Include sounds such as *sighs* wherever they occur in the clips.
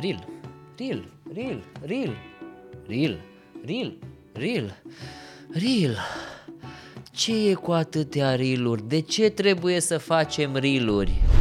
Reel, reel, reel, reel, reel, reel, reel, reel. Ce e cu atâtea reel De ce trebuie să facem reel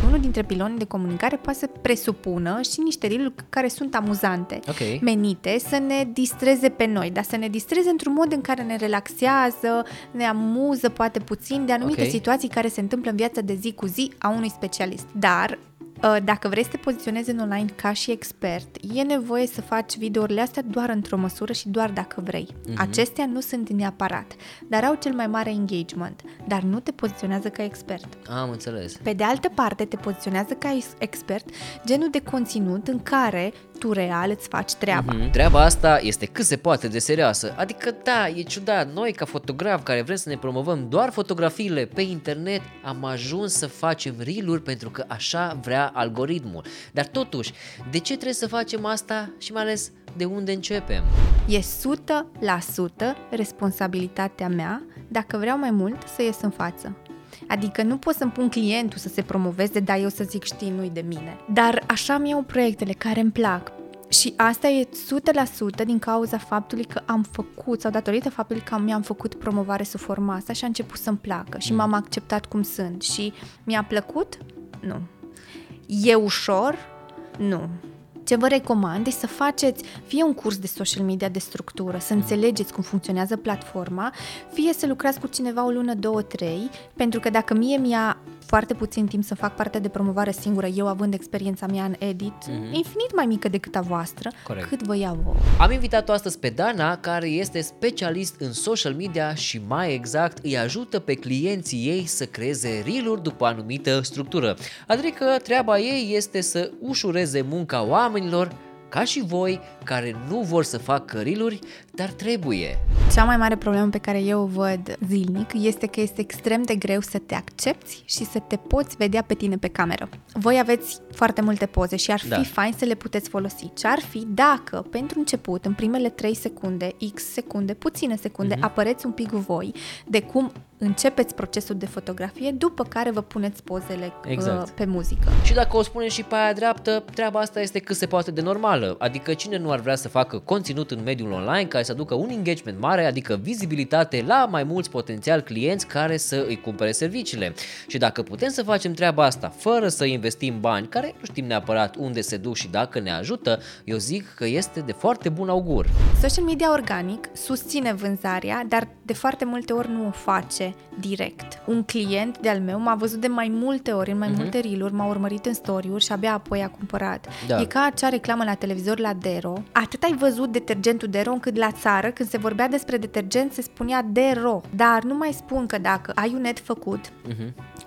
Unul dintre pilonii de comunicare poate să presupună și niște reel care sunt amuzante, Ok. menite să ne distreze pe noi, dar să ne distreze într-un mod în care ne relaxează, ne amuză poate puțin de anumite Ok. situații care se întâmplă în viața de zi cu zi a unui specialist. Dar uh, dacă vrei să te poziționezi în online ca și expert, e nevoie să faci videourile astea doar într-o măsură și doar dacă vrei. Acestea nu sunt neapărat, dar au cel mai mare engagement, dar nu te poziționează ca expert. Am înțeles. Pe de altă parte, te poziționează ca ex- expert genul de conținut în care tu real îți faci treaba. Mhm. Treaba asta este cât se poate de serioasă. Adică da, e ciudat, noi ca fotograf care vrem să ne promovăm doar fotografiile pe internet, am ajuns să facem reel pentru că așa vrea algoritmul. Dar totuși, de ce trebuie să facem asta și mai ales de unde începem? E 100% responsabilitatea mea, dacă vreau mai mult, să ies în față. Adică nu pot să-mi pun clientul să se promoveze, dar eu să zic, știi, nu-i de mine. Dar așa mi iau proiectele care îmi plac. Și asta e 100% din cauza faptului că am făcut, sau datorită faptului că mi-am făcut promovare sub forma asta și a început să-mi placă și m-am acceptat cum sunt. Și mi-a plăcut? Nu. E ușor? Nu. Ce vă recomand e să faceți fie un curs de social media de structură, să înțelegeți cum funcționează platforma, fie să lucrați cu cineva o lună, două, trei, pentru că dacă mie mi-a foarte puțin timp să fac partea de promovare singură, eu având experiența mea în edit, infinit mai mică decât a voastră, Corect. cât vă ia vouă. Am invitat-o astăzi pe Dana, care este specialist în social media și mai exact îi ajută pe clienții ei să creeze reel după anumită structură. Adică treaba ei este să ușureze munca oamenilor ca și voi care nu vor să facă reel dar trebuie. Cea mai mare problemă pe care eu o văd zilnic este că este extrem de greu să te accepti și să te poți vedea pe tine pe cameră. Voi aveți foarte multe poze și ar fi Da. fain să le puteți folosi. Ce ar fi dacă, pentru început, în primele 3 secunde, X secunde, puține secunde, Mhm. apăreți un pic voi de cum începeți procesul de fotografie, după care vă puneți pozele Exact. uh, pe muzică. Și dacă o spunem și pe aia dreaptă, treaba asta este cât se poate de normală. Adică cine nu ar vrea să facă conținut în mediul online care să aducă un engagement mare, adică vizibilitate la mai mulți potențial clienți care să îi cumpere serviciile. Și dacă putem să facem treaba asta fără să investim bani, care nu știm neapărat unde se duc și dacă ne ajută, eu zic că este de foarte bun augur. Social media organic susține vânzarea, dar de foarte multe ori nu o face direct. Un client de-al meu m-a văzut de mai multe ori, în mai multe reel m-a urmărit în story-uri și abia apoi a cumpărat. Da. E ca acea reclamă la televizor la Dero. Atât ai văzut detergentul Dero încât la țară, când se vorbea despre detergent, se spunea Dero. Dar nu mai spun că dacă ai un ad făcut,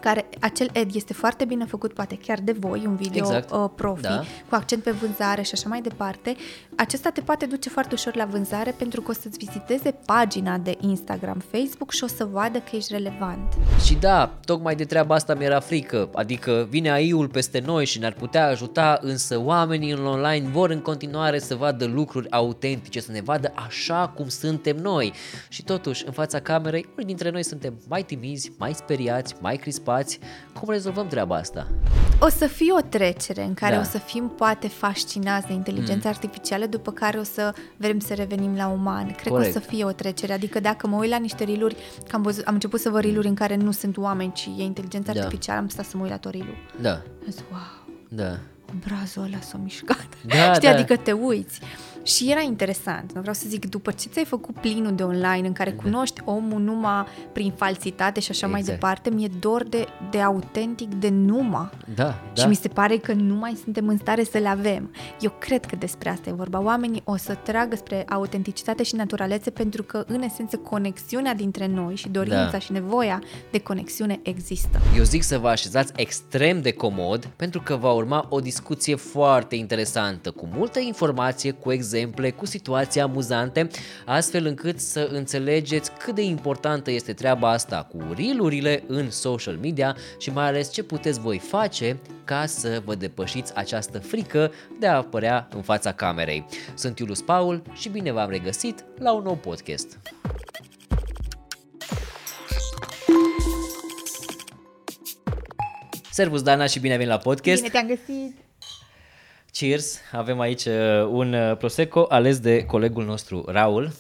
care acel ad este foarte bine făcut, poate chiar de voi, un video Exact. uh, profi, Da. cu accent pe vânzare și așa mai departe, acesta te poate duce foarte ușor la vânzare pentru că o să-ți viziteze pagina de Instagram, Facebook și o să vadă că ești relevant. Și da, tocmai de treaba asta mi-era frică, adică vine AI-ul peste noi și ne-ar putea ajuta, însă oamenii în online vor în continuare să vadă lucruri autentice, să ne vadă așa cum suntem noi. Și totuși, în fața camerei, unii dintre noi suntem mai timizi, mai speriați, mai crispați. Cum rezolvăm treaba asta? O să fie o trecere în care Da. o să fim poate fascinați de inteligența Mm. artificială, după care o să vrem să revenim la uman. Cred Corect. că o să fie o trecere. Adică dacă mă uit la niște riluri, că am, văzut, am început să văd riluri în care nu sunt oameni, ci e inteligența Da. artificială, am stat să mă uit la tot rilul. Da, Am zis, wow, da. obrazul ăla s-a mișcat. Da, *laughs* Știi, da. adică te uiți. Și era interesant. Nu vreau să zic, după ce ți-ai făcut plinul de online în care cunoști omul numai prin falsitate și așa mai Exact. departe, mi-e dor de, de autentic, de numai. Da, da. Și mi se pare că nu mai suntem în stare să le avem. Eu cred că despre asta e vorba. Oamenii o să tragă spre autenticitate și naturalețe pentru că, în esență, conexiunea dintre noi și dorința Da. și nevoia de conexiune există. Eu zic să vă așezați extrem de comod pentru că va urma o discuție foarte interesantă, cu multă informație, cu exemple, cu situații amuzante, astfel încât să înțelegeți cât de importantă este treaba asta cu reel în social media și mai ales ce puteți voi face ca să vă depășiți această frică de a apărea în fața camerei. Sunt Iulus Paul și bine v-am regăsit la un nou podcast. Servus Dana și bine ai venit la podcast. Bine te-am găsit! Cheers! Avem aici uh, un uh, prosecco ales de colegul nostru Raul.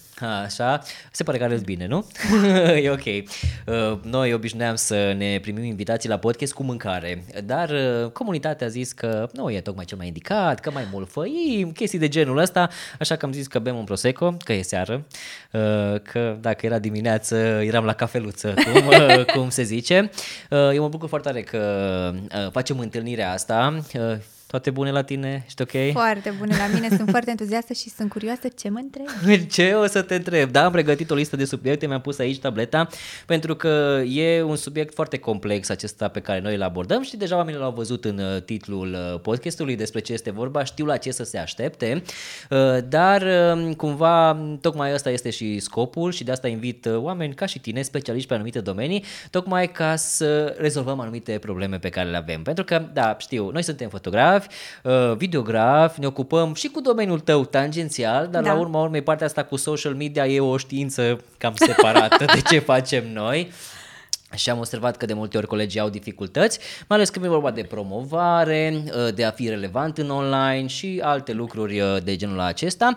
Așa, se pare că ales bine, nu? *laughs* e ok. Uh, noi obișnuiam să ne primim invitații la podcast cu mâncare, dar uh, comunitatea a zis că nu e tocmai cel mai indicat, că mai mult făim, chestii de genul ăsta, așa că am zis că bem un prosecco, că e seară, uh, că dacă era dimineață eram la cafeluță, cum, cum se zice. Eu mă bucur foarte tare că facem întâlnirea asta, toate bune la tine? Ești ok? Foarte bune la mine, sunt foarte entuziastă și sunt curioasă ce mă întreb. *laughs* Ce o să te întreb? Da, am pregătit o listă de subiecte, mi-am pus aici tableta, pentru că e un subiect foarte complex acesta pe care noi îl abordăm și deja oamenii l-au văzut în uh, titlul uh, podcastului despre ce este vorba, știu la ce să se aștepte, uh, dar um, cumva tocmai ăsta este și scopul și de asta invit oameni ca și tine, specialiști pe anumite domenii, tocmai ca să rezolvăm anumite probleme pe care le avem. Pentru că, da, știu, noi suntem fotografi, fotografi, uh, videografi, ne ocupăm și cu domeniul tău tangențial, dar da. la urma urmei partea asta cu social media e o știință cam separată de ce facem noi. Și am observat că de multe ori colegii au dificultăți, mai ales când e vorba de promovare, uh, de a fi relevant în online și alte lucruri uh, de genul acesta.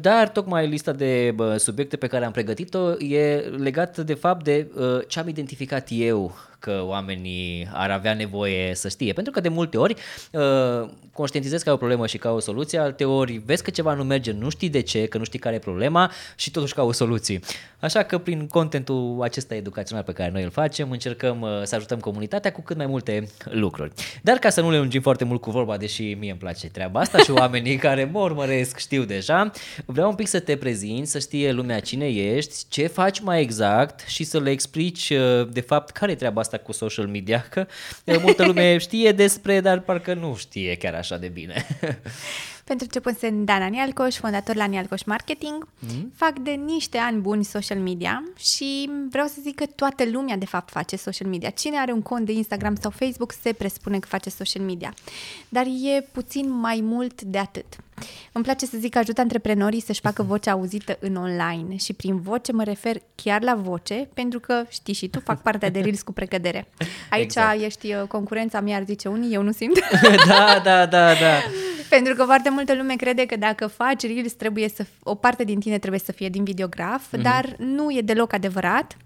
Dar tocmai lista de subiecte pe care am pregătit-o e legată de fapt de ce am identificat eu că oamenii ar avea nevoie să știe. Pentru că de multe ori uh, conștientizezi că ai o problemă și ca o soluție, alte ori vezi că ceva nu merge, nu știi de ce, că nu știi care e problema și totuși ca o soluție. Așa că prin contentul acesta educațional pe care noi îl facem, încercăm uh, să ajutăm comunitatea cu cât mai multe lucruri. Dar ca să nu le lungim foarte mult cu vorba, deși mie îmi place treaba asta și oamenii *laughs* care mă urmăresc știu deja, vreau un pic să te prezinți, să știe lumea cine ești, ce faci mai exact și să le explici uh, de fapt care e treaba asta cu social media, că multă lume știe despre, dar parcă nu știe chiar așa de bine. *laughs* Pentru început sunt Dana Nialcoș, fondator la Nialcoș Marketing. Mm. Fac de niște ani buni social media și vreau să zic că toată lumea de fapt face social media. Cine are un cont de Instagram sau Facebook se presupune că face social media. Dar e puțin mai mult de atât. Îmi place să zic că ajută antreprenorii să-și facă vocea auzită în online și prin voce mă refer chiar la voce, pentru că știi și tu, fac partea de Reels cu precădere. Aici exact. ești uh, concurența mea, ar zice unii, eu nu simt. *laughs* da, da, da, da. pentru că foarte multă lume crede că dacă faci Reels, trebuie să, o parte din tine trebuie să fie din videograf, mm-hmm. dar nu e deloc adevărat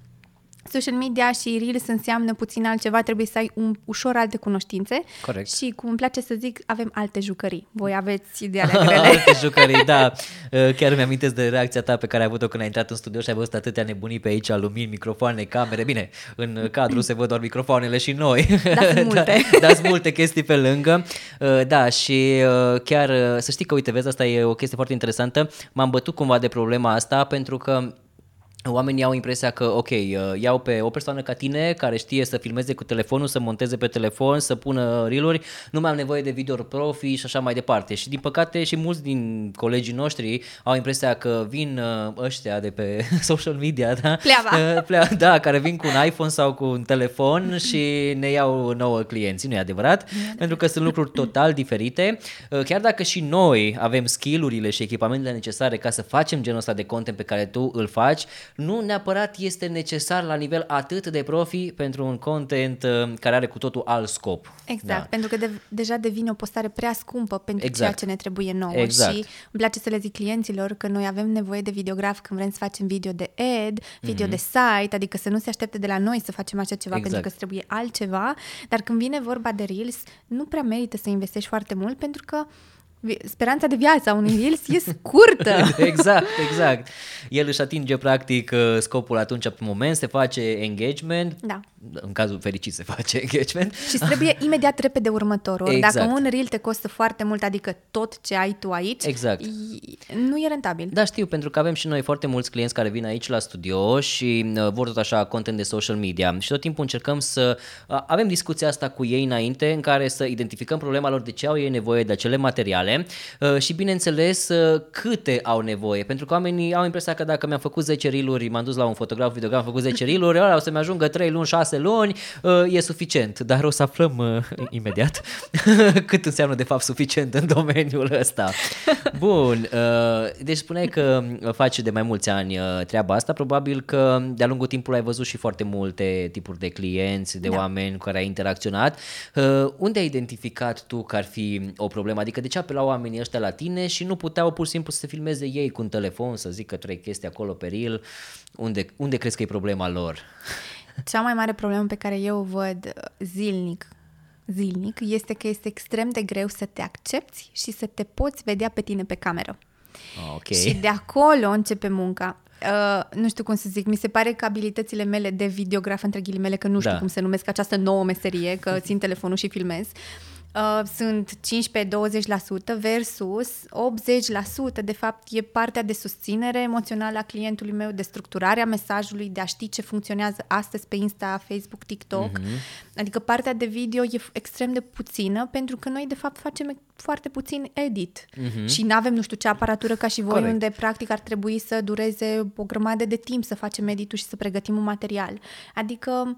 social media și Reels înseamnă puțin altceva, trebuie să ai un, ușor alte cunoștințe. Corect. Și cum îmi place să zic, avem alte jucării. Voi aveți de *laughs* ale grele. alte jucării, da. *laughs* Uh, chiar mi-amintesc de reacția ta pe care ai avut-o când ai intrat în studio și ai văzut atâtea nebunii pe aici, lumini, microfoane, camere. Bine, în *clears throat* cadru se văd doar microfoanele și noi. Da, sunt *laughs* multe. da, da, sunt multe chestii pe lângă. Uh, da, și uh, chiar să știi că, uite, vezi, asta e o chestie foarte interesantă. M-am bătut cumva de problema asta pentru că Oamenii au impresia că, ok, uh, iau pe o persoană ca tine care știe să filmeze cu telefonul, să monteze pe telefon, să pună reel nu mai am nevoie de video profi și așa mai departe. Și din păcate și mulți din colegii noștri au impresia că vin uh, ăștia de pe *laughs* social media, da? Pleava. Uh, plea, da, care vin cu un iPhone sau cu un telefon și ne iau nouă clienți. Nu e adevărat, pentru că sunt lucruri total diferite. Chiar dacă și noi avem skill-urile și echipamentele necesare ca să facem genul ăsta de content pe care tu îl faci, nu neapărat este necesar la nivel atât de profi pentru un content uh, care are cu totul alt scop. Exact, da. pentru că de, deja devine o postare prea scumpă pentru exact. ceea ce ne trebuie nouă exact. și îmi place să le zic clienților că noi avem nevoie de videograf când vrem să facem video de ad, video mm-hmm. de site, adică să nu se aștepte de la noi să facem așa ceva exact. pentru că îți trebuie altceva, dar când vine vorba de Reels, nu prea merită să investești foarte mult pentru că speranța de viață a unui Reels e scurtă. *laughs* exact, exact. El își atinge practic uh, scopul atunci pe moment, se face engagement. Da. În cazul fericit se face *laughs* engagement. Și trebuie *laughs* imediat repede următorul. Exact. Dacă un Reel te costă foarte mult, adică tot ce ai tu aici, exact. nu e rentabil. Da, știu, pentru că avem și noi foarte mulți clienți care vin aici la studio și uh, vor tot așa content de social media și tot timpul încercăm să avem discuția asta cu ei înainte în care să identificăm problema lor de ce au ei nevoie de acele materiale bune uh, și bineînțeles uh, câte au nevoie, pentru că oamenii au impresia că dacă mi-am făcut 10 riluri, m-am dus la un fotograf, videograf, am făcut 10 riluri, ăla o să-mi ajungă 3 luni, 6 luni, uh, e suficient, dar o să aflăm uh, imediat *laughs* cât înseamnă de fapt suficient în domeniul ăsta. Bun, uh, deci spuneai că faci de mai mulți ani uh, treaba asta, probabil că de-a lungul timpului ai văzut și foarte multe tipuri de clienți, de da. oameni cu care ai interacționat. Uh, unde ai identificat tu că ar fi o problemă? Adică de ce apelau oamenii ăștia la tine și nu puteau pur și simplu să se filmeze ei cu un telefon, să zică trei chestii acolo pe reel? Unde, unde crezi că e problema lor? *laughs* Cea mai mare problemă pe care eu o văd zilnic zilnic este că este extrem de greu să te accepti și să te poți vedea pe tine pe cameră. Ah, ok. Și de acolo începe munca. Uh, nu știu cum să zic, mi se pare că abilitățile mele de videograf, între ghilimele, că nu știu Da. cum să numesc această nouă meserie, că țin telefonul și filmez, uh, sunt 15-20% versus 80% de fapt e partea de susținere emoțională a clientului meu, de structurarea mesajului, de a ști ce funcționează astăzi pe Insta, Facebook, TikTok. Mm-hmm. Adică partea de video e f- extrem de puțină pentru că noi de fapt facem foarte puțin edit mm-hmm. și nu avem nu știu ce aparatură ca și voi Corect. unde practic ar trebui să dureze o grămadă de timp să facem editul și să pregătim un material. Adică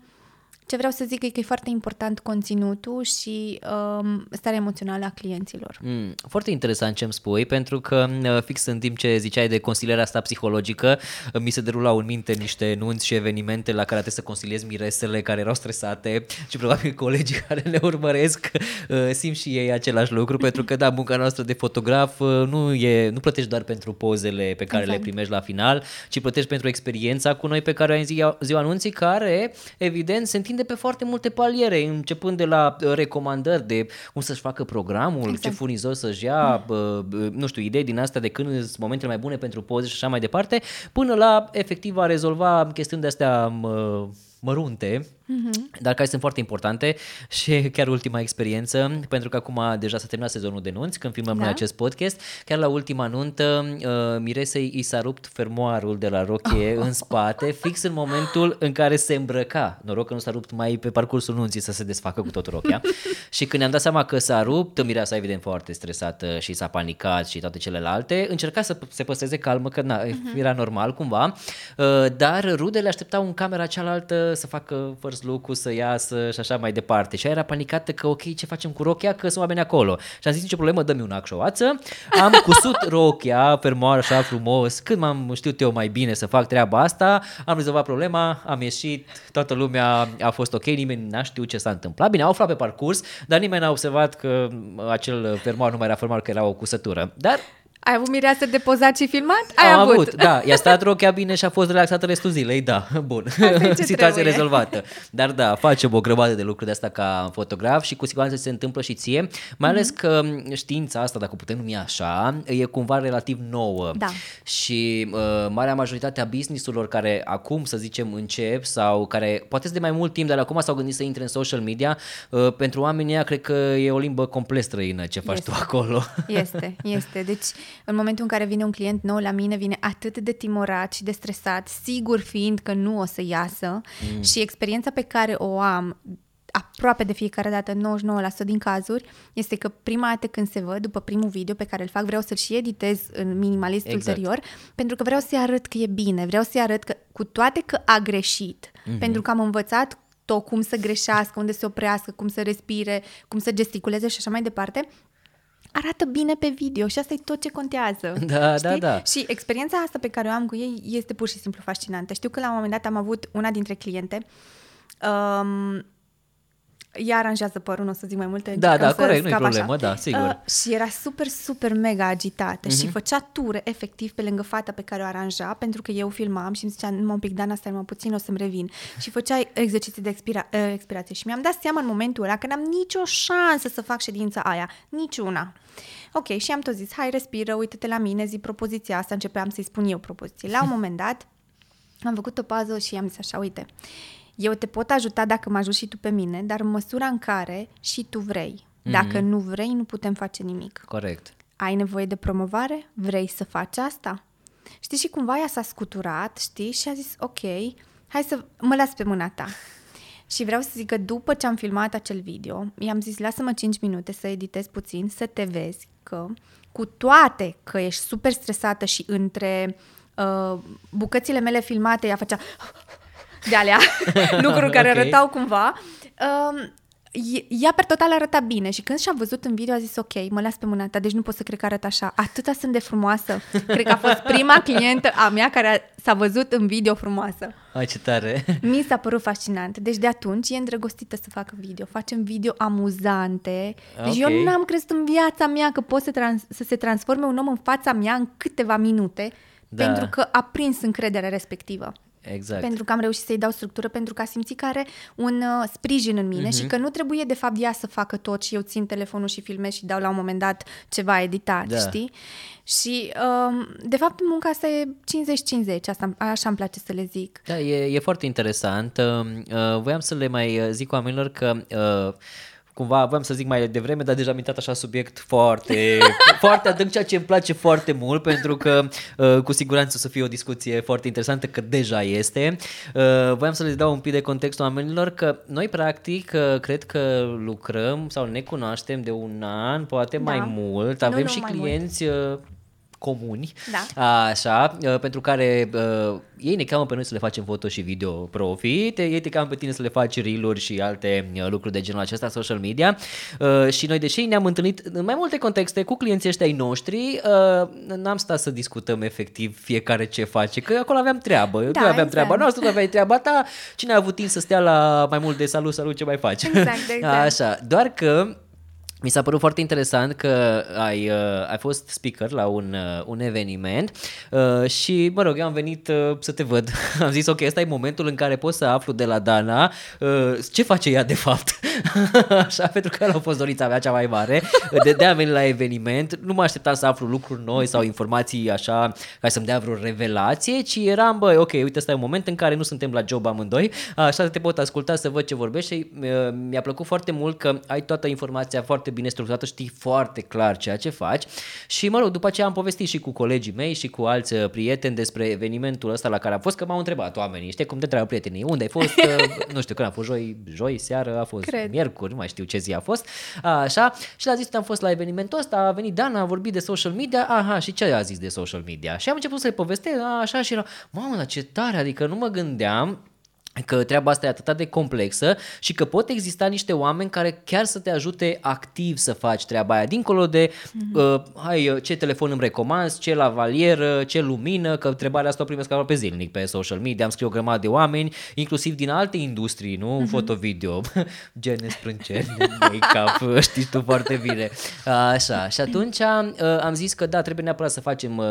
ce vreau să zic e că e foarte important conținutul și um, starea emoțională a clienților. Mm, foarte interesant ce îmi spui, pentru că uh, fix în timp ce ziceai de consilierea asta psihologică, uh, mi se derulau în minte niște nunți și evenimente la care trebuie să consiliez miresele care erau stresate și probabil colegii *laughs* care ne urmăresc uh, simt și ei același lucru, pentru că da, munca noastră de fotograf uh, nu, e, nu plătești doar pentru pozele pe care Exact. le primești la final, ci plătești pentru experiența cu noi pe care o ai în ziua, ziua anunții, care evident se întinde pe foarte multe paliere, începând de la uh, recomandări de cum să-și facă programul, exact. ce furnizor să-și ia, bă, bă, nu știu, idei din astea de când sunt momentele mai bune pentru poze și așa mai departe, până la efectiv a rezolva chestiuni de astea mă, mărunte, mm-hmm. dar care sunt foarte importante și chiar ultima experiență, pentru că acum deja s-a terminat sezonul de nunți, când filmăm Da. noi acest podcast, chiar la ultima nuntă, uh, Miresei i s-a rupt fermoarul de la rochie în spate, fix în momentul în care se îmbrăca. Noroc că nu s-a rupt mai pe parcursul nunții să se desfacă cu tot rochia. *laughs* și când ne-am dat seama că s-a rupt, Mireasa evident foarte stresată și s-a panicat și toate celelalte, încerca să se păstreze calmă, că na, era normal cumva, uh, dar rudele așteptau în camera cealaltă să facă first look să iasă și așa mai departe. Și ea era panicată că ok, ce facem cu rochia, că sunt oameni acolo. Și am zis, nicio problemă, dă-mi un ac și o ață. Am cusut *laughs* rochia, fermoară așa frumos, cât m-am știut eu mai bine să fac treaba asta, am rezolvat problema, am ieșit, toată lumea a fost ok, nimeni n-a știut ce s-a întâmplat. Bine, au aflat pe parcurs, dar nimeni n-a observat că acel fermoar nu mai era fermoar, că era o cusătură. Dar Ai avut mireasă de pozat și filmat? Ai am avut. avut, da. I-a stat rochea bine și a fost relaxată restul zilei, da. *laughs* Bun. Asta e ce *laughs* Situație trebuie. rezolvată. Dar da, facem o grămadă de lucruri de asta ca fotograf și cu siguranță se întâmplă și ție, mai ales Mhm. că știința asta, dacă putem numi așa, e cumva relativ nouă. Da. Și uh, marea majoritate a businessurilor care acum, să zicem, încep sau care poate sunt de mai mult timp, dar acum s-au gândit să intre în social media, uh, pentru oamenii ăia cred că e o limbă complet străină ce faci Este. tu acolo. Este, este. Deci, în momentul în care vine un client nou la mine, vine atât de timorat și de stresat, sigur fiind că nu o să iasă mm. și experiența pe care o am aproape de fiecare dată, 99% din cazuri, este că prima dată când se văd, după primul video pe care îl fac, vreau să-l și editez în minimalist Exact. ulterior, pentru că vreau să-i arăt că e bine, vreau să-i arăt că, cu toate că a greșit, mm-hmm. pentru că am învățat tot cum să greșească, unde să oprească, cum să respire, cum să gesticuleze și așa mai departe, arată bine pe video și asta e tot ce contează. *laughs* Da, da, da. Și experiența asta pe care o am cu ei este pur și simplu fascinantă. Știu că la un moment dat am avut una dintre cliente um, ea aranjează părul, nu o să zic mai multe. Da, încercăm da, să corect, nu-i scap problemă, așa. da, sigur. Uh, și era super, super mega agitată Mhm. uh-huh. și făcea ture efectiv pe lângă fata pe care o aranja, pentru că eu filmam și îmi zicea, numai un pic, Dana, stai numai puțin, o să-mi revin. Și făcea exerciții de expira- uh, expirație. Și mi-am dat seama în momentul ăla că n-am nicio șansă să fac ședința aia, niciuna. Ok, și am tot zis, hai, respiră, uite-te la mine, zi propoziția asta, începeam să-i spun eu propoziție. La un *laughs* moment dat, am făcut o pază și i-am zis așa, uite, eu te pot ajuta dacă mă ajuți și tu pe mine, dar în măsura în care și tu vrei. Dacă nu vrei, nu putem face nimic. Corect. Ai nevoie de promovare? Vrei să faci asta? Știi, și cumva ea s-a scuturat, știi, și a zis, ok, hai să mă las pe mâna ta. *laughs* Și vreau să zic că după ce am filmat acel video, i-am zis lasă-mă 5 minute să editez puțin, să te vezi că cu toate că ești super stresată și între uh, bucățile mele filmate ea făcea *laughs* de alea, *laughs* lucruri care Ok. arătau cumva, uh, ea per total arăta bine și când și-a văzut în video a zis ok, mă las pe mâna ta, deci nu pot să cred că arăt așa. Atâta sunt de frumoasă. Cred că a fost prima *laughs* clientă a mea care a, s-a văzut în video frumoasă. Ai ce tare. *laughs* Mi s-a părut fascinant. Deci de atunci e îndrăgostită să facă video. Facem video amuzante. Deci Ok. eu n-am crezut în viața mea că pot să, trans- să se transforme un om în fața mea în câteva minute Da. pentru că a prins încrederea respectivă. Exact. Pentru că am reușit să-i dau structură, pentru că a simțit că are un uh, sprijin în mine Mhm. și că nu trebuie de fapt ea să facă tot și eu țin telefonul și filmez și dau la un moment dat ceva editat, Da. știi? Și um, de fapt munca asta e 50-50, asta, așa îmi place să le zic. Da, e, e foarte interesant. Uh, uh, voiam să le mai uh, zic oamenilor că uh, cumva voiam să zic mai devreme, dar deja am intrat așa subiect foarte, *laughs* foarte adânc, ceea ce îmi place foarte mult, pentru că uh, cu siguranță o să fie o discuție foarte interesantă, că deja este. Uh, voiam să le dau un pic de context oamenilor că noi practic uh, cred că lucrăm sau ne cunoaștem de un an, poate Da. mai mult, Nu, avem nu, și mai clienți uh, comuni, Da. așa, uh, pentru care uh, ei ne cheamă pe noi să le facem foto și video profit, ei te cheamă pe tine să le faci reel și alte uh, lucruri de genul acesta, social media uh, și noi deși ne-am întâlnit în mai multe contexte cu clienții ăștia ai noștri, uh, n-am stat să discutăm efectiv fiecare ce face, că acolo aveam treabă, da, Da, eu aveam exact. treaba noastră, tu aveai treaba ta, cine a avut timp să stea la mai mult de salut, salut, ce mai faci? Exact, *laughs* exact. Așa, doar că mi s-a părut foarte interesant că ai, uh, ai fost speaker la un, uh, un eveniment uh, și, mă rog, eu am venit uh, să te văd. *laughs* am zis, ok, ăsta e momentul în care pot să aflu de la Dana uh, ce face ea de fapt. *laughs* Așa, pentru că el a fost dorința mea cea mai mare. De, de a veni la eveniment. Nu mă așteptam să aflu lucruri noi sau informații așa ca să-mi dea vreo revelație, ci eram, băi, ok, uite, ăsta e un moment în care nu suntem la job amândoi, așa te pot asculta să văd ce vorbești și uh, mi-a plăcut foarte mult că ai toată informația foarte bine structurată, știi foarte clar ceea ce faci și mă rog, după aceea am povestit și cu colegii mei și cu alți uh, prieteni despre evenimentul ăsta la care am fost, că m-au întrebat oamenii, știi cum te întreabă prietenii, unde ai fost, Uh, *laughs* nu știu când a fost, joi, joi seară, a fost Cred. miercuri, nu mai știu ce zi a fost, așa, și l-a zis că am fost la evenimentul ăsta, a venit Dana, a vorbit de social media, aha, și ce a zis de social media? Și am început să-i povestesc, a, așa, și era, mamă, dar ce tare, adică nu mă gândeam că treaba asta e atât de complexă și că pot exista niște oameni care chiar să te ajute activ să faci treaba aia, dincolo de mm-hmm. uh, hai, uh, ce telefon îmi recomanzi, ce lavalieră, ce lumină, că întrebarea asta o primesc aproape zilnic pe social media, am scris o grămadă de oameni, inclusiv din alte industrii, nu? Mm-hmm. Foto-video, *laughs* gene, sprânceni, make-up, *laughs* știi tu foarte bine. Așa, și atunci uh, am zis că da, trebuie neapărat să facem uh,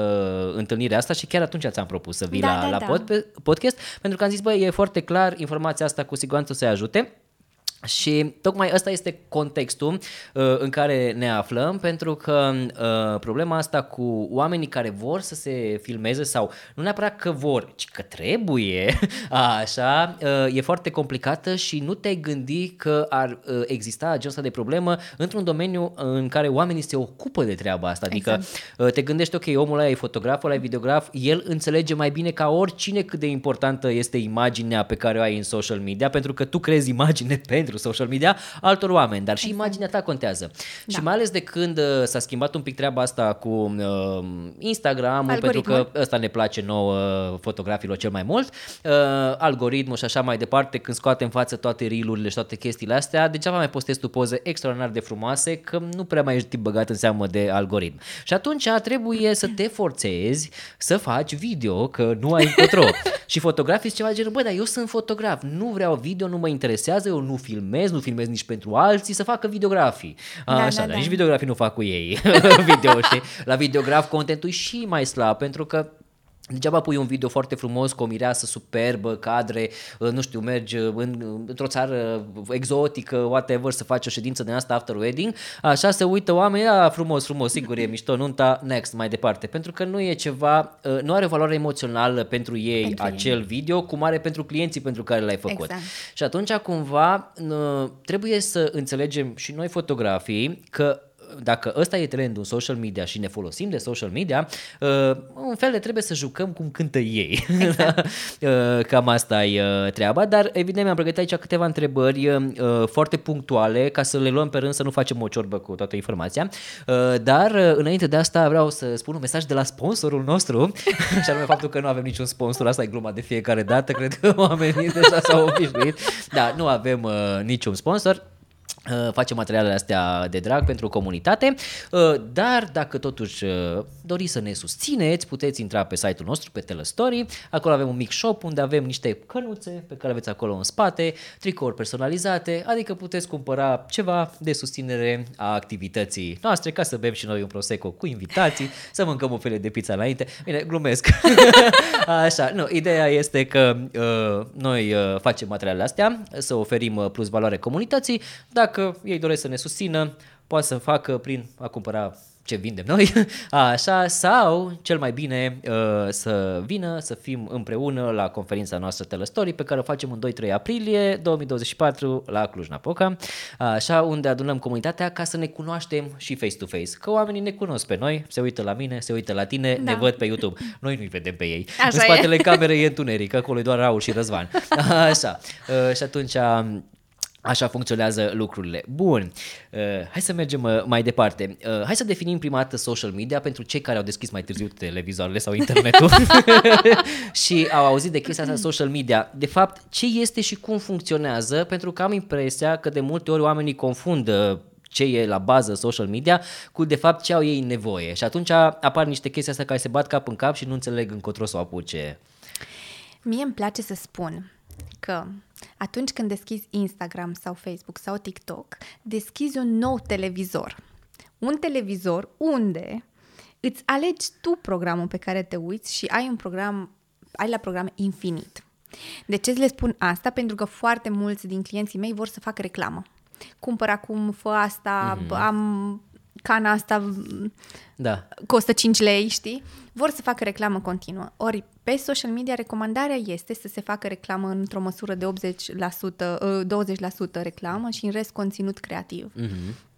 întâlnirea asta și chiar atunci ți-am propus să vii Da, la, da, la da. pod, pe podcast, pentru că am zis, băi, e foarte clar, informația asta cu siguranță o să-i ajute. Și tocmai ăsta este contextul uh, în care ne aflăm, pentru că uh, problema asta cu oamenii care vor să se filmeze sau nu neapărat că vor, ci că trebuie, *laughs* așa, uh, e foarte complicată și nu te-ai gândi că ar uh, exista genul ăsta de problemă într-un domeniu în care oamenii se ocupă de treaba asta. Adică Exact. uh, te gândești, ok, omul ăla e fotograf, ăla e videograf, el înțelege mai bine ca oricine cât de importantă este imaginea pe care o ai în social media, pentru că tu crezi imagine *laughs* pentru social media altor oameni, dar și Exact. imaginea ta contează. Da. Și mai ales de când uh, s-a schimbat un pic treaba asta cu uh, Instagram, pentru Algoritmul. că ăsta ne place nouă fotografilor cel mai mult, uh, algoritmul și așa mai departe, când scoate în față toate reel-urile și toate chestiile astea, degeaba mai postezi tu poze extraordinar de frumoase, că nu prea mai ești băgat în seamă de algoritm. Și atunci trebuie să te forțezi să faci video, că nu ai *laughs* încotro. și fotografii sunt ceva de genul, bă, dar eu sunt fotograf, nu vreau video, nu mă interesează, eu nu filmez, nu filmez nici pentru alții, să facă videografii. Da, Așa, da, dar da. nici videografii nu fac cu ei *laughs* video, știi? La videograf contentul e și mai slab, pentru că Degeaba pui un video foarte frumos cu o mireasă superbă, cadre, uh, nu știu, mergi uh, în, într-o țară exotică, whatever, să faci o ședință de asta after wedding, așa se uită oamenii, a, frumos, frumos, sigur e mișto, nunta, next, mai departe, pentru că nu e ceva, uh, nu are valoare emoțională pentru ei Pentru ei. acel video, cum are pentru clienții pentru care l-ai făcut. Exact. Și atunci, cumva, n- trebuie să înțelegem și noi fotografii că dacă ăsta e trendul în social media și ne folosim de social media, uh, un fel de trebuie să jucăm cum cântă ei. Exact. *laughs* uh, cam asta e uh, treaba, dar evident mi-am pregătit aici câteva întrebări uh, foarte punctuale ca să le luăm pe rând să nu facem o ciorbă cu toată informația. Uh, dar uh, înainte de asta vreau să spun un mesaj de la sponsorul nostru *laughs* și anume faptul că nu avem niciun sponsor, asta e gluma de fiecare dată, cred că *laughs* oamenii deja s-au obișnuit. Da, nu avem uh, niciun sponsor, Uh, facem materialele astea de drag pentru comunitate, uh, dar dacă totuși uh, doriți să ne susțineți, puteți intra pe site-ul nostru, pe Telestory, acolo avem un mic shop unde avem niște cănuțe pe care aveți acolo în spate, tricouri personalizate, adică puteți cumpăra ceva de susținere a activității noastre, ca să bem și noi un prosecco cu invitații, să mâncăm o fele de pizza înainte. Bine, glumesc. *laughs* Așa, nu, ideea este că uh, noi uh, facem materialele astea, să oferim plus valoare comunității, dacă dacă ei doresc să ne susțină, poate să facă prin a cumpăra ce vindem noi, *laughs* așa, sau cel mai bine uh, să vină, să fim împreună la conferința noastră Telestory pe care o facem în 2-3 aprilie 2024 la Cluj-Napoca, așa, unde adunăm comunitatea ca să ne cunoaștem și face-to-face, că oamenii ne cunosc pe noi, se uită la mine, se uită la tine, da. ne văd pe YouTube, noi nu-i vedem pe ei, așa în spatele e. camerei e întuneric, acolo e doar Raul și Răzvan, *laughs* așa, uh, și atunci Așa funcționează lucrurile. Bun, uh, hai să mergem uh, mai departe. Uh, hai să definim prima dată social media pentru cei care au deschis mai târziu televizoarele sau internetul *laughs* și au auzit de chestia asta social media. De fapt, ce este și cum funcționează, pentru că am impresia că de multe ori oamenii confundă ce e la bază social media cu de fapt ce au ei nevoie. Și atunci apar niște chestii astea care se bat cap în cap și nu înțeleg încotro să o apuce. Mie îmi place să spun că atunci când deschizi Instagram sau Facebook sau TikTok, deschizi un nou televizor. Un televizor unde îți alegi tu programul pe care te uiți și ai un program, ai la program infinit. De ce le spun asta? Pentru că foarte mulți din clienții mei vor să facă reclamă. Cumpăr acum, fă asta, mm-hmm. am cana asta da. costă 5 lei, știi? Vor să facă reclamă continuă. Ori pe social media recomandarea este să se facă reclamă într-o măsură de 80%, 20% ă, reclamă și în rest conținut creativ. Mm-hmm.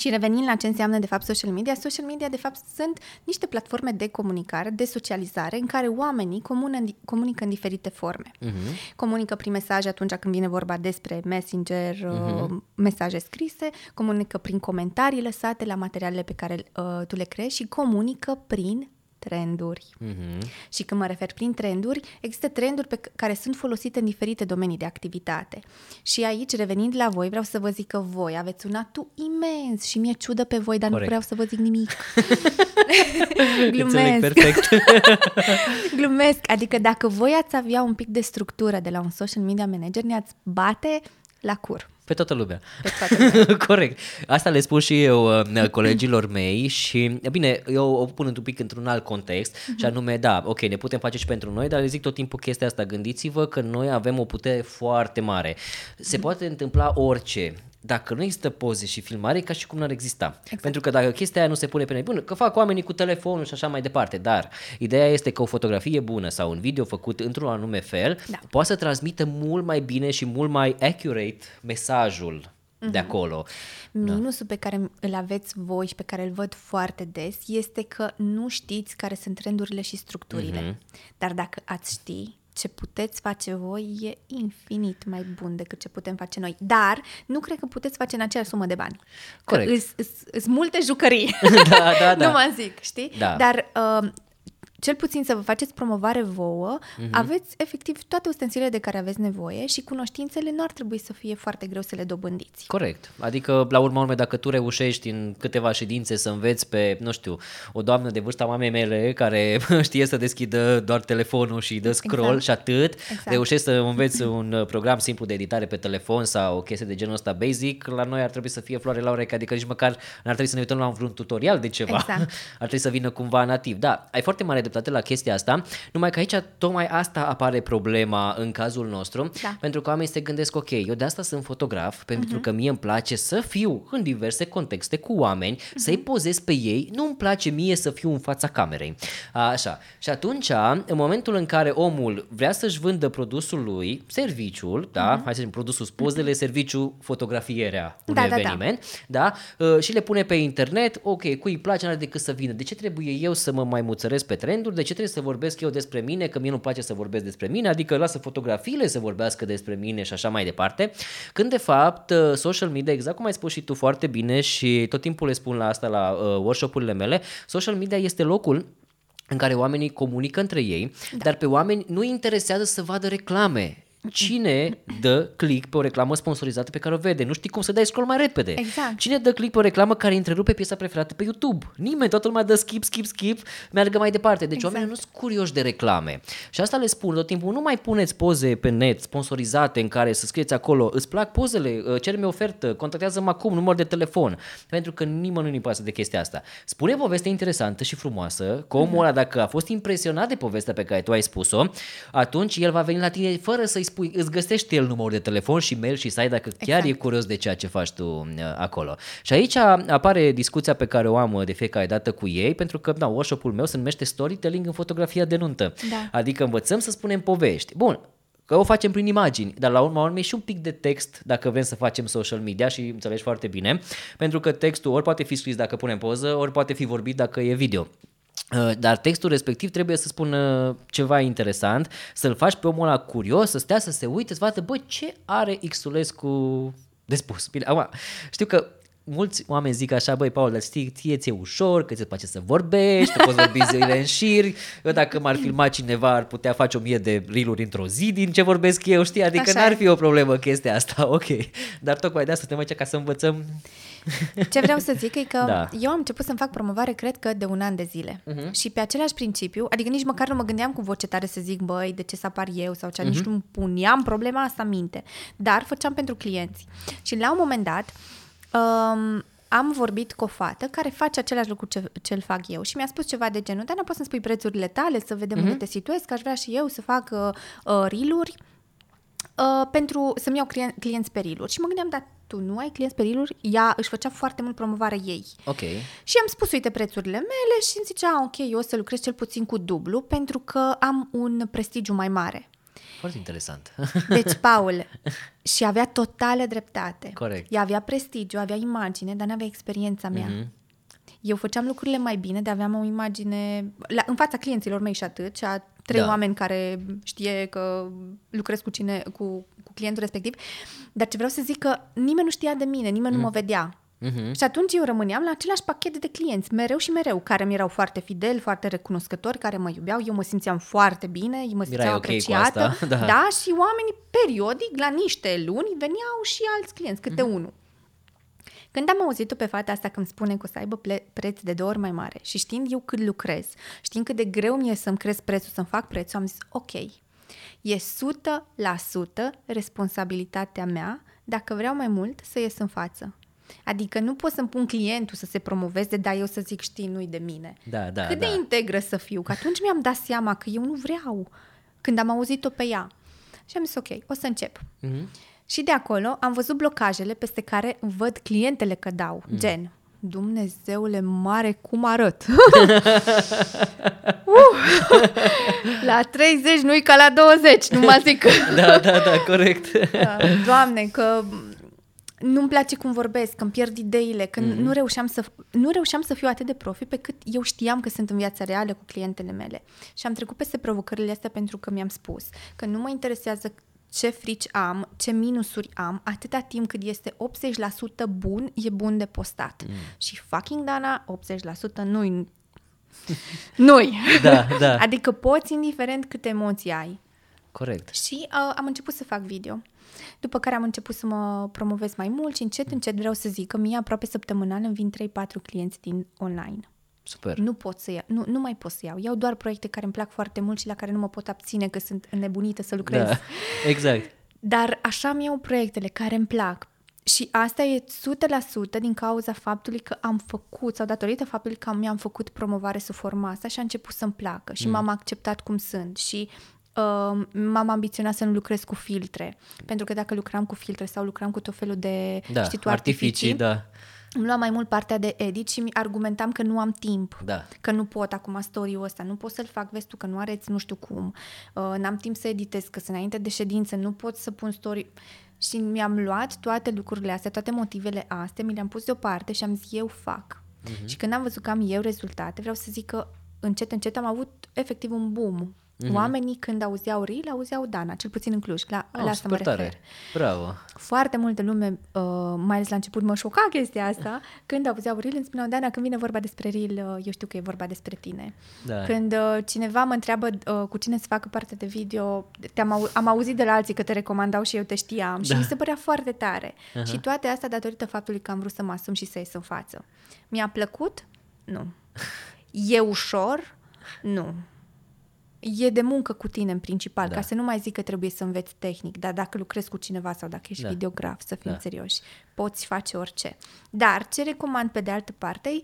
Și revenind la ce înseamnă de fapt social media, social media de fapt sunt niște platforme de comunicare, de socializare, în care oamenii comună, comunică în diferite forme. Uh-huh. Comunică prin mesaje atunci când vine vorba despre messenger, uh-huh. mesaje scrise, comunică prin comentarii lăsate la materialele pe care uh, tu le creezi și comunică prin trenduri. Uh-huh. Și când mă refer prin trenduri, există trenduri pe care sunt folosite în diferite domenii de activitate. Și aici, revenind la voi, vreau să vă zic că voi aveți un atu imens și mi-e ciudă pe voi, dar Corect. nu vreau să vă zic nimic. *laughs* *laughs* Glumesc. perfect. *laughs* Glumesc. Adică dacă voi ați avea un pic de structură de la un social media manager, ne-ați bate la cur. Pe toată lumea. Pe toată lumea. *laughs* Corect. Asta le spun și eu uh, colegilor mei și, bine, eu o pun un pic într-un alt context uh-huh. și anume, da, ok, ne putem face și pentru noi, dar le zic tot timpul chestia asta, gândiți-vă că noi avem o putere foarte mare. Se uh-huh. poate întâmpla orice dacă nu există poze și filmare, ca și cum n-ar exista. Exact. Pentru că dacă chestia aia nu se pune pe nebun, că fac oamenii cu telefonul și așa mai departe, dar ideea este că o fotografie bună sau un video făcut într-un anume fel da. poate să transmită mult mai bine și mult mai accurate mesajul mm-hmm. de mhm. acolo. Minusul da. pe care îl aveți voi și pe care îl văd foarte des este că nu știți care sunt trendurile și structurile. Mm-hmm. Dar dacă ați ști, ce puteți face voi e infinit mai bun decât ce putem face noi. Dar nu cred că puteți face în aceeași sumă de bani. Corect. Sunt multe jucării. *laughs* da, da, *laughs* da. nu mă zic, știi? Da. Dar uh, cel puțin să vă faceți promovare vouă, uh-huh. aveți efectiv toate ustensilele de care aveți nevoie și cunoștințele nu ar trebui să fie foarte greu să le dobândiți. Corect. Adică, la urma urmei, dacă tu reușești în câteva ședințe să înveți pe, nu știu, o doamnă de vârsta mamei mele care *laughs* știe să deschidă doar telefonul și dă scroll exact. și atât, exact. reușești să înveți un program simplu de editare pe telefon sau o chestie de genul ăsta basic, la noi ar trebui să fie floare la ureche, adică nici măcar n-ar trebui să ne uităm la un vreun tutorial de ceva. Exact. *laughs* Ar trebui să vină cumva nativ. Da, ai foarte mare dreptate la chestia asta, numai că aici tocmai asta apare problema în cazul nostru, Da. pentru că oamenii se gândesc, ok, eu de asta sunt fotograf, pentru Mhm. că mie îmi place să fiu în diverse contexte cu oameni, să-i Mhm. pozez pe ei, nu îmi place mie să fiu în fața camerei. Așa. Și atunci, în momentul în care omul vrea să-și vândă produsul lui, serviciul, da, hai să zicem produsul, pozele, serviciu, fotografierea unui Mhm. Da, da, da. eveniment, da, uh, și le pune pe internet, ok, cui îi place, n-are decât să vină. De ce trebuie eu să mă mai muțăresc pe trenduri? De ce trebuie să vorbesc eu despre mine, că mie nu place să vorbesc despre mine, adică lasă fotografiile să vorbească despre mine și așa mai departe. Când de fapt uh, social media, exact cum ai spus și tu foarte bine și tot timpul le spun la asta la uh, workshop-urile mele, social media este locul în care oamenii comunică între ei, da. dar pe oameni nu interesează să vadă reclame. Cine dă click pe o reclamă sponsorizată pe care o vede? Nu știi cum să dai scroll mai repede. Exact. Cine dă click pe o reclamă care întrerupe piesa preferată pe YouTube? Nimeni, toată lumea dă skip, skip, skip, meargă mai departe. Deci exact. oamenii nu sunt curioși de reclame. Și asta le spun tot timpul, nu mai puneți poze pe net sponsorizate în care să scrieți acolo, îți plac pozele, uh, cer-mi ofertă, contactează-mă acum, număr de telefon. Pentru că nimănui nu-i pasă de chestia asta. Spune poveste interesantă și frumoasă, că omul ăla, dacă a fost impresionat de povestea pe care tu ai spus-o, atunci el va veni la tine fără să-i spui, îți găsești el numărul de telefon și mail și site dacă chiar Exact. e curios de ceea ce faci tu uh, acolo. Și aici apare discuția pe care o am uh, de fiecare dată cu ei, pentru că, da, workshop-ul meu se numește Storytelling în fotografia de nuntă. Da. Adică învățăm să spunem povești. Bun, că o facem prin imagini, dar la urma urmei și un pic de text dacă vrem să facem social media și înțelegi foarte bine, pentru că textul ori poate fi scris dacă punem poză, ori poate fi vorbit dacă e video. Uh, Dar textul respectiv trebuie să spună ceva interesant, să-l faci pe omul ăla curios, să stea, să se uite, să vadă, bă, ce are Xulescu de spus. Bine, acum, știu că mulți oameni zic așa, băi, Paul, dar știi, ție ți-e ușor, că ți-e place să vorbești, tu poți vorbi *laughs* zilele în șir, eu dacă m-ar filma cineva ar putea face o mie de riluri într-o zi din ce vorbesc eu, știi, adică Așa n-ar e. fi o problemă chestia asta, *laughs* ok. Dar tocmai de asta suntem aici ca să învățăm Ce vreau să zic e că Da. eu am început să-mi fac promovare, cred că de un an de zile. Mhm. Și pe același principiu, adică nici măcar nu mă gândeam cu voce tare să zic, băi, de ce să apar eu sau ce, Mhm. nici nu puneam problema asta în minte. Dar făceam pentru clienți. Și la un moment dat, um, am vorbit cu o fată care face același lucru ce, ce îl fac eu și mi-a spus ceva de genul, dar nu poți să-mi spui prețurile tale, să vedem unde te situezi, că aș vrea și eu să fac uh, uh, reel-uri uh, pentru să-mi iau clien- clienți pe reel Și mă gândeam, dar tu nu ai clienți pe reel Ea își făcea foarte mult promovare ei. Ok. Și am spus, uite, prețurile mele și îmi zicea, ok, eu o să lucrez cel puțin cu dublu pentru că am un prestigiu mai mare. Foarte interesant. Deci, *laughs* Paul, și avea totală dreptate. Corect. Ea avea prestigiu, avea imagine, dar nu avea experiența mea. Mhm. Eu făceam lucrurile mai bine, de aveam o imagine la, în fața clienților mei și atât, și a trei Da. oameni care știe că lucrez cu, cine, cu, cu clientul respectiv. Dar ce vreau să zic că nimeni nu știa de mine, nimeni nu mă vedea. Mhm. Și atunci eu rămâneam la același pachet de clienți, mereu și mereu, care mi erau foarte fideli, foarte recunoscători, care mă iubeau, eu mă simțeam foarte bine, eu mă simțeam ok cu apreciată. asta, *laughs* da. da, și oamenii periodic, la niște luni, veneau și alți clienți, câte Mhm. unul. Când am auzit-o pe fata asta că îmi spune că o să aibă ple- preț de două ori mai mare și știind eu cât lucrez, știind cât de greu mi-e să-mi cresc prețul, să-mi fac prețul, am zis, ok, e 100% responsabilitatea mea dacă vreau mai mult să ies în față. Adică nu pot să-mi pun clientul să se promoveze, dar eu să zic, știi, nu-i de mine. Da, da, Cât da. de integră să fiu, că atunci mi-am dat seama că eu nu vreau când am auzit-o pe ea. Și am zis, ok, o să încep. Mhm. Și de acolo am văzut blocajele peste care văd clientele că dau. Mm. Gen, Dumnezeule mare, cum arăt! *laughs* uh! La 30 nu-i ca la 20, nu mă zic. Da, da, da, corect. Da, Doamne, că nu-mi place cum vorbesc, că îmi pierd ideile, că mm-hmm. nu, reușeam să, nu reușeam să fiu atât de profi pe cât eu știam că sunt în viața reală cu clientele mele. Și am trecut peste provocările astea pentru că mi-am spus că nu mă interesează ce frici am, ce minusuri am, atâta timp cât este 80% bun, e bun de postat. Mm. Și fucking Dana, 80% nu-i... *laughs* nu-i! Da, da. *laughs* Adică poți, indiferent câte emoții ai. Corect. Și uh, am început să fac video. După care am început să mă promovez mai mult și încet, încet vreau să zic că mie aproape săptămânal îmi vin 3-4 clienți din online. Super. Nu pot să iau, nu, nu mai pot să iau. Iau doar proiecte care îmi plac foarte mult și la care nu mă pot abține că sunt înnebunită să lucrez. Da, exact. Dar așa mi iau proiectele care îmi plac Și asta e 100% din cauza faptului că am făcut, sau datorită faptului că mi-am făcut promovare sub forma asta și a început să-mi placă și mm. m-am acceptat cum sunt și uh, m-am ambiționat să nu lucrez cu filtre. Pentru că dacă lucram cu filtre sau lucram cu tot felul de, Da, știi tu, artificii, artificii, da. îmi luam mai mult partea de edit și mi argumentam că nu am timp. Da. Că nu pot acum story-ul ăsta, nu pot să-l fac, vezi tu, că nu areți nu știu cum, uh, n-am timp să editez, că sunt înainte de ședință, nu pot să pun story. Și mi-am luat toate lucrurile astea, toate motivele astea, mi le-am pus deoparte și am zis, eu fac. Uh-huh. Și când am văzut că am eu rezultate, vreau să zic că încet, încet am avut efectiv un boom. Uh-huh. Oamenii când auzeau Reel, auzeau Dana, cel puțin în Cluj, la, Oh, la asta mă super refer. tare. Bravo. Foarte multă lume, uh, mai ales la început, mă șoca chestia asta. *laughs* Când auzeau Reel, îmi spuneau, Dana, când vine vorba despre Reel, uh, eu știu că e vorba despre tine. Da. Când uh, cineva mă întreabă uh, cu cine să facă parte de video, te-am au- am auzit de la alții că te recomandau și eu te știam și Da. mi se părea foarte tare. Aha. Și toate astea datorită faptului că am vrut să mă asum și să ies în față. Mi-a plăcut? Nu. *laughs* E ușor? Nu. E de muncă cu tine în principal, Da. ca să nu mai zic că trebuie să înveți tehnic, dar dacă lucrezi cu cineva sau dacă ești Da. videograf, să fim Da. serioși, poți face orice. Dar ce recomand pe de altă parte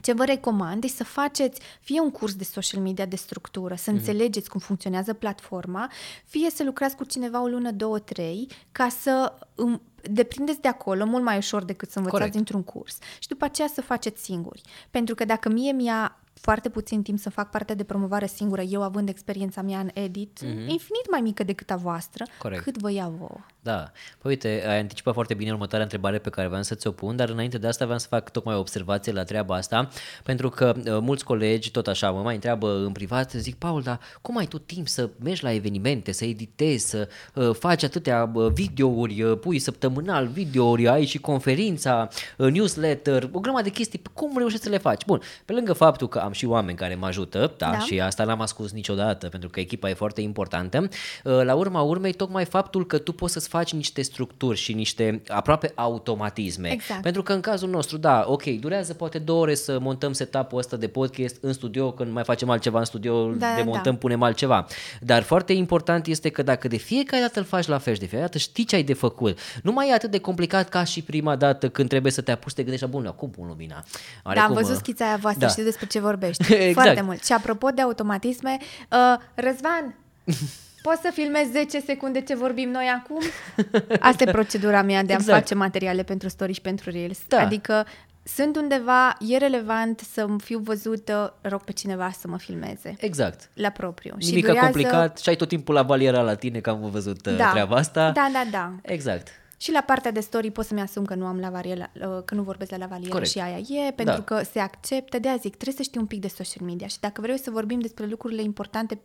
ce vă recomand e să faceți fie un curs de social media de structură, să înțelegeți cum funcționează platforma, fie să lucrați cu cineva o lună, două, trei, ca să um, deprindeți de acolo mult mai ușor decât să învățați Corect. dintr-un curs. Și după aceea să faceți singuri. Pentru că dacă mie mi-a foarte puțin timp să fac partea de promovare singură, eu având experiența mea în edit, mm-hmm. infinit mai mică decât a voastră, Corect. cât vă ia vouă. Da. Păi uite, ai anticipat foarte bine următoarea întrebare pe care vreau să ți-o pun, dar înainte de asta vreau să fac tocmai o observație la treaba asta, pentru că uh, mulți colegi, tot așa, mă mai întreabă în privat, zic, Paul, dar cum ai tu timp să mergi la evenimente, să editezi, să uh, faci atâtea uh, videouri, uh, pui săptămânal videouri, ai și conferința, uh, newsletter, o grămadă de chestii, cum reușești să le faci? Bun, pe lângă faptul că am și oameni care mă ajută, da, Da. și asta n-am ascuns niciodată, pentru că echipa e foarte importantă, uh, la urma urmei, tocmai faptul că tu poți să-ți faci niște structuri și niște aproape automatisme. Exact. Pentru că în cazul nostru, da, ok, durează poate două ore să montăm setup-ul ăsta de podcast în studio, când mai facem altceva în studio, Da, da, demontăm, da. punem altceva. Dar foarte important este că dacă de fiecare dată îl faci la fel și de fiecare dată știi ce ai de făcut, nu mai e atât de complicat ca și prima dată când trebuie să te apuci să te gândești, bun, acum pun lumina. Are Da, am cum, văzut uh, schița aia voastră, da. da. știu despre ce vorbești. *laughs* Exact. Foarte mult. Și apropo de automatisme, uh, Răzvan, *laughs* poți să filmezi 10 secunde ce vorbim noi acum? *laughs* Asta e procedura mea de a-mi Exact. face materiale pentru story și pentru reels. Da. Adică sunt undeva, e relevant să fiu văzută, rog pe cineva să mă filmeze. Exact. La propriu. Nimic și durează... complicat și ai tot timpul la valiera la tine, că am văzut da. Da. treaba asta. Da, da, da. Exact. Și la partea de story pot să-mi asum că nu am lavalier, că nu vorbesc la lavalier Corect. și aia e, pentru Da. că se acceptă. De aia zic, trebuie să știi un pic de social media și dacă vrei să vorbim despre lucrurile importante,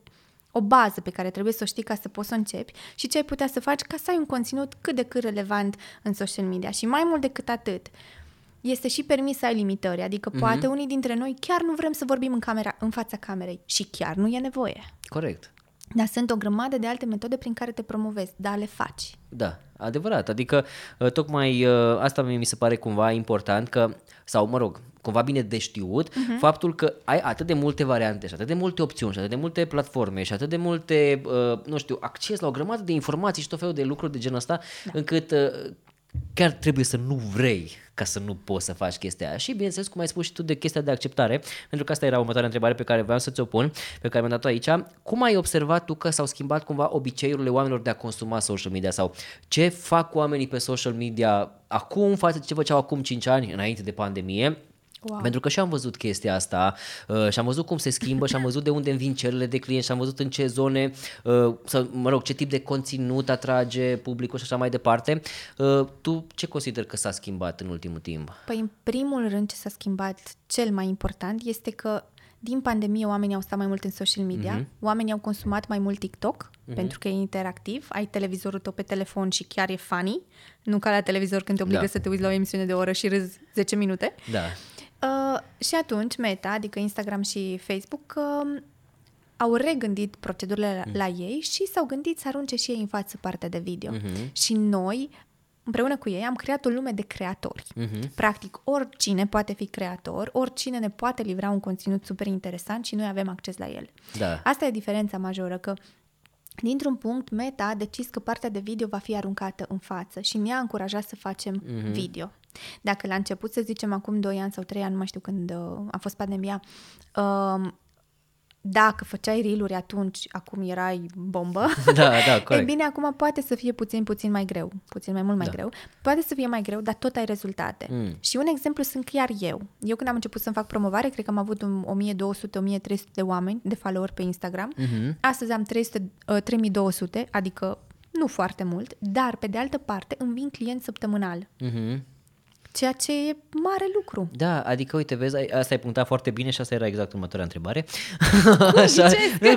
o bază pe care trebuie să o știi ca să poți să începi și ce ai putea să faci ca să ai un conținut cât de cât relevant în social media. Și mai mult decât atât, este și permis să ai limitări, adică Mhm. poate unii dintre noi chiar nu vrem să vorbim în, camera, în fața camerei și chiar nu e nevoie. Corect. Dar sunt o grămadă de alte metode prin care te promovezi, dar le faci. Da, adevărat. Adică, uh, tocmai uh, asta mie mi se pare cumva important că, sau mă rog, cumva bine de știut, uh-huh. faptul că ai atât de multe variante și atât de multe opțiuni și atât de multe platforme și atât de multe, uh, nu știu, acces la o grămadă de informații și tot felul de lucruri de genul ăsta, da. încât uh, chiar trebuie să nu vrei ca să nu poți să faci chestia aia. Și bineînțeles, cum ai spus și tu de chestia de acceptare, pentru că asta era următoarea întrebare pe care vreau să ți-o pun, pe care mi-am dat-o aici. Cum ai observat tu că s-au schimbat cumva obiceiurile oamenilor de a consuma social media sau ce fac oamenii pe social media acum față de ce făceau acum 5 ani înainte de pandemie? Wow. Pentru că și am văzut chestia asta uh, și am văzut cum se schimbă și am văzut de unde vin cererile de clienți și am văzut în ce zone, uh, sau, mă rog, ce tip de conținut atrage publicul și așa mai departe. Uh, tu ce consider că s-a schimbat în ultimul timp? Păi, în primul rând, ce s-a schimbat cel mai important este că din pandemie oamenii au stat mai mult în social media, uh-huh. oamenii au consumat mai mult TikTok, uh-huh. pentru că e interactiv, ai televizorul tău pe telefon și chiar e funny, nu ca la televizor când te obligă Da. da. să te uiți la o emisiune de o oră și râzi 10 minute. Da, Uh, și atunci Meta, adică Instagram și Facebook, uh, au regândit procedurile la, la ei și s-au gândit să arunce și ei în față partea de video. Mhm. Și noi, împreună cu ei, am creat o lume de creatori. Mhm. Practic, oricine poate fi creator, oricine ne poate livra un conținut super interesant și noi avem acces la el. da, Asta e diferența majoră, că Dintr-un punct, Meta a decis că partea de video va fi aruncată în față și ne-a încurajat să facem mm-hmm. video. Dacă la început, să zicem acum 2 ani sau 3 ani, nu mai știu când uh, a fost pandemia, uh, dacă făceai reel atunci, acum erai bombă. *laughs* Da, da, *laughs* corect. E bine, acum poate să fie puțin, puțin mai greu, puțin mai mult mai da. greu. Poate să fie mai greu, dar tot ai rezultate. Mm. Și un exemplu sunt chiar eu. Eu când am început să-mi fac promovare, cred că am avut 1200-1300 de oameni de follower pe Instagram. Mm-hmm. Astăzi am 300, uh, 3200, adică nu foarte mult, dar pe de altă parte îmi vin clienți săptămânal. Mm-hmm. Ceea ce e mare lucru. Da, adică uite, vezi, asta ai punctat foarte bine și asta era exact următoarea întrebare. Cum *laughs* Așa,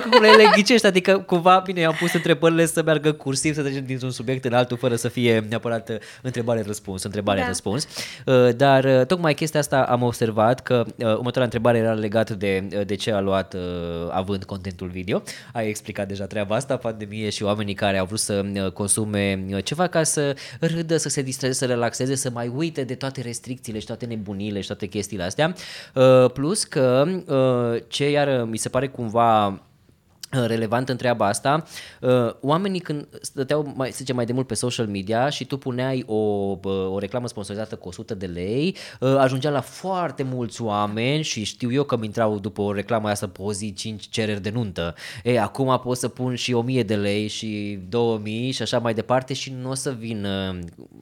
cum le ghicești, adică cumva, bine, am pus întrebările să meargă cursiv, să trecem dintr-un subiect în altul, fără să fie neapărat uh, întrebare-răspuns, întrebare-răspuns. Da. Uh, dar uh, tocmai chestia asta am observat că următoarea întrebare era legată de, de ce a luat având contentul video. Ai explicat deja treaba asta, pandemie și oamenii care au vrut să consume ceva ca să râdă, să se distreze, să relaxeze, să mai uite de toate restricțiile și toate nebunile și toate chestiile astea. Uh, plus că uh, ce iar mi se pare cumva uh, relevant în treaba asta, oamenii când stăteau, mai, să zicem, mai de mult pe social media și tu puneai o, o reclamă sponsorizată cu 100 de lei, ajungea la foarte mulți oameni și știu eu că mi intrau după o reclamă asta pe o zi 5 cereri de nuntă. E, acum pot să pun și 1000 de lei și 2000 și așa mai departe și nu o să vin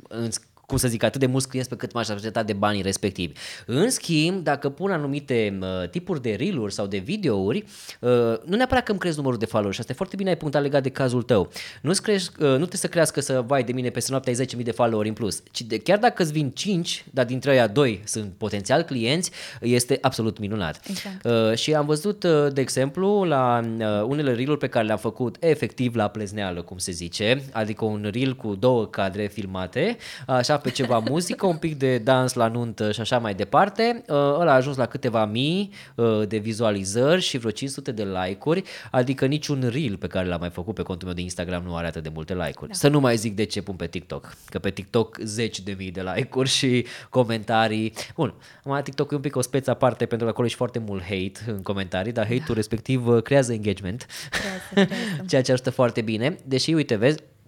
în cum să zic, atât de mulți clienți pe cât m-aș aștepta de banii respectivi. În schimb, dacă pun anumite uh, tipuri de reel sau de videouri, uh, nu neapărat că îmi crezi numărul de followers și asta e foarte bine ai punctat legat de cazul tău. Nu, crești, uh, nu trebuie să crească să vai de mine peste noapte ai 10.000 de followeri în plus, ci de, chiar dacă îți vin 5, dar dintre aia 2 sunt potențial clienți, este absolut minunat. Exact. Uh, și am văzut, uh, de exemplu, la uh, unele reel pe care le-am făcut efectiv la plezneală, cum se zice, adică un reel cu două cadre filmate, așa pe ceva muzică, un pic de dans la nuntă și așa mai departe. Uh, ăla a ajuns la câteva mii uh, de vizualizări și vreo 500 de like-uri, adică niciun reel pe care l-am mai făcut pe contul meu de Instagram nu are atât de multe like-uri. Da. Să nu mai zic de ce pun pe TikTok, că pe TikTok zeci de mii de like-uri și comentarii. Bun, mai TikTok e un pic o speță aparte pentru că acolo e foarte mult hate în comentarii, dar hate-ul da. respectiv uh, creează engagement, creează, creează. *laughs* ceea ce ajută foarte bine. Deși, uite, vezi, Uh,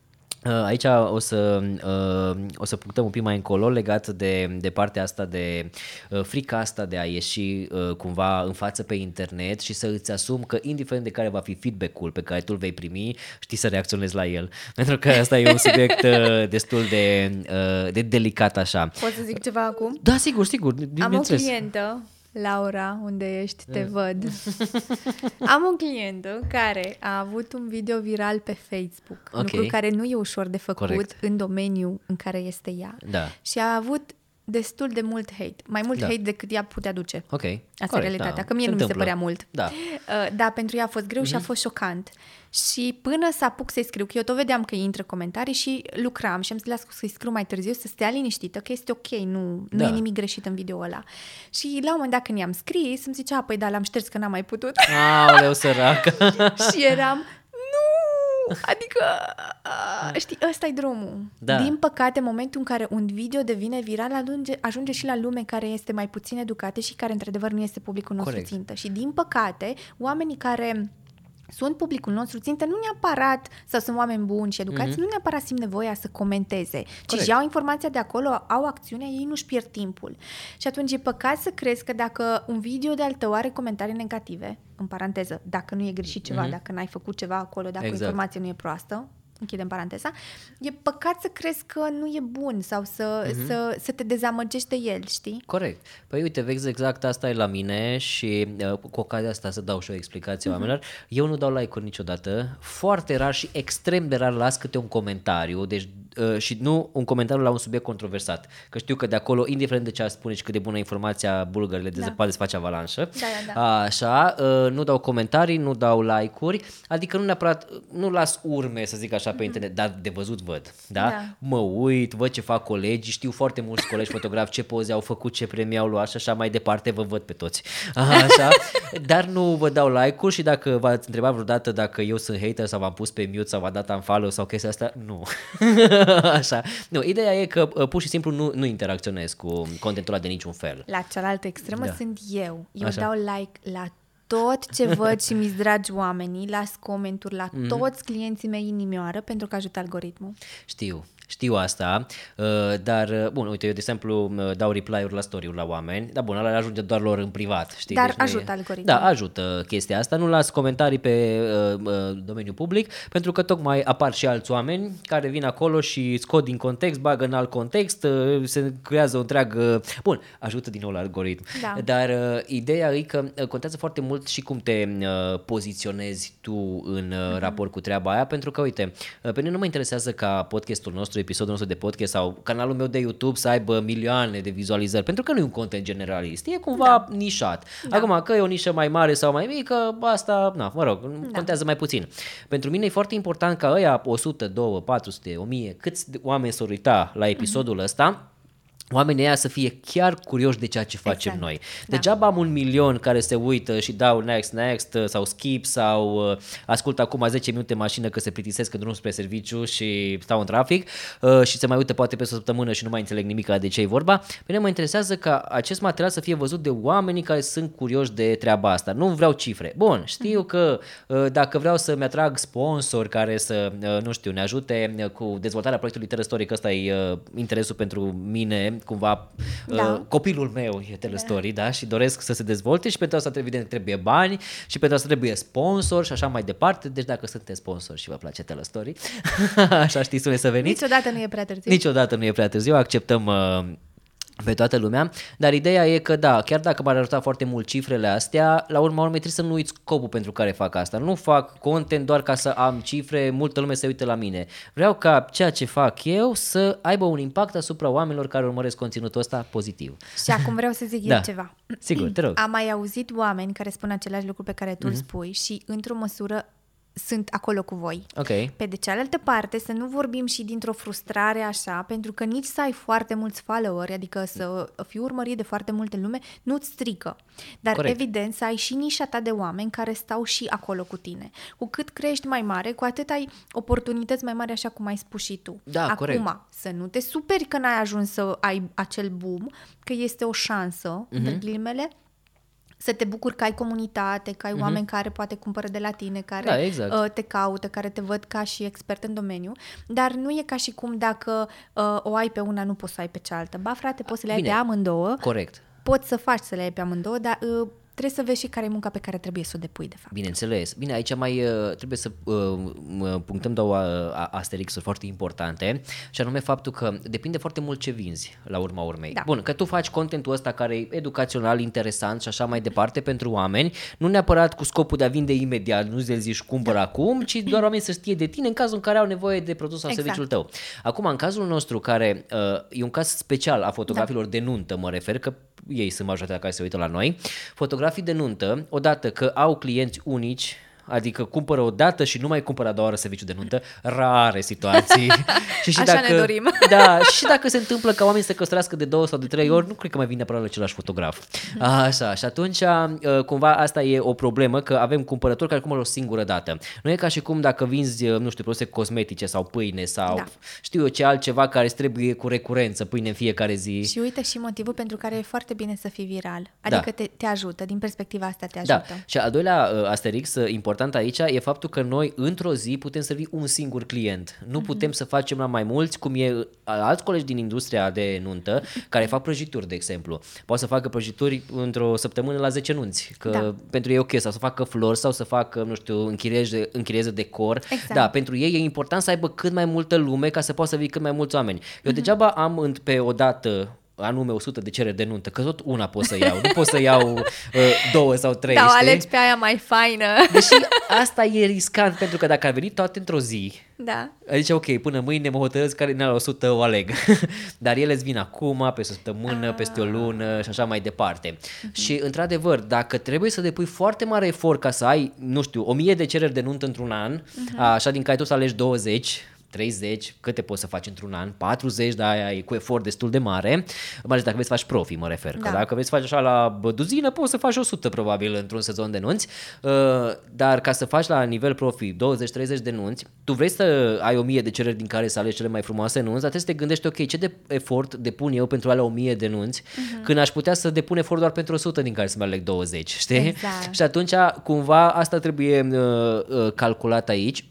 aici o să, uh, o să punctăm un pic mai încolo legat de, de partea asta de uh, frica asta de a ieși cumva în față pe internet și să îți asumi că indiferent de care va fi feedback-ul pe care tu îl vei primi, știi să reacționezi la el. *laughs* Pentru că asta e un subiect destul de, de delicat așa. Pot să zic ceva acum? Da, sigur, sigur. Am o clientă Laura, unde ești, te mm. văd. *laughs* Am un client care a avut un video viral pe Facebook, okay. lucru care nu e ușor de făcut Correct. în domeniul în care este ea. Da. Și a avut destul de mult hate, mai mult da. hate decât ea putea duce. Ok. Asta Corect, e realitatea, da. că mie se nu întâmplă. mi se părea mult. Da. Uh, da, pentru ea a fost greu mm-hmm. și a mhm. fost șocant. Și până să apuc să-i scriu, că eu tot vedeam că intră comentarii și lucram și am zis, las să-i scriu mai târziu, să stea liniștită, că este ok, nu, da. nu e nimic greșit în video ăla. Și la un moment dat când i-am scris, îmi zicea, păi da, l-am șters că n-am mai putut. Aoleu, sărac. *laughs* și eram, Adică, a, știi, ăsta e drumul. Da. Din păcate, în momentul în care un video devine viral, ajunge, ajunge și la lume care este mai puțin educate și care, într-adevăr, nu este publicul nostru Corect. țintă. Și, din păcate, oamenii care sunt publicul nostru țintă, nu neapărat să sunt oameni buni și educați, mm-hmm. nu neapărat simt nevoia să comenteze, ci și iau informația de acolo, au acțiunea, ei nu-și pierd timpul. Și atunci e păcat să crezi că dacă un video de al tău are comentarii negative, în paranteză, dacă nu e greșit ceva, mm-hmm. dacă n-ai făcut ceva acolo, dacă exact. informația nu e proastă, închidem paranteza, e păcat să crezi că nu e bun sau să, uh-huh. să, să te dezamăgești de el, știi? Corect. Păi uite, vezi exact asta e la mine și uh, cu ocazia asta să dau și o explicație uh-huh. oamenilor. Eu nu dau like-uri niciodată, foarte rar și extrem de rar las câte un comentariu, deci uh, și nu un comentariu la un subiect controversat. Că știu că de acolo, indiferent de ce ar spune și cât de bună informația bulgările de da. poate să face avalanșă. Da, da, da. Așa, uh, nu dau comentarii, nu dau like-uri, adică nu neapărat, nu las urme, să zic așa, pe internet, dar de văzut văd. Da? da? Mă uit, văd ce fac colegi, știu foarte mulți colegi *laughs* fotografi ce poze au făcut, ce premii au luat și așa mai departe, vă văd pe toți. Așa? Dar nu vă dau like-uri și dacă v-ați întrebat vreodată dacă eu sunt hater sau v-am pus pe mute sau v-am dat unfollow sau chestia asta, nu. *laughs* *laughs* așa. Nu, ideea e că uh, pur și simplu nu, nu interacționez cu contentul ăla de niciun fel. La cealaltă extremă da. sunt eu. Eu așa? dau like la tot ce *laughs* văd și mi-s dragi oamenii, las comenturi la mm-hmm. toți clienții mei inimioară pentru că ajută algoritmul. Știu. Știu asta, uh, dar, uh, bun, uite, eu, de exemplu, uh, dau reply-uri la story la oameni, dar bun, ăla ajunge doar lor în privat, știi? Dar deci ajută e... algoritmul. Da, ajută chestia asta, nu las comentarii pe uh, domeniul public, pentru că tocmai apar și alți oameni care vin acolo și scot din context, bagă în alt context, uh, se creează o întreagă... Bun, ajută din nou la algoritm. Da. Dar uh, ideea e că contează foarte mult și cum te uh, poziționezi tu în uh, uh-huh. raport cu treaba aia, pentru că, uite, pe mine nu mă interesează ca podcastul nostru episodul nostru de podcast sau canalul meu de YouTube să aibă milioane de vizualizări, pentru că nu e un content generalist, e cumva da. nișat. Da. Acum, că e o nișă mai mare sau mai mică, asta, na, mă rog, da. contează mai puțin. Pentru mine e foarte important ca ăia 100, 2, 400, 1000, câți oameni s-au uita la episodul uh-huh. ăsta, oamenii ăia să fie chiar curioși de ceea ce facem exact. noi. Da. Degeaba am un milion care se uită și dau next, next sau skip sau uh, ascultă acum 10 minute mașină că se plictisesc când drum spre serviciu și stau în trafic uh, și se mai uită poate pe o săptămână și nu mai înțeleg nimic de ce e vorba. Pe mine mă interesează ca acest material să fie văzut de oamenii care sunt curioși de treaba asta. Nu vreau cifre. Bun, știu mm. că uh, dacă vreau să-mi atrag sponsori care să, uh, nu știu, ne ajute uh, cu dezvoltarea proiectului Telestoric, ăsta e uh, interesul pentru mine cumva da. uh, copilul meu e Telestory, da. da, și doresc să se dezvolte și pentru asta evident trebuie bani și pentru asta trebuie sponsor și așa mai departe. Deci dacă sunteți sponsor și vă place Telestory, *laughs* așa știți unde să veniți. Niciodată nu e prea târziu. Niciodată nu e prea târziu, acceptăm uh, pe toată lumea, dar ideea e că da, chiar dacă m-ar ajuta foarte mult cifrele astea, la urma urmei trebuie să nu uit scopul pentru care fac asta. Nu fac content doar ca să am cifre, multă lume se uită la mine. Vreau ca ceea ce fac eu să aibă un impact asupra oamenilor care urmăresc conținutul ăsta pozitiv. Și acum vreau să zic da. eu ceva. Sigur, te rog. Am mai auzit oameni care spun același lucru pe care tu mm-hmm. îl mhm. spui și într-o măsură sunt acolo cu voi. Okay. Pe de cealaltă parte, să nu vorbim și dintr-o frustrare așa, pentru că nici să ai foarte mulți followeri, adică să fii urmărit de foarte multe lume, nu-ți strică. Dar Corect. evident să ai și nișa ta de oameni care stau și acolo cu tine. Cu cât crești mai mare, cu atât ai oportunități mai mari, așa cum ai spus și tu. Da, Acum, corect. să nu te superi că n-ai ajuns să ai acel boom, că este o șansă, uh-huh. între ghilimele, să te bucuri că ai comunitate, că ai uh-huh. oameni care poate cumpără de la tine, care da, exact. uh, te caută, care te văd ca și expert în domeniu, dar nu e ca și cum dacă uh, o ai pe una, nu poți să ai pe cealaltă. Ba, frate, poți să le ai Bine, pe amândouă. Corect. Poți să faci să le ai pe amândouă, dar uh, trebuie să vezi și care e munca pe care trebuie să o depui, de fapt. Bineînțeles. Bine, aici mai uh, trebuie să uh, punctăm două uh, asterixuri foarte importante și anume faptul că depinde foarte mult ce vinzi la urma urmei. Da. Bun, că tu faci contentul ăsta care e educațional, interesant și așa mai departe pentru oameni, nu neapărat cu scopul de a vinde imediat, nu ți zici cumpăr da. acum, ci doar oamenii să știe de tine în cazul în care au nevoie de produs sau exact. serviciul tău. Acum, în cazul nostru, care uh, e un caz special a fotografilor da. de nuntă, mă refer, că ei sunt majoritatea care se uită la noi, fotografii de nuntă, odată că au clienți unici, Adică cumpără o dată și nu mai cumpără a doua oară serviciu de nuntă. Rare situații. *laughs* și, și Așa dacă, ne dorim. *laughs* da, și dacă se întâmplă ca oamenii să se căsătorească de două sau de trei ori, nu cred că mai vine neapărat același fotograf. Așa, și atunci uh, cumva asta e o problemă, că avem cumpărători care cumpără o singură dată. Nu e ca și cum dacă vinzi, uh, nu știu, produse cosmetice sau pâine sau da. știu eu ce altceva care îți trebuie cu recurență, pâine în fiecare zi. Și uite și motivul pentru care e foarte bine să fii viral. Adică da. te, te ajută, din perspectiva asta te da. ajută. Da. Și al doilea uh, asterix important important aici e faptul că noi într-o zi putem servi un singur client. Nu mm-hmm. putem să facem la mai mulți, cum e alți colegi din industria de nuntă, care fac prăjituri, de exemplu. Poate să facă prăjituri într-o săptămână la 10 nunți, că da. pentru ei e ok, sau să facă flori sau să facă, nu știu, închirieze, închirieze decor. Exact. Da, pentru ei e important să aibă cât mai multă lume ca să poată să vii cât mai mulți oameni. Eu mm-hmm. degeaba am pe o dată anume 100 de cereri de nuntă, că tot una pot să iau, nu pot să iau *laughs* uh, două sau trei, Da, alegi pe aia mai faină. Deși asta e riscant, pentru că dacă ar veni toate într-o zi, da. Adică, ok, până mâine mă hotărăsc care din 100 o aleg. *laughs* Dar ele îți vin acum, pe o săptămână, ah. peste o lună și așa mai departe. Uh-huh. Și, într-adevăr, dacă trebuie să depui foarte mare efort ca să ai, nu știu, o mie de cereri de nuntă într-un an, uh-huh. așa din care tu să alegi 20, 30, câte poți să faci într-un an? 40, dar aia e cu efort destul de mare, mai ales dacă vrei să faci profi, mă refer. Da. Că dacă vrei să faci așa la duzină, poți să faci 100 probabil într-un sezon de nunți, uh, dar ca să faci la nivel profi 20-30 de nunți, tu vrei să ai 1000 de cereri din care să alegi cele mai frumoase nunți, dar trebuie să te gândești, ok, ce de efort depun eu pentru alea 1000 de nunți, uh-huh. când aș putea să depun efort doar pentru 100 din care să mai aleg 20, știi? Exact. Și atunci, cumva, asta trebuie uh, uh, calculat aici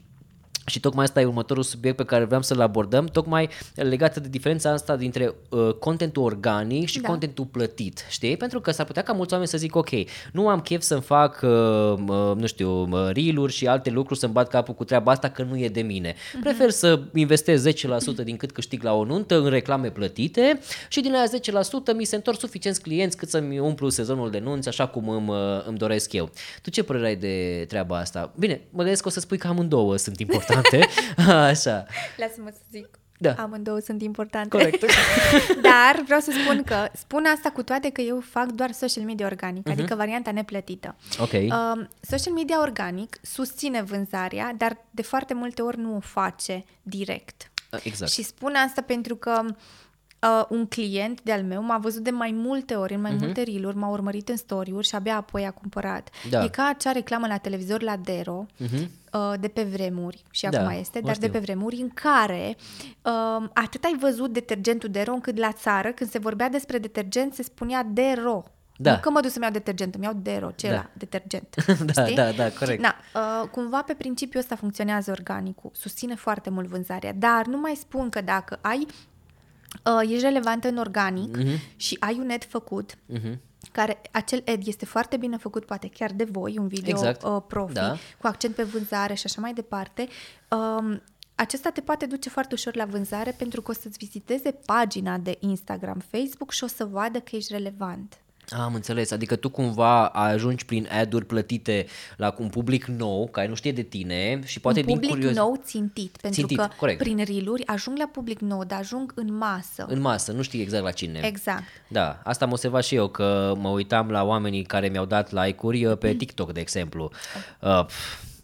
și tocmai asta e următorul subiect pe care vreau să-l abordăm, tocmai legat de diferența asta dintre uh, contentul organic și da. contentul plătit, știi? Pentru că s-ar putea ca mulți oameni să zic, ok, nu am chef să-mi fac, uh, uh, nu știu, uh, reel și alte lucruri, să-mi bat capul cu treaba asta că nu e de mine. Uh-huh. Prefer să investez 10% din cât câștig la o nuntă în reclame plătite și din aia 10% mi se întorc suficienți clienți cât să-mi umplu sezonul de nunți așa cum îmi, uh, îmi doresc eu. Tu ce părere ai de treaba asta? Bine, mă gândesc că o să spui că amândouă sunt importante importante. *laughs* Așa. Lasă-mă să zic. Da. Amândouă sunt importante. Corect. *laughs* Dar vreau să spun că spun asta cu toate că eu fac doar social media organic, uh-huh. adică varianta neplătită. Ok. Uh, social media organic susține vânzarea, dar de foarte multe ori nu o face direct. Uh, exact. Și spun asta pentru că uh, un client de-al meu m-a văzut de mai multe ori, în mai uh-huh. multe reel m-a urmărit în story-uri și abia apoi a cumpărat. Da. E ca acea reclamă la televizor la Dero, uh-huh. uh, de pe vremuri, și da, acum este, dar știu. de pe vremuri, în care uh, atât ai văzut detergentul Dero, încât la țară, când se vorbea despre detergent, se spunea Dero. Da. Nu că mă duc să-mi iau detergent, îmi iau Dero, ce da. detergent. *laughs* da, știi? da, da, corect. Da, uh, cumva pe principiul ăsta funcționează organicul, susține foarte mult vânzarea, dar nu mai spun că dacă ai uh, ești relevantă în organic uh-huh. și ai un ad făcut, uh-huh. care acel ad este foarte bine făcut, poate chiar de voi, un video exact. uh, profi, da. cu accent pe vânzare și așa mai departe, um, acesta te poate duce foarte ușor la vânzare pentru că o să-ți viziteze pagina de Instagram, Facebook și o să vadă că ești relevant. Am înțeles, adică tu cumva ajungi prin ad-uri plătite la un public nou, care nu știe de tine și poate un public din curios... nou țintit, pentru țintit, că corect. prin reel ajung la public nou, dar ajung în masă. În masă, nu știi exact la cine. Exact. Da, asta am observat și eu, că mă uitam la oamenii care mi-au dat like-uri uh, pe *clears throat* TikTok, de exemplu. Uh,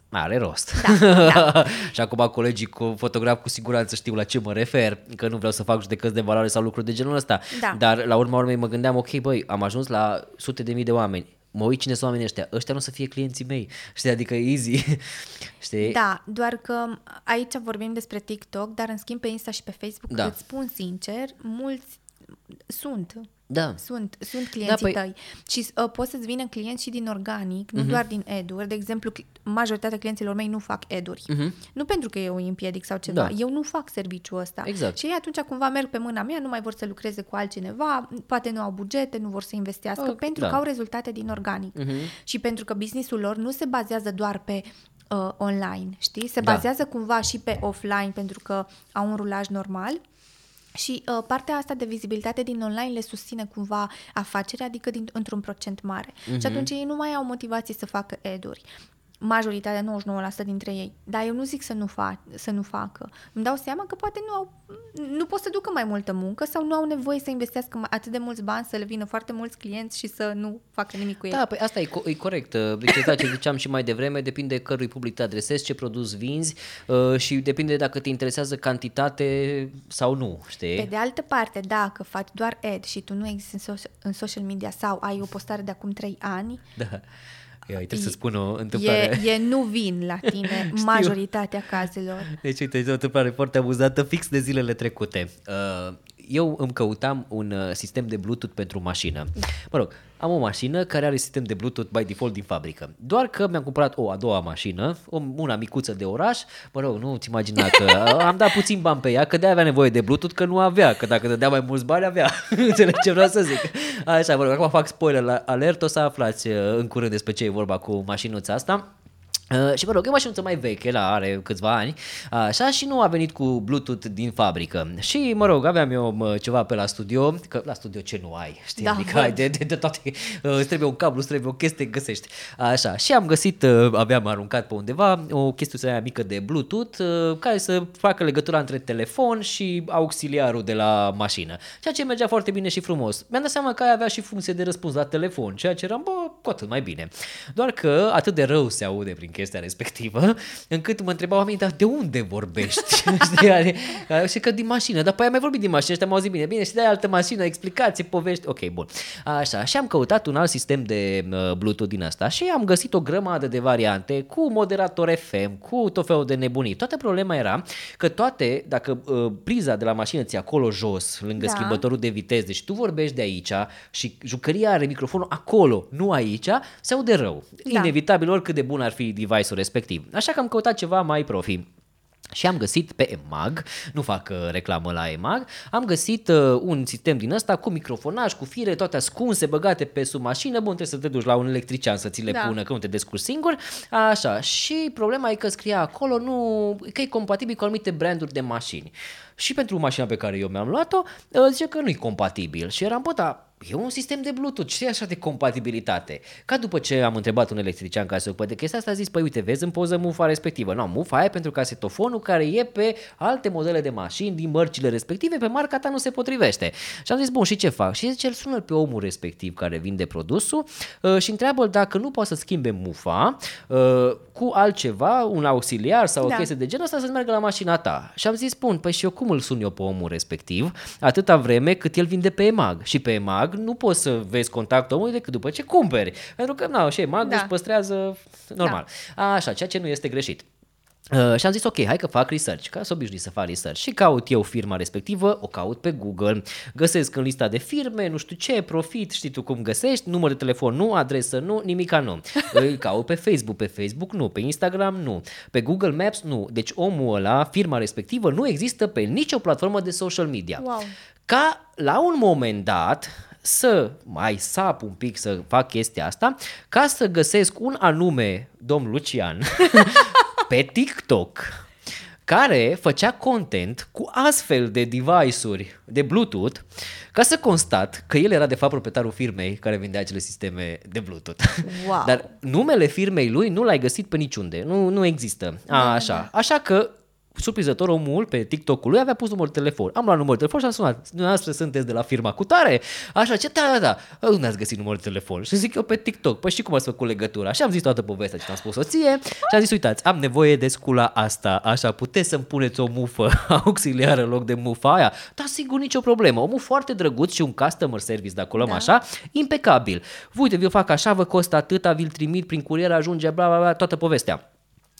are rost. Da, *laughs* da. și acum colegii cu fotograf cu siguranță știu la ce mă refer, că nu vreau să fac judecăți de valoare sau lucruri de genul ăsta. Da. Dar la urma urmei mă gândeam, ok, băi, am ajuns la sute de mii de oameni. Mă uit cine sunt oamenii ăștia. Ăștia nu o să fie clienții mei. Știi, adică easy. *laughs* Știi? Da, doar că aici vorbim despre TikTok, dar în schimb pe Insta și pe Facebook, da. îți spun sincer, mulți sunt da. Sunt, sunt clienții da, păi... tăi. Și uh, poți să-ți vină clienți și din organic, nu uh-huh. doar din eduri. De exemplu, majoritatea clienților mei nu fac eduri. Uh-huh. Nu pentru că eu îi împiedic sau ceva. Da. Eu nu fac serviciul ăsta. Exact. Și ei atunci cumva merg pe mâna mea, nu mai vor să lucreze cu altcineva, poate nu au bugete, nu vor să investească, oh, pentru da. că au rezultate din organic. Uh-huh. Și pentru că businessul lor nu se bazează doar pe uh, online, știi? Se da. bazează cumva și pe offline, pentru că au un rulaj normal și uh, partea asta de vizibilitate din online le susține cumva afacerea, adică din, într-un procent mare. Uh-huh. Și mhm. atunci ei nu mai au motivație să facă eduri majoritatea, 99% dintre ei. Dar eu nu zic să nu, fa- să nu facă. Îmi dau seama că poate nu au, nu pot să ducă mai multă muncă sau nu au nevoie să investească atât de mulți bani, să le vină foarte mulți clienți și să nu facă nimic cu ei. Da, păi asta e, co- e corect. Deci exact ce ziceam și mai devreme, depinde cărui public te adresezi, ce produs vinzi uh, și depinde dacă te interesează cantitate sau nu, știi? Pe de altă parte, dacă faci doar ad și tu nu existi în, so- în social media sau ai o postare de acum 3 ani, da Ia, trebuie să spun o întâmplare. E, e nu vin la tine *laughs* majoritatea cazelor. Deci, uite, e o întâmplare foarte amuzată fix de zilele trecute. Uh, eu îmi căutam un uh, sistem de Bluetooth pentru mașină. Mă rog, am o mașină care are sistem de Bluetooth by default din fabrică. Doar că mi-am cumpărat o a doua mașină, o, una micuță de oraș, mă rog, nu-ți imagina că *laughs* am dat puțin bani pe ea, că de avea nevoie de Bluetooth, că nu avea, că dacă dădea mai mulți bani avea. *laughs* Înțelegi ce vreau să zic? Așa, mă rog, acum fac spoiler alert, o să aflați uh, în curând despre ce e vorba cu mașinuța asta. Uh, și mă rog, e o mașinuță mai veche, la are câțiva ani, așa, și nu a venit cu Bluetooth din fabrică. Și, mă rog, aveam eu mă, ceva pe la studio, că la studio ce nu ai, știi? Da, adică ai de, de, de toate, uh, îți trebuie un cablu, îți trebuie o chestie, găsești. Așa, și am găsit, uh, aveam aruncat pe undeva, o chestie aia mică de Bluetooth, uh, care să facă legătura între telefon și auxiliarul de la mașină. Ceea ce mergea foarte bine și frumos. Mi-am dat seama că aia avea și funcție de răspuns la telefon, ceea ce eram, bă, cu atât mai bine. Doar că atât de rău se aude prin chestia respectivă, încât mă întrebau oamenii, dar de unde vorbești? *laughs* Știi, adică, și că din mașină, dar pe aia mai vorbit din mașină, ăștia m-au zis bine, bine, și de altă mașină, explicații, povești, ok, bun. Așa, și am căutat un alt sistem de uh, Bluetooth din asta și am găsit o grămadă de variante cu moderator FM, cu tot felul de nebunii. Toată problema era că toate, dacă uh, priza de la mașină ți acolo jos, lângă Da. schimbătorul de viteză, deci tu vorbești de aici și jucăria are microfonul acolo, nu aici, se aude rău. Da. Inevitabil oricât de bun ar fi device-ul respectiv. Așa că am căutat ceva mai profi. Și am găsit pe EMAG, nu fac uh, reclamă la EMAG, am găsit uh, un sistem din ăsta cu microfonaj, cu fire, toate ascunse, băgate pe sub mașină, bun, trebuie să te duci la un electrician să ți le Da. pună, că nu te descurci singur, așa. Și problema e că scria acolo nu, că e compatibil cu anumite branduri de mașini. Și pentru mașina pe care eu mi-am luat-o, uh, zice că nu e compatibil. Și eram, bă, dar E un sistem de Bluetooth, ce e așa de compatibilitate? Ca după ce am întrebat un electrician care se ocupă de chestia asta, a zis, păi uite, vezi în poză mufa respectivă. Nu, mufa aia e pentru casetofonul care e pe alte modele de mașini din mărcile respective, pe marca ta nu se potrivește. Și am zis, bun, și ce fac? Și zice, îl sună pe omul respectiv care vinde produsul uh, și întreabă dacă nu poate să schimbe mufa uh, cu altceva, un auxiliar sau o Da. chestie de genul ăsta să meargă la mașina ta. Și am zis, bun, păi și eu cum îl sun eu pe omul respectiv, atâta vreme cât el vinde pe EMAG. Și pe EMAG nu poți să vezi contactul omului decât după ce cumperi. Pentru că, na, și EMAG Da. își păstrează normal. Așa, ceea ce nu este greșit. Uh, și am zis, ok, hai că fac research, ca să obișnui să fac research. Și caut eu firma respectivă, o caut pe Google, găsesc în lista de firme, nu știu ce, profit, știi tu cum găsești, număr de telefon nu, adresă nu, nimica nu. *laughs* Îl caut pe Facebook, pe Facebook nu, pe Instagram nu, pe Google Maps nu. Deci omul ăla, firma respectivă, nu există pe nicio platformă de social media. Wow. Ca la un moment dat să mai sap un pic să fac chestia asta, ca să găsesc un anume domn Lucian *laughs* pe TikTok care făcea content cu astfel de device-uri de Bluetooth ca să constat că el era de fapt proprietarul firmei care vindea acele sisteme de Bluetooth. Wow. Dar numele firmei lui nu l-ai găsit pe niciunde, nu, nu există. A, așa. Așa că surprizător omul pe TikTok-ul lui avea pus numărul de telefon. Am luat numărul de telefon și am sunat. Dumneavoastră sunteți de la firma cu tare? Așa, ce? Da, da, da. Unde ați găsit numărul de telefon? Și zic eu pe TikTok. Păi și cum ați făcut legătura? Și am zis toată povestea ce am spus soție și am zis, uitați, am nevoie de scula asta, așa, puteți să-mi puneți o mufă *laughs* auxiliară în loc de mufa aia? Da, sigur, nicio problemă. Omul foarte drăguț și un customer service de acolo, da. așa, impecabil. Uite, vi-o fac așa, vă costă atâta, vi-l trimit prin curier, ajunge, bla, bla, bla, toată povestea.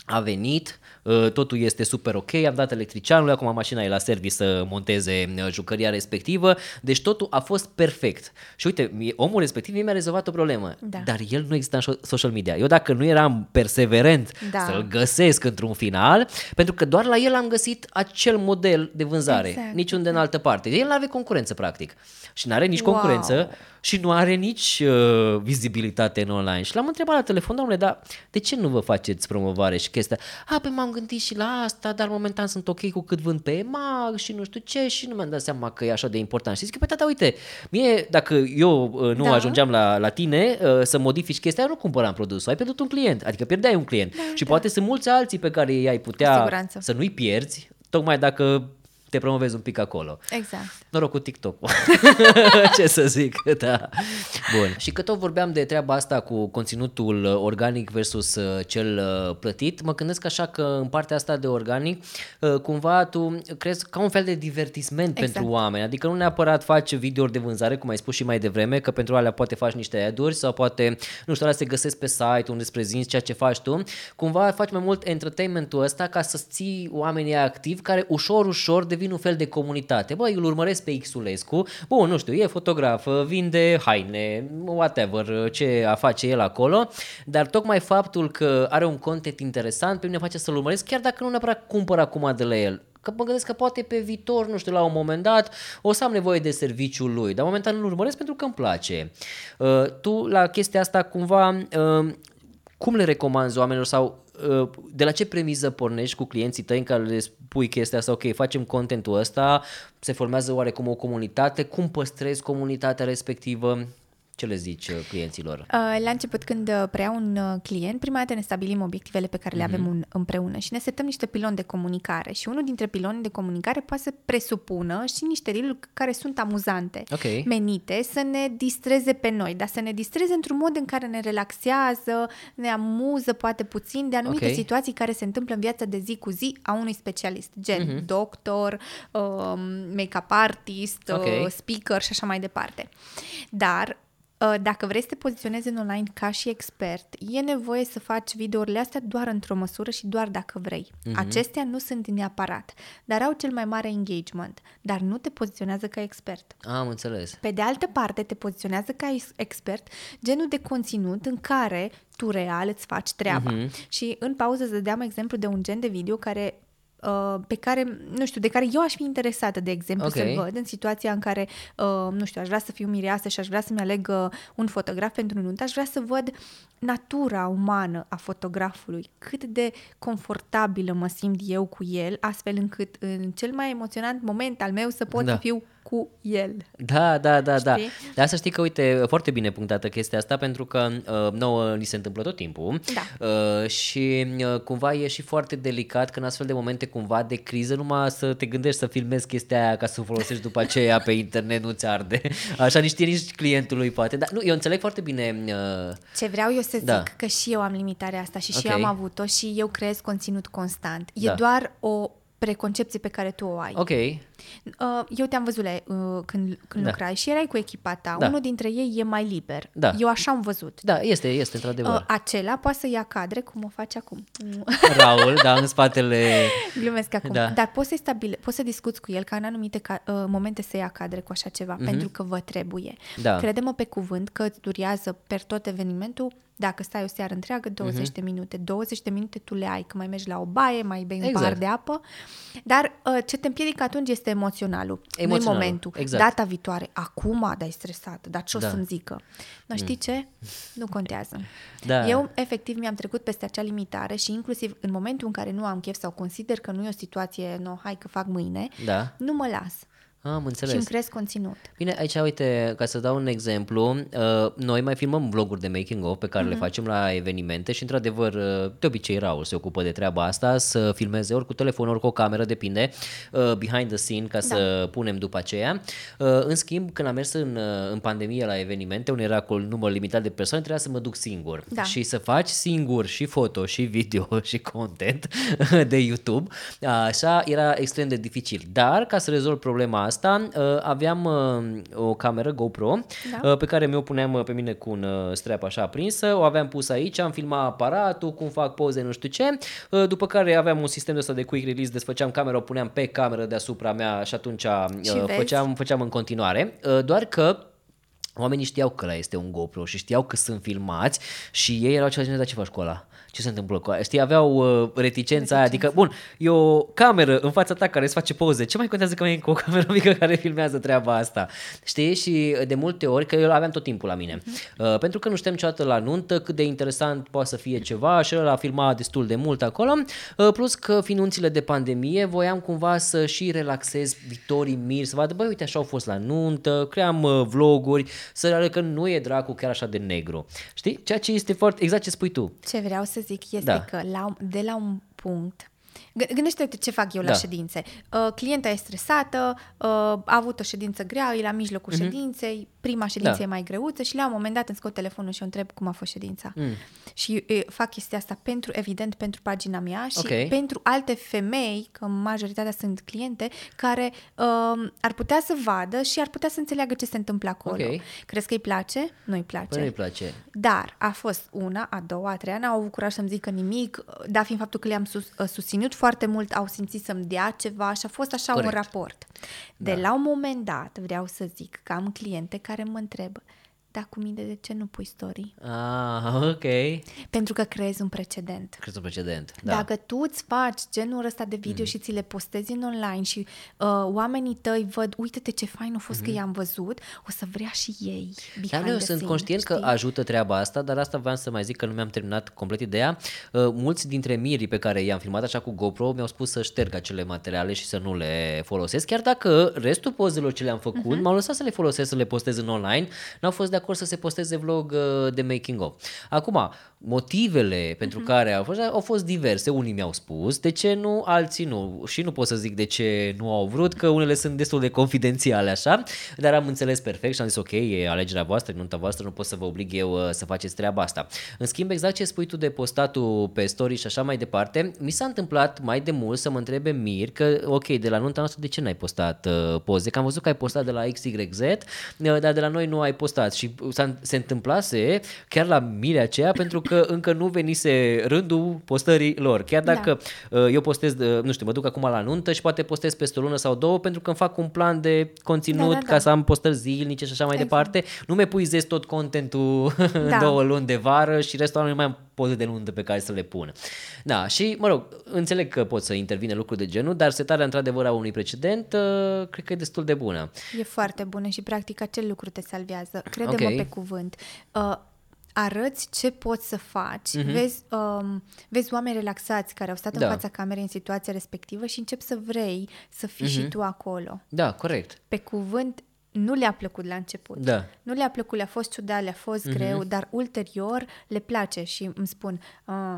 A venit, uh, totul este super ok, am dat electricianului, acum mașina e la service să monteze uh, jucăria respectivă, deci totul a fost perfect. Și uite, mie- omul respectiv mie mi-a rezolvat o problemă, Da. dar el nu exista în so- social media. Eu dacă nu eram perseverent Da. să-l găsesc într-un final, pentru că doar la el am găsit acel model de vânzare, Exact, niciunde în altă parte. El nu avea concurență, practic. Și nu are nici Wow. concurență și nu are nici uh, vizibilitate în online. Și l-am întrebat la telefon, domnule, dar de ce nu vă faceți promovare și chestia? A, păi m-am gândit și la asta, dar momentan sunt ok cu cât vând pe EMAG și nu știu ce și nu mi-am dat seama că e așa de important. Și zic, păi tata, uite, mie, dacă eu uh, nu Da. ajungeam la, la tine uh, să modifici chestia, eu nu cumpăram produsul, ai pierdut un client, adică pierdeai un client. și poate sunt mulți alții pe care i-ai Da, Cu putea siguranță. să nu-i pierzi, tocmai dacă te promovezi un pic acolo. Exact. Noroc cu TikTok. *laughs* Ce să zic, da. Bun. Și că tot vorbeam de treaba asta cu conținutul uh, organic versus uh, cel uh, plătit, mă gândesc așa că în partea asta de organic, uh, cumva tu crezi ca un fel de divertisment Exact. pentru oameni. Adică nu neapărat faci videouri de vânzare, cum ai spus și mai devreme, că pentru alea poate faci niște ad-uri sau poate, nu știu, alea se găsesc pe site unde îți prezinți ceea ce faci tu. Cumva faci mai mult entertainmentul ăsta ca să ții oamenii activi care ușor, ușor devin un fel de comunitate. Băi, îl urmăresc pe Xulescu, bun, nu știu, e fotograf, vinde haine, whatever, ce a face el acolo, dar tocmai faptul că are un content interesant pe mine face să-l urmăresc, chiar dacă nu neapărat cumpăr acum de la el. Că mă gândesc că poate pe viitor, nu știu, la un moment dat o să am nevoie de serviciul lui, dar momentan nu-l urmăresc pentru că îmi place. Uh, tu la chestia asta cumva uh, cum le recomanzi oamenilor sau uh, de la ce premiză pornești cu clienții tăi în care le spui chestia asta, ok, facem contentul ăsta, se formează oarecum o comunitate, cum păstrezi comunitatea respectivă? Ce le zici uh, clienților? Uh, La început, când uh, preia un uh, client, prima dată ne stabilim obiectivele pe care le avem Mhm. un, împreună și ne setăm niște piloni de comunicare. Și unul dintre pilonii de comunicare poate să presupună și niște reel care sunt amuzante, Ok. menite să ne distreze pe noi, dar să ne distreze într-un mod în care ne relaxează, ne amuză poate puțin de anumite Ok. situații care se întâmplă în viața de zi cu zi a unui specialist, gen Mhm. doctor, um, make-up artist, Ok. uh, speaker și așa mai departe. Dar uh, dacă vrei să te poziționezi în online ca și expert, e nevoie să faci videourile astea doar într-o măsură și doar dacă vrei. Mhm. Acestea nu sunt neapărat, dar au cel mai mare engagement, dar nu te poziționează ca expert. Am înțeles. Pe de altă parte, te poziționează ca ex- expert genul de conținut în care tu real îți faci treaba. Mhm. Și în pauză îți dădeam exemplu de un gen de video care uh, pe care, nu știu, de care eu aș fi interesată, de exemplu, Ok. să-l văd în situația în care, uh, nu știu, aș vrea să fiu mireasă și aș vrea să-mi aleg uh, un fotograf pentru nuntă, aș vrea să văd natura umană a fotografului, cât de confortabilă mă simt eu cu el, astfel încât în cel mai emoționant moment al meu să pot Da. să fiu cu el. Da, da, da, da. Știi? Dar să știi că, uite, foarte bine punctată chestia asta, pentru că uh, nouă ni se întâmplă tot timpul Da. uh, și uh, cumva e și foarte delicat că în astfel de momente cumva de criză numai să te gândești să filmezi chestia aia ca să o folosești după aceea pe internet, nu-ți arde. *laughs* Așa nici știi nici clientului poate. Dar nu, eu înțeleg foarte bine uh, Ce vreau eu să zic, Da. că și eu am limitarea asta și și Ok. eu am avut-o și eu creez conținut constant. E Da. doar o preconcepție pe care tu o ai. Ok, Uh, eu te-am văzut le, uh, când, când Da. lucrai și erai cu echipa ta. Da. Unul dintre ei e mai liber. Da. Eu așa am văzut. da, este, este, într-adevăr. Uh, acela poate să ia cadre cum o face acum. *laughs* Raul, da, în spatele... Glumesc acum. Da. Dar poți să, stabile, poți să discuți cu el ca în anumite ca, uh, momente să ia cadre cu așa ceva, pentru că vă trebuie. Mhm. Da. Crede-mă pe cuvânt că îți durează per tot evenimentul, dacă stai o seară întreagă, 20 Mhm. de minute. 20 de minute tu le ai, că mai mergi la o baie, mai bei un Exact. pahar de apă. Dar uh, ce te împiedică atunci este emoționalul. Nu Emoționalul, momentul. exact. Data viitoare. Acum, dar e stresat. Dar ce o Da. Mm. să-mi zică? Dar știi ce? Nu contează. Da. Eu, efectiv, mi-am trecut peste acea limitare și inclusiv în momentul în care nu am chef sau consider că nu e o situație, no, hai că fac mâine, Da, nu mă las am și înțeles. îmi cresc conținut. Bine, aici, uite, ca să dau un exemplu, uh, noi mai filmăm vloguri de making-of pe care le facem la evenimente și, într-adevăr, uh, de obicei Raul se ocupă de treaba asta, să filmeze ori cu telefon, ori cu o cameră, depinde, uh, behind the scene, ca să punem după aceea. Uh, În schimb, când am mers în, uh, în pandemie la evenimente, unde era cu un număr limitat de persoane, trebuia să mă duc singur. Da. Și să faci singur și foto, și video, *laughs* și content de YouTube, așa era extrem de dificil. Dar, ca să rezolv problema asta, uh, aveam uh, o cameră GoPro Da. uh, pe care mi-o puneam uh, pe mine cu un uh, strap așa aprinsă, o aveam pus aici, am filmat aparatul, cum fac poze, nu știu ce, uh, după care aveam un sistem de ăsta de quick release, desfăceam camera, o puneam pe cameră deasupra mea și atunci uh, Și vezi? făceam, făceam în continuare, Uh, doar că Oamenii știau că ăla este un GoPro și știau că sunt filmați și ei erau ceva de dar ce faci cu ăla? Ce se întâmplă cu ăla? Știi, aveau uh, reticența aia, adică, bun, e o cameră în fața ta care îți face poze, ce mai contează că mai e cu o cameră *laughs* mică care filmează treaba asta? Știi? Și de multe ori, că eu aveam tot timpul la mine, uh, pentru că nu știam niciodată la nuntă cât de interesant poate să fie ceva și ăla a filmat destul de mult acolo, uh, plus că fiind nunțile de pandemie, voiam cumva să și relaxez viitorii miri, să vadă, băi, uite, așa au fost la nuntă, cream uh, vloguri, să arăt că nu e dracu chiar așa de negru. Știi? Ceea ce este foarte, exact ce spui tu. Ce vreau să zic este Da. că la, de la un punct Gă- Gândește-te ce fac eu la Da. ședințe. Uh, clienta e stresată, uh, a avut o ședință grea, e la mijlocul ședinței, prima ședință Mhm. Da. e mai greuță și la un moment dat îmi scot telefonul și o întreb cum a fost ședința. Mm. Și uh, fac chestia asta pentru, evident, pentru pagina mea și Ok. pentru alte femei, că majoritatea sunt cliente, care uh, ar putea să vadă și ar putea să înțeleagă ce se întâmplă acolo. Ok. Crezi că îi place? Nu-i place. Păi nu-i place. Dar a fost una, a doua, a treia, n-au avut curaj să-mi zică nimic, dar fiind faptul că le-am sus, uh, susținut foarte mult, au simțit să-mi dea ceva și a fost așa Corect. un raport. De la un moment dat, vreau să zic că am cliente care mă întrebă, dar cu mine de ce nu pui story? Ah, ok. Pentru că creezi un precedent. Crezul precedent. Da. Da. Dacă tu îți faci genul ăsta de video mm. și ți le postezi în online și uh, oamenii tăi văd, uite-te ce fain a fost mm. că i-am văzut, o să vrea și ei behind Dar nu, eu the sunt scene, conștient că știi? ajută treaba asta, dar asta vreau să mai zic că nu mi-am terminat complet ideea. Uh, mulți dintre mirii pe care i-am filmat așa cu GoPro mi-au spus să șterg acele materiale și să nu le folosesc, chiar dacă restul pozelor ce le-am făcut Mhm. m-au lăsat să le folosesc, să le postez în online, n-au fost de acord să se posteze vlog uh, de making of. Acum, motivele pentru uh-huh. care au fost, au fost diverse. Unii mi-au spus de ce nu, alții nu. Și nu pot să zic de ce nu au vrut, că unele sunt destul de confidențiale așa, dar am înțeles perfect și am zis ok, e alegerea voastră, nunta voastră, nu pot să vă oblig eu uh, să faceți treaba asta. În schimb, exact ce spui tu de postatul pe story și așa mai departe, mi s-a întâmplat mai de mult să mă întrebe Mir că ok, de la nunta noastră de ce n-ai postat uh, poze? Că am văzut că ai postat de la XYZ, uh, dar de la noi nu ai postat și se întâmplase chiar la mire aceea pentru că *coughs* încă nu venise rândul postării lor. Chiar dacă da. uh, eu postez, uh, nu știu, mă duc acum la nuntă și poate postez peste o lună sau două pentru că îmi fac un plan de conținut da, da, da. ca să am postări zilnice și așa mai exact. departe. Nu mi puizez tot contentul *laughs* da. două luni de vară și restul anului mai am poze de nuntă pe care să le pun. Da, și mă rog, înțeleg că pot să intervine lucruri de genul, dar setarea într-adevăr a unui precedent uh, cred că e destul de bună. E foarte bună și practic acel lucru te salvează. Crede-mă okay. pe cuvânt. Uh, arăți ce poți să faci, uh-huh. vezi, um, vezi oameni relaxați care au stat da. în fața camerei în situația respectivă și începi să vrei să fii uh-huh. și tu acolo. Da, corect. Pe cuvânt, nu le-a plăcut la început. Da. Nu le-a plăcut, le-a fost ciudat, le-a fost uh-huh. greu, dar ulterior le place și îmi spun,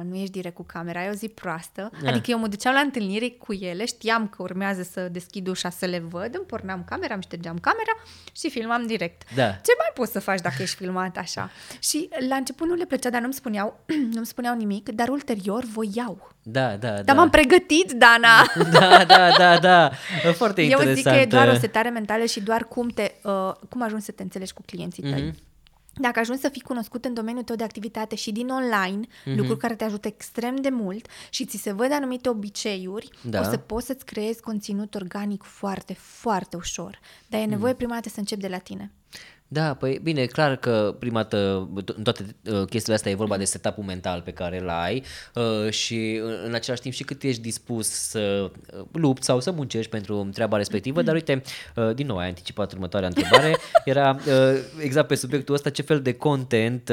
nu ești direct cu camera, ai o zi proastă. Da. Adică eu mă duceam la întâlnire cu ele, știam că urmează să deschid ușa să le văd, îmi porneam camera, îmi ștergeam camera și filmam direct. Da. Ce mai poți să faci dacă ești filmat așa? Și la început nu le plăcea, dar nu-mi spuneau, *clears throat* nu-mi spuneau nimic, dar ulterior voiau. Da, da, Dar da. m-am pregătit, Dana! *laughs* da, da, da, da. Foarte interesant. Eu zic că e doar o setare mentală și doar cum te te, uh, cum ajungi să te înțelegi cu clienții tăi. Mm-hmm. Dacă ajungi să fii cunoscut în domeniul tău de activitate și din online, mm-hmm. lucruri care te ajută extrem de mult și ți se văd anumite obiceiuri, da. o să poți să-ți creezi conținut organic foarte, foarte ușor. Dar e nevoie mm. prima dată să începi de la tine. Da, păi bine, clar că prima dată în toate uh, chestiile astea e vorba de setup-ul mental pe care îl ai uh, și în același timp și cât ești dispus să uh, lupți sau să muncești pentru treaba respectivă, dar uite, din nou ai anticipat următoarea întrebare, *laughs* era exact pe subiectul ăsta, ce fel de content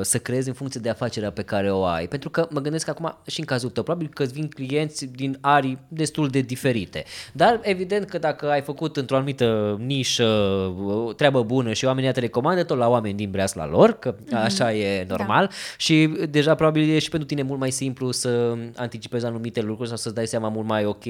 să creezi în funcție de afacerea pe care o ai, pentru că mă gândesc că acum și în cazul tău, probabil că îți vin clienți din arii destul de diferite, dar evident că dacă ai făcut într-o anumită nișă treabă bună, bună și oamenii te recomandă tot la oameni din breasla lor, că mm-hmm. așa e da. normal da. și deja probabil e și pentru tine mult mai simplu să anticipezi anumite lucruri sau să-ți dai seama mult mai ok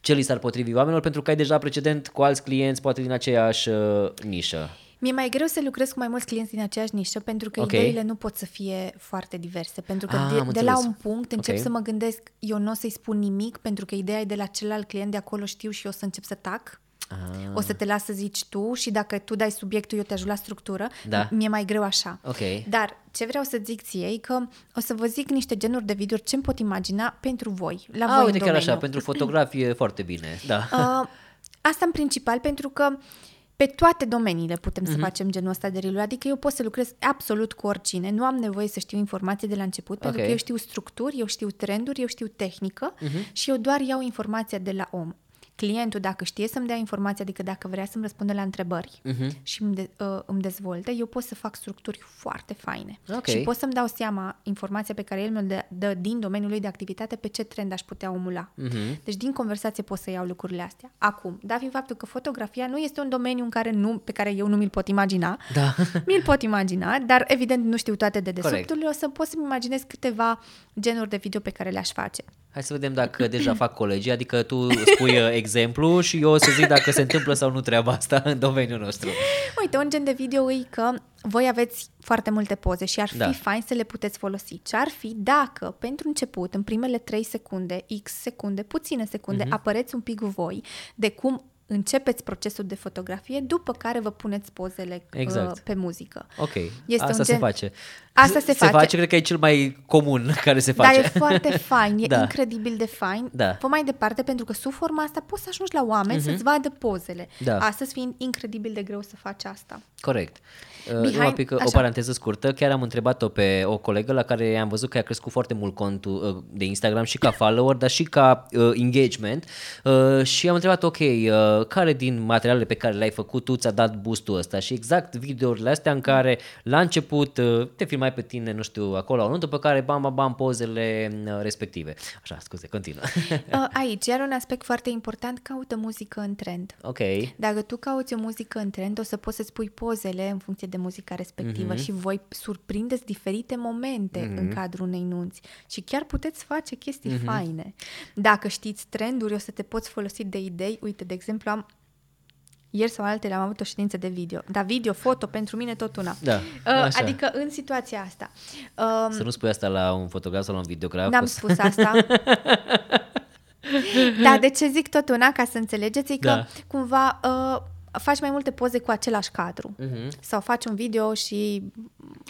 ce li s-ar potrivi oamenilor pentru că ai deja precedent cu alți clienți poate din aceeași uh, nișă. Mi-e mai greu să lucrez cu mai mulți clienți din aceeași nișă pentru că okay. ideile nu pot să fie foarte diverse. Pentru că ah, de, de la un punct încep okay. să mă gândesc, eu nu o să-i spun nimic pentru că ideea e de la celălalt client de acolo știu și eu o să încep să tac. Ah. O să te las să zici tu și dacă tu dai subiectul, eu te ajut la structură. Da. Mi-e mai greu așa. Okay. Dar ce vreau să zic ție e că o să vă zic niște genuri de video ce-mi pot imagina pentru voi, la ah, voi uite în chiar așa, pentru *laughs* fotografie foarte bine. Da. Uh, asta în principal pentru că pe toate domeniile putem uh-huh. să mhm. facem genul ăsta de reel Adică eu pot să lucrez absolut cu oricine. Nu am nevoie să știu informații de la început, okay. pentru că eu știu structuri, eu știu trenduri, eu știu tehnică uh-huh. și eu doar iau informația de la om clientul, dacă știe să-mi dea informații, adică dacă vrea să-mi răspundă la întrebări uh-huh. și îmi, de, uh, îmi dezvolte, eu pot să fac structuri foarte faine. Okay. Și pot să-mi dau seama informația pe care el mi-o dă, dă din domeniul lui de activitate pe ce trend aș putea omula. Uh-huh. Deci din conversație pot să iau lucrurile astea. Acum, da fiind faptul că fotografia nu este un domeniu în care nu, pe care eu nu mi-l pot imagina, da. *laughs* mi-l pot imagina, dar evident nu știu toate de desubturile, o să pot să-mi imaginez câteva genuri de video pe care le-aș face. Hai să vedem dacă deja fac colegii, adică tu spui uh, exemplu și eu o să zic dacă se întâmplă sau nu treaba asta în domeniul nostru. Uite, un gen de video e că voi aveți foarte multe poze și ar fi da. fain să le puteți folosi. Ce ar fi dacă, pentru început, în primele 3 secunde, X secunde, puține secunde, uh-huh. apăreți un pic voi de cum începeți procesul de fotografie, după care vă puneți pozele uh, exact. pe muzică. Ok, este asta un gen... se face. Asta se, se face. face, cred că e cel mai comun *laughs* care se face. Dar e foarte *laughs* fain, e da. incredibil de fain. Da. Fă mai departe, pentru că sub forma asta poți să ajungi la oameni uh-huh. să-ți vadă pozele. Da. Astăzi fiind incredibil de greu să faci asta. Corect. Behind, uh, pic, o paranteză scurtă, chiar am întrebat-o pe o colegă la care am văzut că a crescut foarte mult contul uh, de Instagram și ca follower, dar și ca uh, engagement uh, și am întrebat, ok, uh, uh, care din materialele pe care le-ai făcut tu ți-a dat boostul ăsta și exact videourile astea în care la început uh, te filmai pe tine, nu știu, acolo sau după care bam, bam, bam, pozele uh, respective. Așa, scuze, continuă. *laughs* Uh, Aici, iar un aspect foarte important, caută muzică în trend. ok. Dacă tu cauți o muzică în trend, o să poți să-ți pui pozele în funcție de muzica respectivă Mhm. și voi surprindeți diferite momente în cadrul unei nunți și chiar puteți face chestii Mhm. faine. Dacă știți trenduri, o să te poți folosi de idei. Uite, de exemplu, am ieri sau altele am avut o ședință de video. Dar video, foto, pentru mine tot una. Da, Uh, așa. adică în situația asta. Um, Să nu spui asta la un fotograf sau la un videograf. N-am o să- spus asta. *laughs* da, de ce zic tot una, ca să înțelegeți, e că Da. cumva uh, faci mai multe poze cu același cadru. Mhm. Sau faci un video și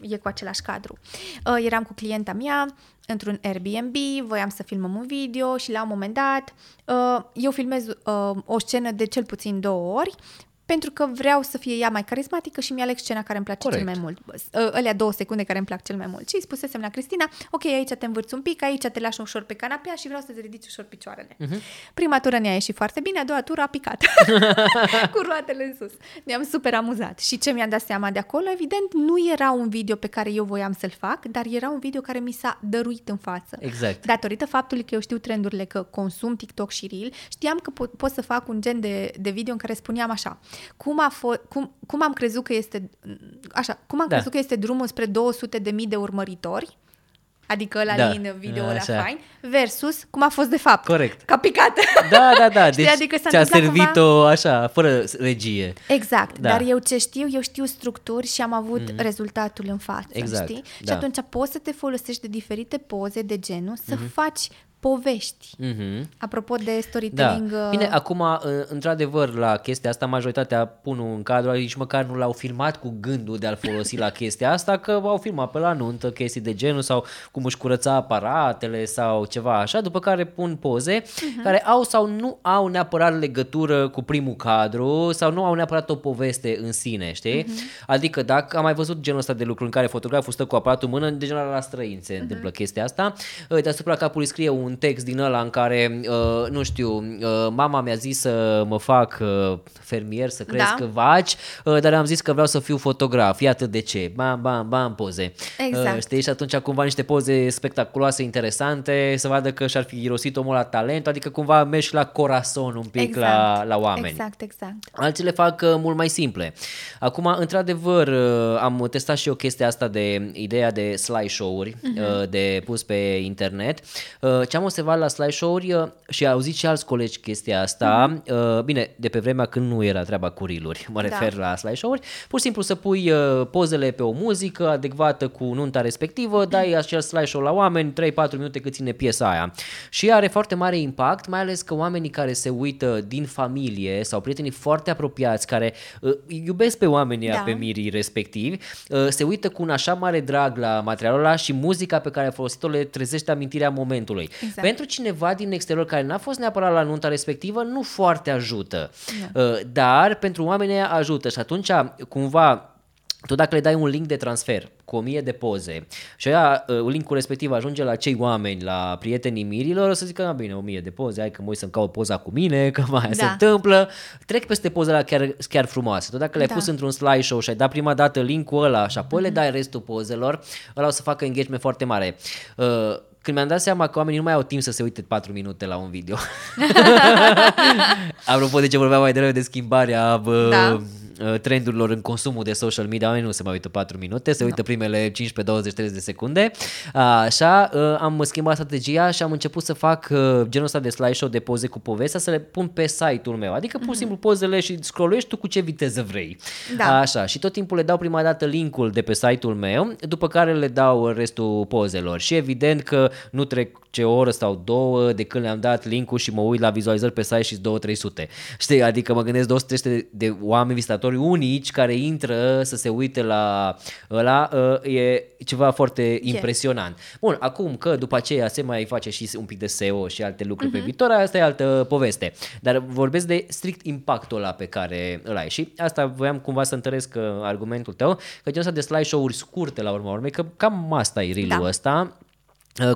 e cu același cadru. Uh, eram cu clienta mea într-un Airbnb, voiam să filmăm un video și la un moment dat uh, eu filmez uh, o scenă de cel puțin două ori pentru că vreau să fie ea mai carismatică și mi-aleg scena care îmi place Corect. cel mai mult. Uh, Alea două secunde care îmi plac cel mai mult. Și îi spusesem la Cristina, ok, aici te învârți un pic, aici te lași ușor pe canapea și vreau să-ți ridici ușor picioarele. Uh-huh. Prima tură ne-a ieșit foarte bine, a doua tură a picat. *laughs* cu roatele în sus. Ne-am super amuzat. Și ce mi-am dat seama de acolo, evident, nu era un video pe care eu voiam să-l fac, dar era un video care mi s-a dăruit în față. Exact. Datorită faptului că eu știu trendurile, că consum TikTok și Reel, știam că pot, pot să fac un gen de, de video în care spuneam așa, cum, a fo- cum, cum am crezut că este, așa, cum am Da. crezut că este drumul spre 200 de mii de urmăritori, adică la Da. din video ăla Așa. fain, versus cum a fost de fapt. Corect. Ca picat. Da, da, da. *laughs* Știi, Deci adică s-a ți-a întâmplat servit-o așa, fără regie. Exact, Da. da. dar eu ce știu, eu știu structuri și am avut mm-hmm. rezultatul în față, Exact, știi? da. Și atunci poți să te folosești de diferite poze de genul, să mm-hmm. faci povești. Mhm. Apropo de Da. storytelling... uh, Bine, acum, uh, într-adevăr, la chestia asta, majoritatea pun în cadru, nici măcar nu l-au filmat cu gândul de a-l folosi la chestia asta, că au filmat pe la nuntă chestii de genul sau cum își curăța aparatele sau ceva așa, după care pun poze Mhm. care au sau nu au neapărat legătură cu primul cadru sau nu au neapărat o poveste în sine, știi? Mhm. Adică dacă am mai văzut genul ăsta de lucru în care fotograful stă cu aparatul în mână, de general la străini Mhm. se întâmplă chestia asta, uh, deasupra capului scrie un text din ăla în care, uh, nu știu, uh, mama mi-a zis să mă fac uh, fermier, să cresc Da. vaci, uh, dar am zis că vreau să fiu fotograf, iată de ce, bam, bam, bam, poze. Exact. Uh, știi, și atunci cumva niște poze spectaculoase, interesante, să vadă că și-ar fi irosit omul la talent, adică cumva mergi la corazon un pic la, la oameni. Exact, exact. Alții le fac uh, mult mai simple. Acum, într-adevăr, uh, am testat și eu chestia asta de ideea de slideshow-uri uh, de pus pe internet. Uh, Ce am observat la slideshow-uri uh, și au zis și alți colegi chestia asta, uh, bine, de pe vremea când nu era treaba cu reel-uri, mă Da. refer la slideshow-uri, pur și simplu să pui uh, pozele pe o muzică adecvată cu nunta respectivă, dai acel slideshow la oameni, 3-4 minute cât ține piesa aia. Și are foarte mare impact, mai ales că oamenii care se uită din familie sau prietenii foarte apropiați care uh, iubesc pe oamenii da. Da. pe mirii respectivi, uh, se uită cu un așa mare drag la materialul ăla și muzica pe care a folosit-o le trezește amintirea momentului. Exact. Pentru cineva din exterior care n-a fost neapărat la nunta respectivă, nu foarte ajută. Uh, dar pentru oamenii aia ajută și atunci cumva tu dacă le dai un link de transfer cu o mie de poze și aia, uh, linkul respectiv ajunge la cei oameni, la prietenii mirilor, o să zică, "Na, bine, o mie de poze, hai că mă uit să-mi caut poza cu mine, că mai da. se Da. întâmplă. Trec peste pozele chiar, chiar frumoase. Tu dacă le-ai Da. pus într-un slideshow și ai dat prima dată linkul ăla și apoi le dai restul pozelor, ăla o să facă engagement foarte mare. Uh, când mi-am dat seama că oamenii nu mai au timp să se uite 4 minute la un video. *laughs* Apropo de ce vorbeam mai devreme de schimbarea bă, Da. Uh, trendurilor în consumul de social media, oamenii nu se mai uită 4 minute, se uită primele 15, 20, 30 de secunde. Așa, uh, am schimbat strategia și am început să fac uh, genul ăsta de slideshow de poze cu povestea, să le pun pe site-ul meu. Adică pur și simplu pozele și scrolluiești tu cu ce viteză vrei. Da. Așa, și tot timpul le dau prima dată linkul de pe site-ul meu, după care le dau restul pozelor. Și evident că nu trec ce o oră sau două de când le-am dat linkul și mă uit la vizualizări pe site și 2-300. Știi, adică mă gândesc 200 de oameni vizitatori unici care intră să se uite la ăla, uh, e ceva foarte impresionant. Bun, acum că după aceea se mai face și un pic de SEO și alte lucruri pe viitor, asta e altă poveste. Dar vorbesc de strict impactul ăla pe care îl ai. Și asta voiam cumva să întăresc uh, argumentul tău, că genul ăsta de slideshow-uri scurte la urma urmei, că cam asta e reel-ul Da. ăsta, Uh,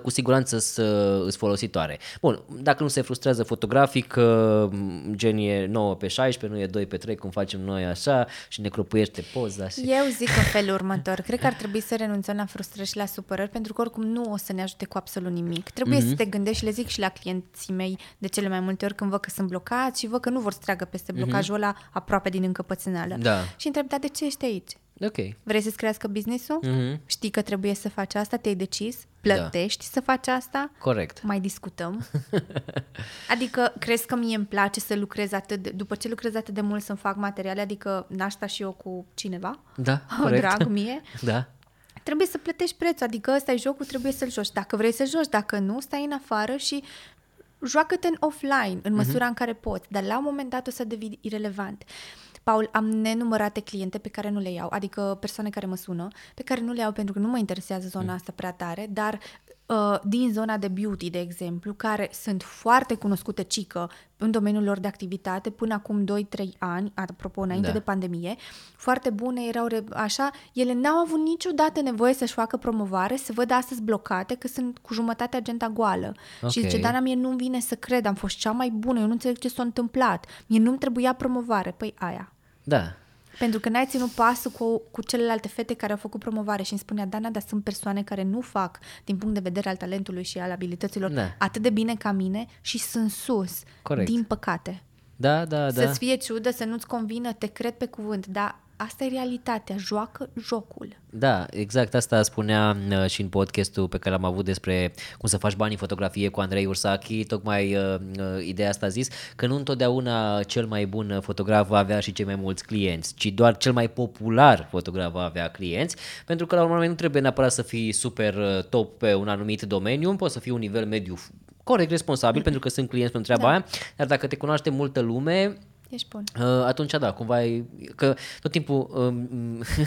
cu siguranță sunt folositoare. Bun, dacă nu se frustrează fotografic, uh, gen e 9 pe 16, nu e 2 pe 3, cum facem noi așa, și ne cropuiește poza. Și... Eu zic în felul următor, cred că ar trebui să renunțăm la frustrări și la supărări, pentru că oricum nu o să ne ajute cu absolut nimic. Trebuie mm-hmm. să te gândești și le zic și la clienții mei de cele mai multe ori când văd că sunt blocați și văd că nu vor să treagă peste mhm. blocajul mm-hmm. ăla aproape din încăpățânală. Da. Și întreb, dar de ce ești aici? Ok. Vrei să-ți crească business-ul? Mm-hmm. Știi că trebuie să faci asta? Te-ai decis? Plătești da. să faci asta? Corect. Mai discutăm. *laughs* adică, crezi că mie îmi place să lucrez atât de, după ce lucrez atât de mult să-mi fac materiale, adică n și eu cu cineva? Da, *laughs* corect. Drag mie? *laughs* da. Trebuie să plătești prețul, adică ăsta e jocul, trebuie să-l joci. Dacă vrei să joci, dacă nu, stai în afară și joacă-te în offline, în mhm. măsura mm-hmm. în care poți, dar la un moment dat o să devii irelevant. Uh, Paul, am nenumărate cliente pe care nu le iau, adică persoane care mă sună, pe care nu le iau pentru că nu mă interesează zona mm. asta prea tare, dar uh, din zona de beauty, de exemplu, care sunt foarte cunoscute cică în domeniul lor de activitate până acum 2-3 ani, apropo, înainte da. de pandemie, foarte bune erau așa, ele n-au avut niciodată nevoie să-și facă promovare, să văd astăzi blocate, că sunt cu jumătate agenda goală. Okay. Și zice, Dana, mie nu-mi vine să cred, am fost cea mai bună, eu nu înțeleg ce s-a întâmplat, mie nu-mi trebuia promovare, păi aia. Da. Pentru că n-ai ținut pasul cu, cu celelalte fete care au făcut promovare și îmi spunea, Dana, dar sunt persoane care nu fac, din punct de vedere al talentului și al abilităților, da. atât de bine ca mine și sunt sus, Corect. din păcate. Da, da, da. Să-ți fie ciudă, să nu-ți convină, te cred pe cuvânt, dar asta e realitatea, joacă jocul. Da, exact asta spunea uh, și în podcastul pe care l-am avut despre cum să faci bani în fotografie cu Andrei Ursachi, tocmai uh, uh, ideea asta a zis, că nu întotdeauna cel mai bun fotograf va avea și cei mai mulți clienți, ci doar cel mai popular fotograf va avea clienți, pentru că la urmă nu trebuie neapărat să fii super uh, top pe un anumit domeniu, poți să fii un nivel mediu corect, responsabil, pentru că sunt clienți pentru treaba da. aia, dar dacă te cunoaște multă lume, Ești bun. Uh, atunci da, cumva e, că tot timpul *laughs* uh,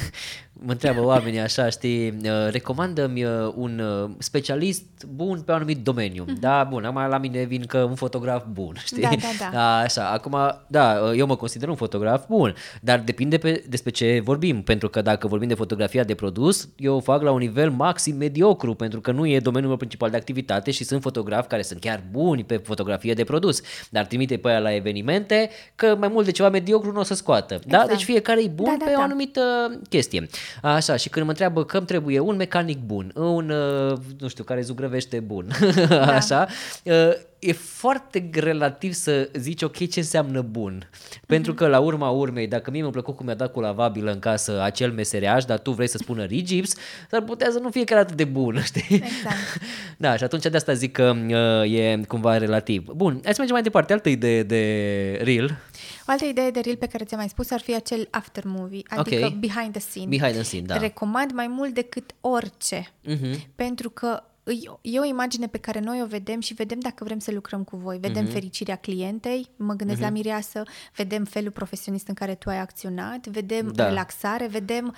mă întreabă oamenii așa, știi, uh, recomandă-mi uh, un uh, specialist bun pe un anumit domeniu. Mm-hmm. Da, bun, acum la mine vin că un fotograf bun, știi? Da, da, *laughs* da. Așa, acum, da, eu mă consider un fotograf bun, dar depinde pe, despre ce vorbim, pentru că dacă vorbim de fotografia de produs, eu o fac la un nivel maxim mediocru, pentru că nu e domeniul meu principal de activitate și sunt fotografi care sunt chiar buni pe fotografie de produs, dar trimite pe aia la evenimente că mai mult de ceva mediocru nu o să scoată. Da? Exact. Da? Deci fiecare e bun da, da, pe da. o anumită chestie. Așa, și când mă întreabă că îmi trebuie un mecanic bun, un, uh, nu știu, care zugrăvește bun, *laughs* da. așa, uh, e foarte relativ să zici, ok, ce înseamnă bun. Mm-hmm. Pentru că, la urma urmei, dacă mie mi-a plăcut cum mi-a dat cu lavabilă în casă acel meseriaș, dar tu vrei să spună rigips, s-ar putea să nu fie chiar atât de bun, *laughs* știi? Exact. *laughs* da, și atunci de asta zic că uh, e cumva relativ. Bun, hai să mergem mai departe. Altă idee de reel. O altă idee de reel pe care ți-am mai spus ar fi acel after movie, adică okay. behind the scene. Behind the scene, da. Recomand mai mult decât orice, uh-huh. pentru că e o imagine pe care noi o vedem și vedem dacă vrem să lucrăm cu voi. Vedem uh-huh. fericirea clientei, mă gândesc uh-huh. la mireasă, vedem felul profesionist în care tu ai acționat, vedem da. relaxare, vedem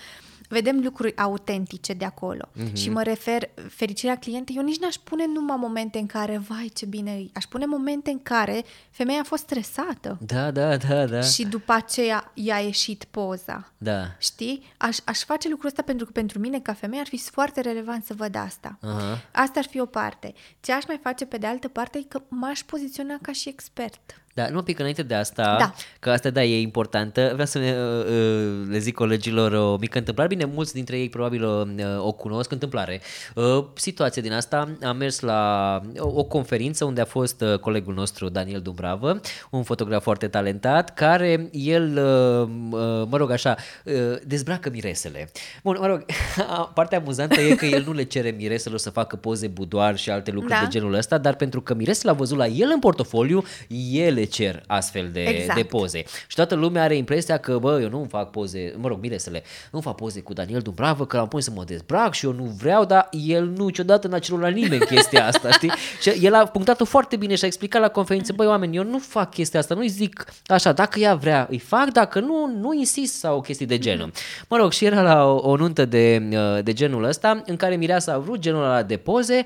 vedem lucruri autentice de acolo. Uh-huh. Și mă refer, fericirea clientei, eu nici n-aș pune numai momente în care, vai ce bine, aș pune momente în care femeia a fost stresată. Da, da, da, da. Și după aceea i-a ieșit poza. Da. Știi? Aș, aș face lucrul ăsta pentru că pentru mine ca femeie ar fi foarte relevant să văd asta. Uh-huh. Asta ar fi o parte. Ce aș mai face pe de altă parte e că m-aș poziționa ca și expert. Da, nu pic înainte de asta, da. că asta da e importantă, vreau să uh, uh, le zic colegilor o mică întâmplare, bine, mulți dintre ei probabil o, uh, o cunosc, întâmplare. Uh, situație din asta, am mers la o, o conferință unde a fost uh, colegul nostru Daniel Dumbravă, un fotograf foarte talentat, care el, uh, uh, mă rog așa, uh, dezbracă miresele. Bun, mă rog, *laughs* partea amuzantă e că el nu le cere mireselor să facă poze budoar și alte lucruri da. de genul ăsta, dar pentru că miresele a văzut la el în portofoliu, el le cer astfel de, exact. de poze. Și toată lumea are impresia că, bă, eu nu fac poze, mă rog, miresele, nu fac poze cu Daniel Dumbravă, că am pus să mă dezbrac și eu nu vreau, dar el nu niciodată n-a cerut la nimeni chestia asta, *laughs* știi? Și el a punctat-o foarte bine și a explicat la conferință, băi, oameni, eu nu fac chestia asta, nu-i zic așa, dacă ea vrea, îi fac, dacă nu, nu insist sau chestii de genul. Mă rog, și era la o, o nuntă de, de genul ăsta, în care Mireasa a vrut genul ăla de poze,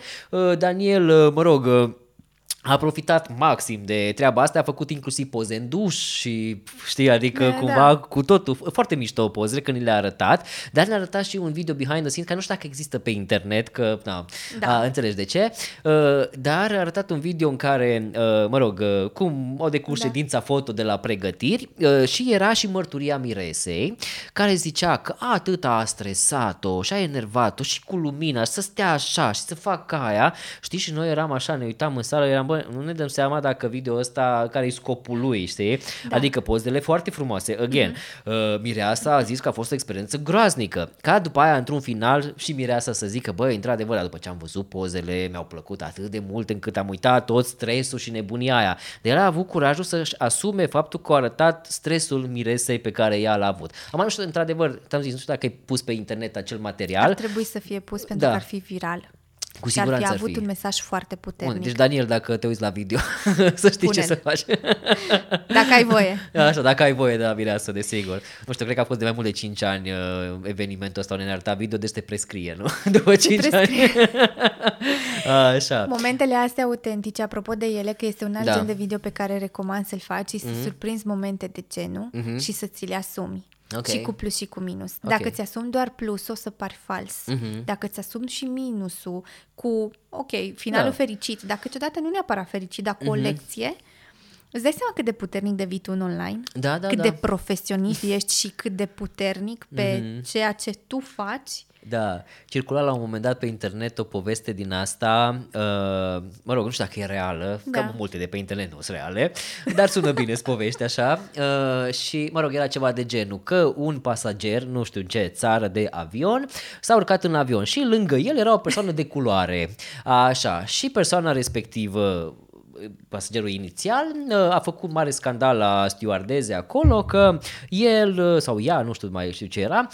Daniel, mă rog, a profitat maxim de treaba asta, a făcut inclusiv poze în duș și știi, adică Da, cumva da. cu totul, foarte mișto pozele când ni le-a arătat, dar ne-a arătat și un video behind the scenes, care nu știu dacă există pe internet, că, na, Da. a, înțelegi de ce, uh, dar a arătat un video în care, uh, mă rog, uh, cum o decurs Da. ședința foto de la pregătiri uh, și era și mărturia Miresei, care zicea că atât a stresat-o și a enervat-o și cu lumina, să stea așa și să facă aia, știi, și noi eram așa, ne uitam în sală, eram, bă, nu ne dăm seama dacă video ăsta, care e scopul lui, știi? Da. Adică pozele foarte frumoase. Again, mm-hmm. uh, Mireasa a zis că a fost o experiență groaznică. Ca după aia, într-un final, și Mireasa să zică, băi, într-adevăr, dar după ce am văzut pozele, mi-au plăcut atât de mult încât am uitat tot stresul și nebunia aia. De el a avut curajul să-și asume faptul că a arătat stresul Miresei pe care ea l-a avut. Am nu știu, într-adevăr, te-am zis, nu știu dacă ai pus pe internet acel material. Ar trebui să fie pus pentru Da. că ar fi viral. Cu și ar siguranță fi ar avut fi. un mesaj foarte Bun, puternic. deci, Daniel, dacă te uiți la video, *laughs* să știi ce Pune-l. să faci. *laughs* Dacă ai voie. *laughs* Așa, dacă ai voie de la Mireasă, desigur. Nu știu, cred că a fost de mai mult de 5 ani uh, evenimentul ăsta unde ne arăta video, deci te prescrie, nu? După 5 ani. Așa. Momentele astea autentice, apropo de ele, că este un alt Da. gen de video pe care recomand să-l faci, și să surprinzi momente de genul Mhm. și să ți le asumi. Ok. Și cu plus și cu minus. Ok. Dacă ți asumi doar plus, o să pari fals. Mhm. Dacă ți asumi și minusul cu, ok, finalul Da. fericit, dar câteodată nu neapărat fericit, dar cu o lecție, îți dai seama cât de puternic devii tu în online? Da, da, cât da. de profesionist ești și cât de puternic pe Mhm. ceea ce tu faci. Da, circula la un moment dat pe internet o poveste din asta, uh, mă rog, nu știu dacă e reală, Da. că multe de pe internet nu sunt reale, dar sună bine, *laughs* să povești așa, uh, și mă rog, era ceva de genul că un pasager, nu știu în ce țară de avion, s-a urcat în avion și lângă el era o persoană de culoare, așa, și persoana respectivă pasagerul inițial a făcut mare scandal la stewardeze acolo că el sau ea, nu știu mai știu ce era,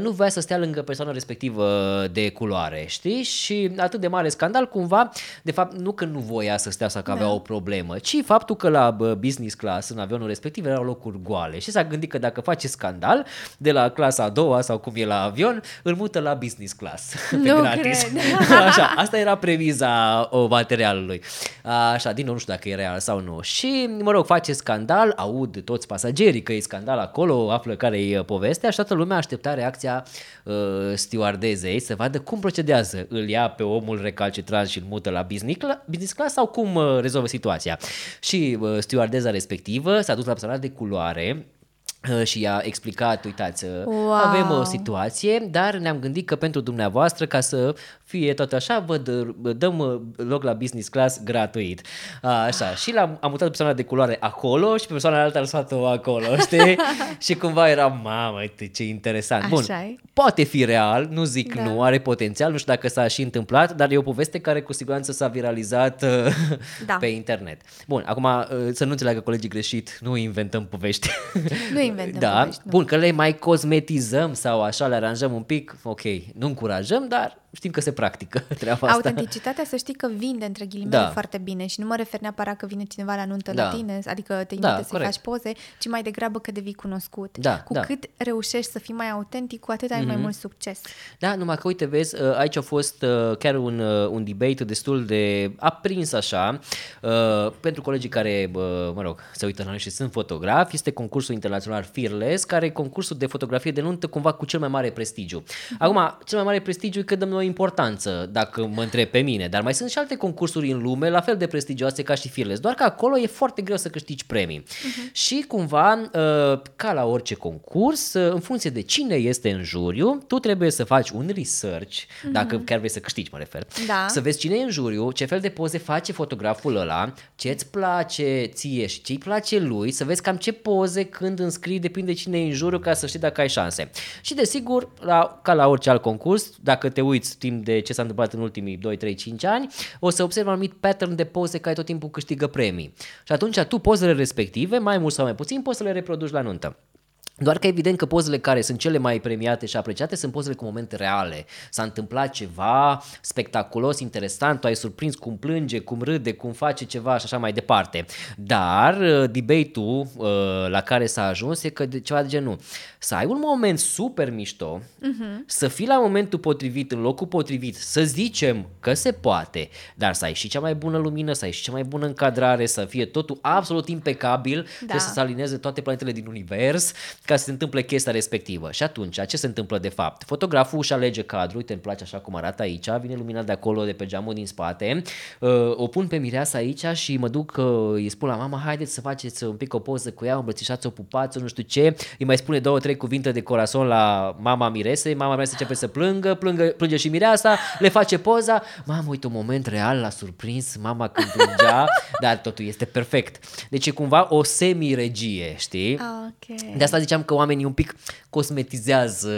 nu voia să stea lângă persoana respectivă de culoare, știi? Și atât de mare scandal cumva, de fapt nu că nu voia să stea sau că avea Da. o problemă, ci faptul că la bă, business class în avionul respectiv erau locuri goale și s-a gândit că dacă face scandal de la clasa a doua sau cum e la avion, îl mută la business class *laughs* pe Nu gratis. cred. *laughs* Așa, asta era premiza o, materialului. Așa, din nou nu știu dacă e real sau nu. Și, mă rog, face scandal, aud toți pasagerii că e scandal acolo, află care e povestea și toată lumea aștepta reacția uh, stewardezei să vadă cum procedează. Îl ia pe omul recalcitrant și îl mută la business, cla- business class sau cum uh, rezolvă situația. Și uh, stewardeza respectivă s-a dus la persoana de culoare uh, și i-a explicat, uitați, uh, Wow. avem o situație, dar ne-am gândit că pentru dumneavoastră, ca să fie tot așa, vă dă, dăm uh, loc la business class gratuit. A, așa, și l-am am mutat pe persoana de culoare acolo și pe persoana altă am lăsat-o acolo, *laughs* știi? și cumva era, mamă, uite ce interesant. Bun, Așa e. poate fi real, nu zic Da. nu, are potențial, nu știu dacă s-a și întâmplat, dar e o poveste care cu siguranță s-a viralizat uh, Da. pe internet. Bun, acum uh, să nu înțeleagă colegii greșit, nu inventăm povești. Nu *laughs* inventăm da, povești, nu. bun, că le mai cosmetizăm sau așa le aranjăm un pic, ok, nu încurajăm, dar știm că se practică *laughs* treaba asta. Autenticitatea să știi că vinde între ghilimele Da. foarte bine și nu mă refer neapărat că vine cineva la nuntă Da. la tine, adică te Da, invită să-i corect. faci poze, ci mai degrabă că devii cunoscut. Da, cu da. cât reușești să fii mai autentic, cu atât ai mai mult succes. Da, numai că uite, vezi, uh, aici a fost uh, chiar un, uh, un debate destul de aprins așa, uh, pentru colegii care, uh, mă rog, se uită la noi și sunt fotografi, este concursul internațional Fearless, care e concursul de fotografie de nuntă cumva cu cel mai mare prestigiu. Acum, cel mai mare prestigiu e că dăm noi importanță, dacă mă întreb pe mine, dar mai sunt și alte concursuri în lume, la fel de prestigioase ca și Fearless, doar că acolo e foarte greu să câștigi premii. Și cumva, uh, ca la orice concurs, uh, în funcție de cine este în juriu, tu trebuie să faci un research, dacă chiar vrei să câștigi, mă refer, Da. să vezi cine e în juriu, ce fel de poze face fotograful ăla, ce îți place ție și ce îi place lui, să vezi cam ce poze când înscrii, depinde cine e în juriu, ca să știi dacă ai șanse. Și desigur, la, ca la orice alt concurs, dacă te uiți timp de ce s-a întâmplat în ultimii 2, 3, 5 ani, o să observi un anumit pattern de poze care tot timpul câștigă premii. Și atunci tu pozele respective, mai mult sau mai puțin, poți să le reproduci la nuntă. Doar că evident că pozele care sunt cele mai premiate și apreciate sunt pozele cu momente reale. S-a întâmplat ceva spectaculos, interesant, tu ai surprins cum plânge, cum râde, cum face ceva și așa mai departe. Dar uh, debate-ul uh, la care s-a ajuns e că de ceva de genul să ai un moment super mișto, uh-huh. să fii la momentul potrivit, în locul potrivit, să zicem că se poate, dar să ai și cea mai bună lumină, să ai și cea mai bună încadrare, să fie totul absolut impecabil, da. trebuie să se alineze toate planetele din univers, ca să se întâmple chestia respectivă. Și atunci, ce se întâmplă de fapt? Fotograful își alege cadrul, uite, îmi place așa cum arată aici, vine lumina de acolo, de pe geamul din spate, uh, o pun pe mireasa aici și mă duc, uh, îi spun la mama, haideți să faceți un pic o poză cu ea, îmbrățișați-o, pupați nu știu ce, îi mai spune două, trei cuvinte de corazon la mama Mirese, mama Mirese începe să plângă, plângă, plânge și mireasa, le face poza, mamă, uite un moment real, l-a surprins mama când plângea, dar totul este perfect. Deci e cumva o semi-regie, știi? Okay. De asta ziceam că oamenii un pic cosmetizează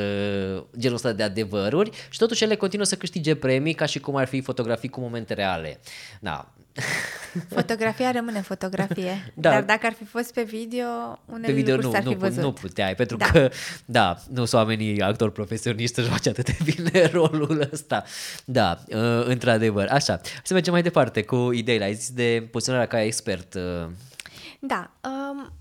genul ăsta de adevăruri și totuși ele continuă să câștige premii ca și cum ar fi fotografii cu momente reale. Da. *laughs* Fotografia rămâne fotografie, *laughs* da. dar dacă ar fi fost pe video, unele pe video nu, s-ar nu, fi văzut. nu puteai, pentru da. că, da, nu sunt oamenii actori profesioniști să joace atât de *laughs* bine rolul ăsta. Da, uh, într-adevăr. Așa, să mergem mai departe cu ideile. Ai zis de poziționarea ca expert. Uh. Da, um,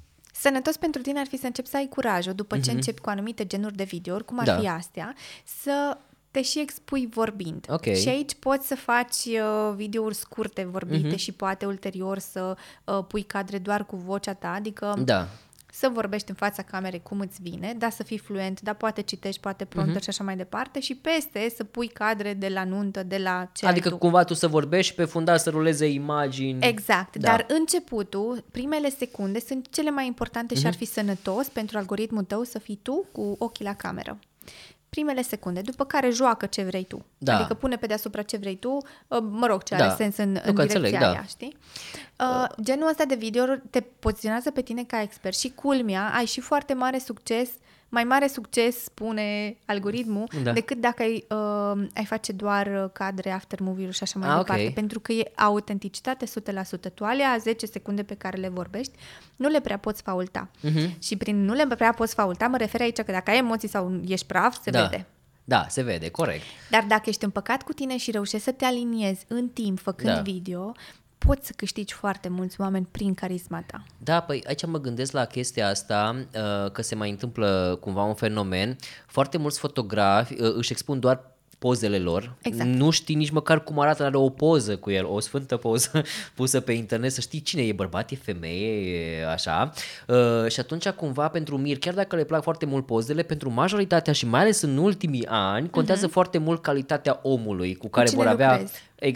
Sănătos pentru tine ar fi să începi să ai curajul, după ce mm-hmm. începi cu anumite genuri de video, cum ar da. fi astea, să te și expui vorbind. Okay. Și aici poți să faci uh, videouri scurte vorbite mm-hmm. și poate ulterior să uh, pui cadre doar cu vocea ta, adică da. Să vorbești în fața camerei cum îți vine, dar să fii fluent, dar poate citești, poate prompter mm-hmm. și așa mai departe și peste să pui cadre de la nuntă, de la ce Adică tu. cumva tu să vorbești și pe fundal să ruleze imagini. Exact, da. dar începutul, primele secunde sunt cele mai importante mm-hmm. și ar fi sănătos pentru algoritmul tău să fii tu cu ochii la cameră primele secunde, după care joacă ce vrei tu. Da. Adică pune pe deasupra ce vrei tu, uh, mă rog, ce da. are sens în, în direcția înțeleg, da. aia, știi? Uh, genul ăsta de video te poziționează pe tine ca expert și culmea, ai și foarte mare succes mai mare succes, spune algoritmul, da. decât dacă ai, uh, ai face doar cadre, after movie și așa mai ah, departe. Okay. Pentru că e autenticitate 100%. Tu alea 10 secunde pe care le vorbești, nu le prea poți faulta. Uh-huh. Și prin nu le prea poți faulta, mă refer aici că dacă ai emoții sau ești praf, se da. vede. Da, se vede, corect. Dar dacă ești împăcat cu tine și reușești să te aliniezi în timp făcând da. video, poți să câștigi foarte mulți oameni prin carisma ta. Da, păi aici mă gândesc la chestia asta, uh, că se mai întâmplă cumva un fenomen. Foarte mulți fotografi uh, își expun doar pozele lor. Exact. Nu știi nici măcar cum arată, are o poză cu el, o sfântă poză *laughs* pusă pe internet, să știi cine e bărbat, e femeie, e așa. Uh, și atunci cumva pentru mir, chiar dacă le plac foarte mult pozele, pentru majoritatea și mai ales în ultimii ani, contează uh-huh. foarte mult calitatea omului cu care cu vor avea lucrezi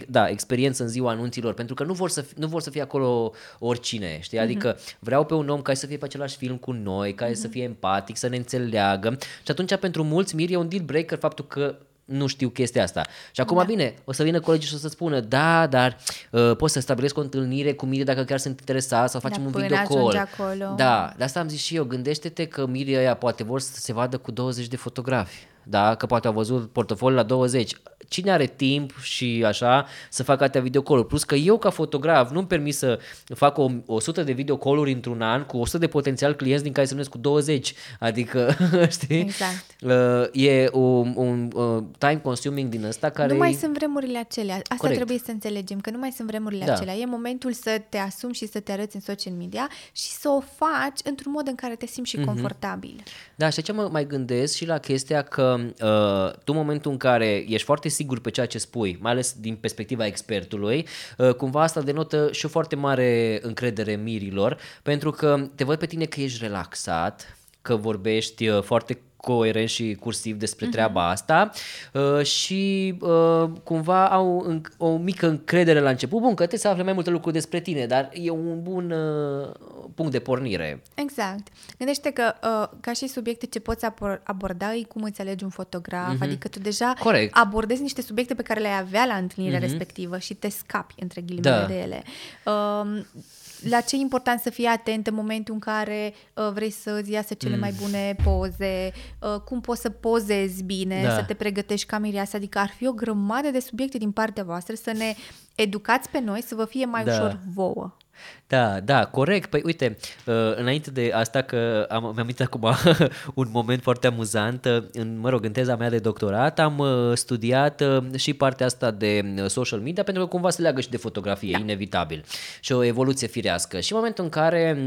da, experiență în ziua anunților, pentru că nu vor să, nu vor să fie acolo oricine, știi? Mhm. Adică mm-hmm. vreau pe un om care să fie pe același film cu noi, care mm-hmm. să fie empatic, să ne înțeleagă. Și atunci pentru mulți mir e un deal breaker faptul că nu știu chestia asta. Și acum, da. bine, o să vină colegii și o să spună, da, dar uh, poți să stabilesc o întâlnire cu Miri dacă chiar sunt interesat sau facem da, un video call. Acolo. Da, de asta am zis și eu, gândește-te că Miri ăia poate vor să se vadă cu 20 de fotografi da? că poate au văzut portofoliul la 20. Cine are timp și așa să facă atâtea videocall Plus că eu ca fotograf nu-mi permis să fac o, 100 de videocall într-un an cu 100 de potențial clienți din care să cu 20. Adică, *laughs* știi? Exact. Uh, e un, un uh, time consuming din ăsta care... Nu mai sunt vremurile acelea. Asta Corect. trebuie să înțelegem, că nu mai sunt vremurile da. acelea. E momentul să te asumi și să te arăți în social media și să o faci într-un mod în care te simți și mm-hmm. confortabil. Da, și ce mă mai gândesc și la chestia că uh, tu în momentul în care ești foarte sigur pe ceea ce spui, mai ales din perspectiva expertului, uh, cumva asta denotă și o foarte mare încredere mirilor, pentru că te văd pe tine că ești relaxat, că vorbești uh, foarte coerent și cursiv despre uh-huh. treaba asta uh, și uh, cumva au în, o mică încredere la început. Bun, că te să afle mai multe lucruri despre tine, dar e un bun uh, punct de pornire. Exact. Gândește că uh, ca și subiecte ce poți aborda e cum îți alegi un fotograf, uh-huh. adică tu deja Corect. abordezi niște subiecte pe care le-ai avea la întâlnirea uh-huh. respectivă și te scapi între ghilimele da. de ele. Uh, la ce e important să fii atent în momentul în care uh, vrei să-ți iasă cele mm. mai bune poze, uh, cum poți să pozezi bine, da. să te pregătești ca mireasă, adică ar fi o grămadă de subiecte din partea voastră să ne educați pe noi să vă fie mai da. ușor vouă. Da, da, corect. Păi uite, uh, înainte de asta că am, mi-am amintit acum *laughs* un moment foarte amuzant, uh, în, mă rog, în teza mea de doctorat am uh, studiat și partea asta de social media pentru că cumva se leagă și de fotografie, da. inevitabil. Și o evoluție firească. Și în momentul în care,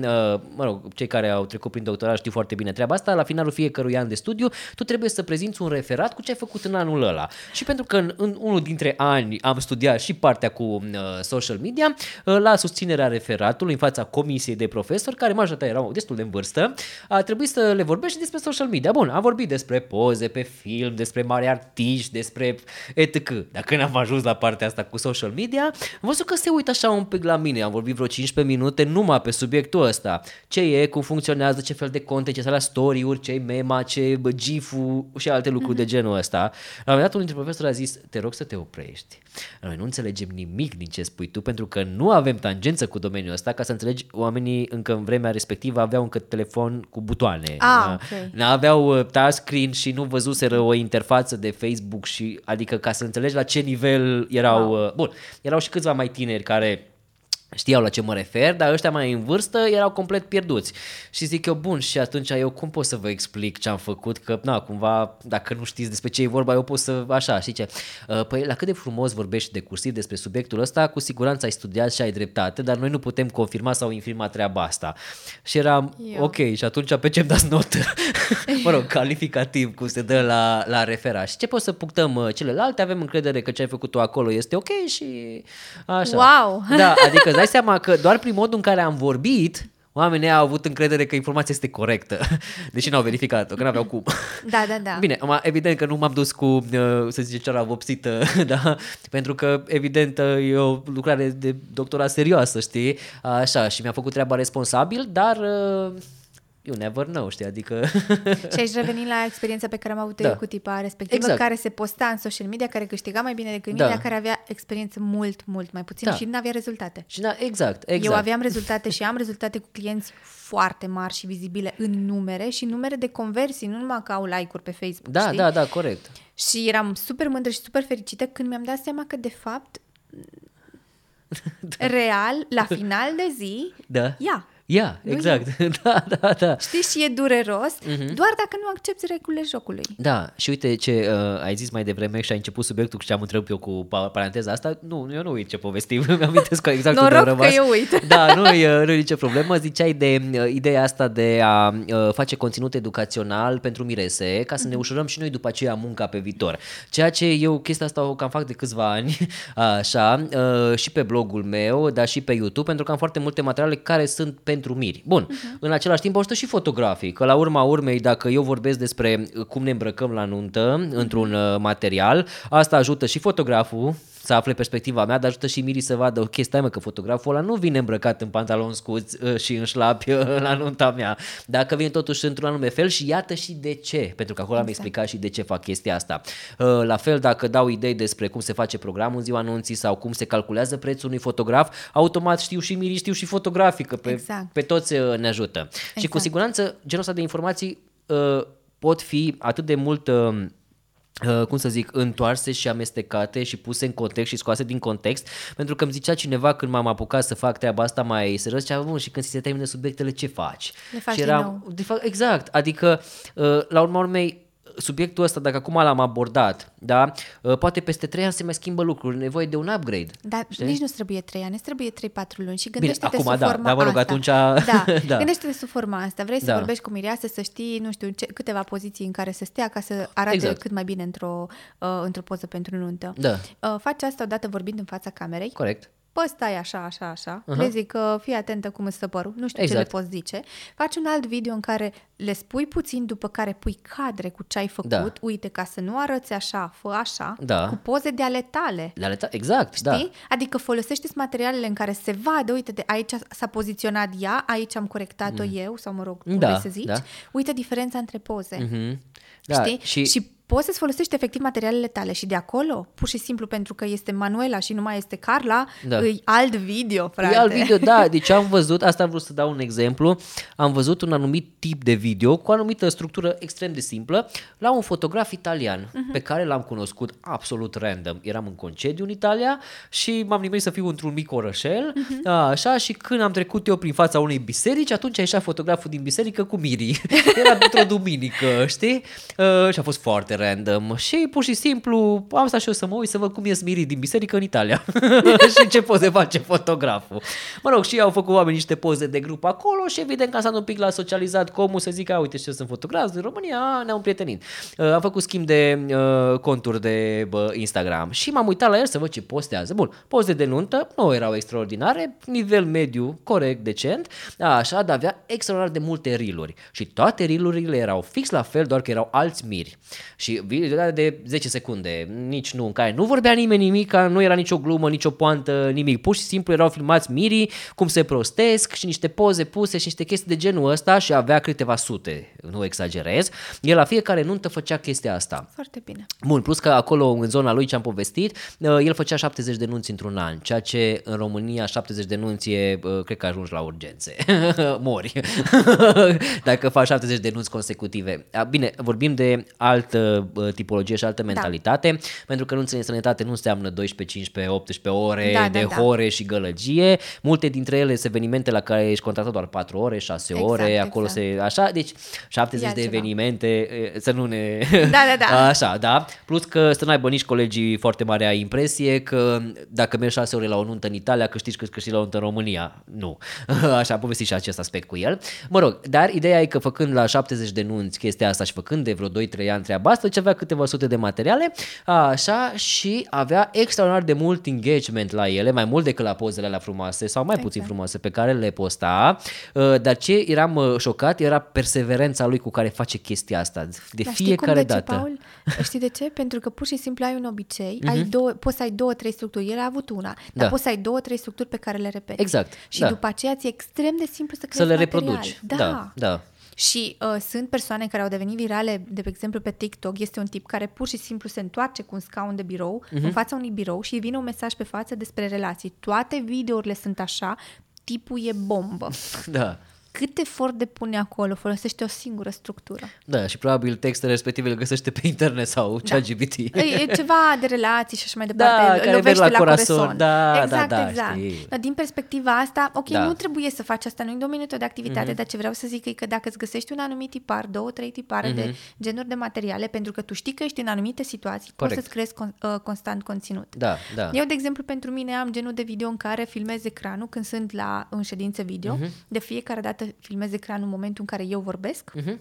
mă rog, cei care au trecut prin doctorat știu foarte bine treaba asta, la finalul fiecărui an de studiu, tu trebuie să prezinți un referat cu ce ai făcut în anul ăla. Și pentru că în, în unul dintre ani am studiat și partea cu social media, la susținerea referat avocatul în fața comisiei de profesori, care majoritatea erau destul de în vârstă, a trebuit să le vorbești despre social media. Bun, am vorbit despre poze pe film, despre mari artiști, despre etc. Dar când am ajuns la partea asta cu social media, am văzut că se uită așa un pic la mine. Am vorbit vreo 15 minute numai pe subiectul ăsta. Ce e, cum funcționează, ce fel de conte, ce la story-uri, ce mema, ce gif și alte lucruri mm-hmm. de genul ăsta. La un moment dat unul dintre profesori a zis, te rog să te oprești. Noi nu înțelegem nimic din ce spui tu pentru că nu avem tangență cu domeniul ăsta ca să înțelegi, oamenii încă în vremea respectivă aveau încă telefon cu butoane. Ah, okay. N-aveau uh, touchscreen și nu văzuseră o interfață de Facebook și adică ca să înțelegi la ce nivel erau... Wow. Uh, bun, erau și câțiva mai tineri care știau la ce mă refer, dar ăștia mai în vârstă erau complet pierduți. Și zic eu, bun, și atunci eu cum pot să vă explic ce am făcut, că, na, cumva, dacă nu știți despre ce e vorba, eu pot să, așa, știi ce? Uh, păi, la cât de frumos vorbești de cursiv despre subiectul ăsta, cu siguranță ai studiat și ai dreptate, dar noi nu putem confirma sau infirma treaba asta. Și eram, eu. ok, și atunci pe ce dați notă? *laughs* mă rog, calificativ, cum se dă la, la refera. Și ce pot să punctăm uh, celelalte? Avem încredere că ce ai făcut tu acolo este ok și așa. Wow! Da, adică *laughs* dai seama că doar prin modul în care am vorbit, oamenii au avut încredere că informația este corectă, *laughs* deși n-au verificat-o, că n-aveau cum. Da, da, da. Bine, evident că nu m-am dus cu, uh, să zice, ceara vopsită, *laughs* da? pentru că, evident, e o lucrare de doctorat serioasă, știi? Așa, și mi-a făcut treaba responsabil, dar uh, you never know, știi, adică... *laughs* și aici revenim la experiența pe care am avut-o da. eu cu tipa respectivă, exact. care se posta în social media, care câștiga mai bine decât mine, da. care avea experiență mult, mult mai puțin da. și nu avea rezultate. Și da, exact, exact. Eu aveam rezultate și am rezultate cu clienți foarte mari și vizibile în numere și numere de conversii, nu numai că au like-uri pe Facebook, Da, știi? da, da, corect. Și eram super mândră și super fericită când mi-am dat seama că, de fapt, *laughs* da. real, la final de zi, da. ia, Ia, nu exact. *laughs* da, da, da. Știi, și e dureros, uh-huh. doar dacă nu accepti regulile jocului. Da, și uite ce uh, ai zis mai devreme și ai început subiectul și am întrebat eu cu paranteza asta. Nu, eu nu uit ce povestim, *laughs* mi-am amintesc exact Noroc unde rămas. că eu uit. Da, nu e, nu e nicio problemă. Ziceai de uh, ideea asta de a uh, face conținut educațional pentru mirese, ca să uh-huh. ne mhm. ușurăm și noi după aceea munca pe viitor. Ceea ce eu chestia asta o cam fac de câțiva ani, *laughs* așa, uh, și pe blogul meu, dar și pe YouTube, pentru că am foarte multe materiale care sunt pentru miri. Bun, uh-huh. în același timp ajută și fotografii, că la urma urmei, dacă eu vorbesc despre cum ne îmbrăcăm la nuntă într-un uh, material, asta ajută și fotograful să afle perspectiva mea, dar ajută și Miri să vadă, ok, stai mă că fotograful ăla nu vine îmbrăcat în pantaloni scuți uh, și în șlapi uh, la nunta mea, dacă vine totuși într-un anume fel și iată și de ce, pentru că acolo exact. am explicat și de ce fac chestia asta. Uh, la fel, dacă dau idei despre cum se face programul în ziua anunții sau cum se calculează prețul unui fotograf, automat știu și Miri, știu și fotografică, pe, exact. pe toți ne ajută. Exact. Și cu exact. siguranță genul ăsta de informații pot fi atât de mult Uh, cum să zic, întoarse și amestecate și puse în context și scoase din context, pentru că îmi zicea cineva când m-am apucat să fac treaba asta mai serios, zicea, bun, și când ți se termină subiectele, ce faci? Le faci și eram, din nou. De fapt, exact, adică, uh, la urma urmei, subiectul ăsta, dacă acum l-am abordat, da, uh, poate peste 3 ani se mai schimbă lucruri, nevoie de un upgrade. Dar știi? nici nu trebuie 3 ani, trebuie 3-4 luni și gândește-te Bine, acum, sub da, forma da, mă rog, asta. atunci... Da, *laughs* da. gândește-te sub forma asta. Vrei să da. vorbești cu mireasă, să știi, nu știu, ce, câteva poziții în care să stea ca să arate exact. cât mai bine într-o, uh, într-o poză pentru nuntă. Da. Uh, faci asta odată vorbind în fața camerei. Corect Păi stai așa, așa, așa, uh-huh. le zic că fii atentă cum îți stă părul, nu știu exact. ce le exact. poți zice. Faci un alt video în care le spui puțin, după care pui cadre cu ce ai făcut, da. uite, ca să nu arăți așa, fă așa, da. cu poze de ale tale. De ale tale, exact, da. Știi? Da. Adică folosește materialele în care se vadă, uite, de aici s-a poziționat ea, aici am corectat-o mm. eu, sau mă rog, cum da, să zici. Da. Uite diferența între poze. Mm-hmm. Da, Știi? Și... și poți să-ți folosești efectiv materialele tale și de acolo, pur și simplu pentru că este Manuela și nu mai este Carla, Da. îi alt video, frate. E alt video, da, deci am văzut, asta am vrut să dau un exemplu, am văzut un anumit tip de video cu o anumită structură extrem de simplă la un fotograf italian Mhm. pe care l-am cunoscut absolut random. Eram în concediu în Italia și m-am nimerit să fiu într-un mic orășel, Mhm. așa, și când am trecut eu prin fața unei biserici, atunci a ieșit fotograful din biserică cu Miri. *laughs* Era într-o duminică, știi? Uh, și a fost foarte random. Și pur și simplu am stat și eu să mă uit să văd cum ies Miri din biserică în Italia. *laughs* și ce poze face fotograful. Mă rog, și au făcut oameni niște poze de grup acolo și evident că am stat un pic la socializat comul să zic, a, uite ce sunt fotografi din România, a, ne-am prietenit. Uh, am făcut schimb de uh, conturi de bă, Instagram și m-am uitat la el să văd ce postează. Bun, poze de nuntă nu erau extraordinare, nivel mediu, corect, decent, așa, dar avea extraordinar de multe riluri și toate rilurile erau fix la fel, doar că erau alți miri. Și video de 10 secunde, nici nu, în care nu vorbea nimeni nimic, nu era nicio glumă, nicio poantă, nimic. Pur și simplu erau filmați mirii, cum se prostesc și niște poze puse și niște chestii de genul ăsta și avea câteva sute, nu exagerez. El la fiecare nuntă făcea chestia asta. Foarte bine. Bun, plus că acolo, în zona lui ce am povestit, uh, el făcea 70 de nunți într-un an, ceea ce în România 70 de nunți e, uh, cred că ajungi la urgențe. *laughs* Mori. *laughs* Dacă faci 70 de nunți consecutive. A, Bine, vorbim de altă uh, tipologie și altă mentalitate, pentru că nunțile în sănătate nu înseamnă 12, 15, 18 ore Da, da, de da. hore și gălăgie. Multe dintre ele sunt evenimente la care ești contractat doar 4 ore, 6 Exact, ore, acolo exact. se... Așa, deci 70 E de altceva. evenimente, e, să nu ne... Da, da, da. *laughs* Așa, da. Plus că să n-aibă nici colegii foarte mare impresie că dacă mergi 6 ore la o nuntă în Italia, câștigi că câștigi la o nuntă în România. Nu. *laughs* Așa, am povestit și acest aspect cu el. Mă rog, dar ideea e că făcând la 70 de nunți chestia asta și făcând de vreo 2-3 ani treaba asta, ce avea câteva sute de materiale, așa, și avea extraordinar de mult engagement la ele, mai mult decât la pozele alea frumoase sau mai puțin frumoase pe care le posta, Uh, dar ce eram uh, șocat era perseverența lui cu care face chestia asta, de Dar știi fiecare cum de dată. Ce, Paul? Știi de ce? Pentru că pur și simplu ai un obicei, ai două, poți să ai două, trei structuri. El a avut una, dar Mhm. Da. poți să ai două, trei structuri pe care le repeti. Exact, Și da. după aceea ți-e extrem de simplu să crezi Să le material. reproduci. Da. Da, da. Și uh, sunt persoane care au devenit virale, de exemplu pe TikTok, este un tip care pur și simplu se întoarce cu un scaun de birou Mhm. în fața unui birou și îi vine un mesaj pe față despre relații. Toate videourile sunt așa, tipul e bombă. Da. Cât efort depune acolo, folosește o singură structură. Da, și probabil textele respective le găsește pe internet sau Da. ChatGPT. E, e ceva de relații și așa mai Da, departe. care merg lovește la la corazon. corazon. Da, da, exact, da, exact. știi. Dar din perspectiva asta, ok, Da. Mhm. nu trebuie să faci asta, nu-i domeniul tău de activitate, mm-hmm. dar ce vreau să zic e că dacă îți găsești un anumit tipar, două, trei tipare mm-hmm. de genuri de materiale, pentru că tu știi că ești în anumite situații, Corect. poți să-ți creezi con- uh, constant conținut. Da, da. Eu, de exemplu, pentru mine am genul de video în care filmez ecranul când sunt la în ședință video. Mhm. De fiecare dată filmez ecranul în momentul în care eu vorbesc. Mhm.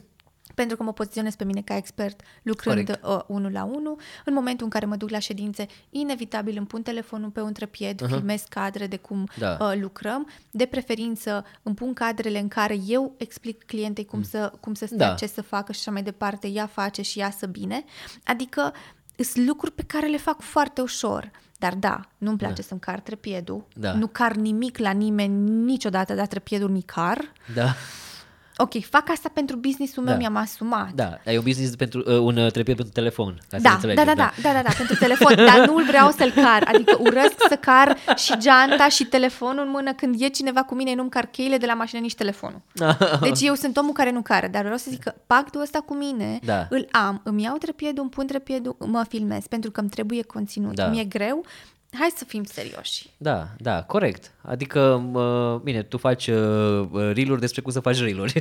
Pentru că mă poziționez pe mine ca expert lucrând Corect. uh, unul la unul. În momentul în care mă duc la ședințe, inevitabil îmi pun telefonul pe un trăpied, uh-huh. filmez cadre de cum Da. uh, lucrăm. De preferință îmi pun cadrele în care eu explic clientei cum, să, cum să stea, Da. ce să facă și așa mai departe, ea face și iasă bine. Adică sunt lucruri pe care le fac foarte ușor. Dar da, nu-mi place da. să-mi car trepiedul. Da. Nu car nimic la nimeni niciodată, dar trepiedul mi car. Da. Ok, fac asta pentru business-ul meu, Da. mi-am asumat. Da, ai un business pentru uh, un uh, trepied pentru telefon, ca să Da, înțelegem. da, da, da, da, da, da, pentru telefon, dar nu-l vreau să-l car, adică urăsc să car și geanta și telefonul în mână când e cineva cu mine, nu-mi car cheile de la mașină, nici telefonul. *laughs* Deci eu sunt omul care nu cară, dar vreau să zic că pactul ăsta cu mine Da. îl am, îmi iau trepiedul, îmi pun trepiedul, mă filmez, pentru că îmi trebuie conținut, Da. mi-e greu, hai să fim serioși. Da, da, corect. Adică, uh, bine, tu faci uh, reel despre cum să faci reel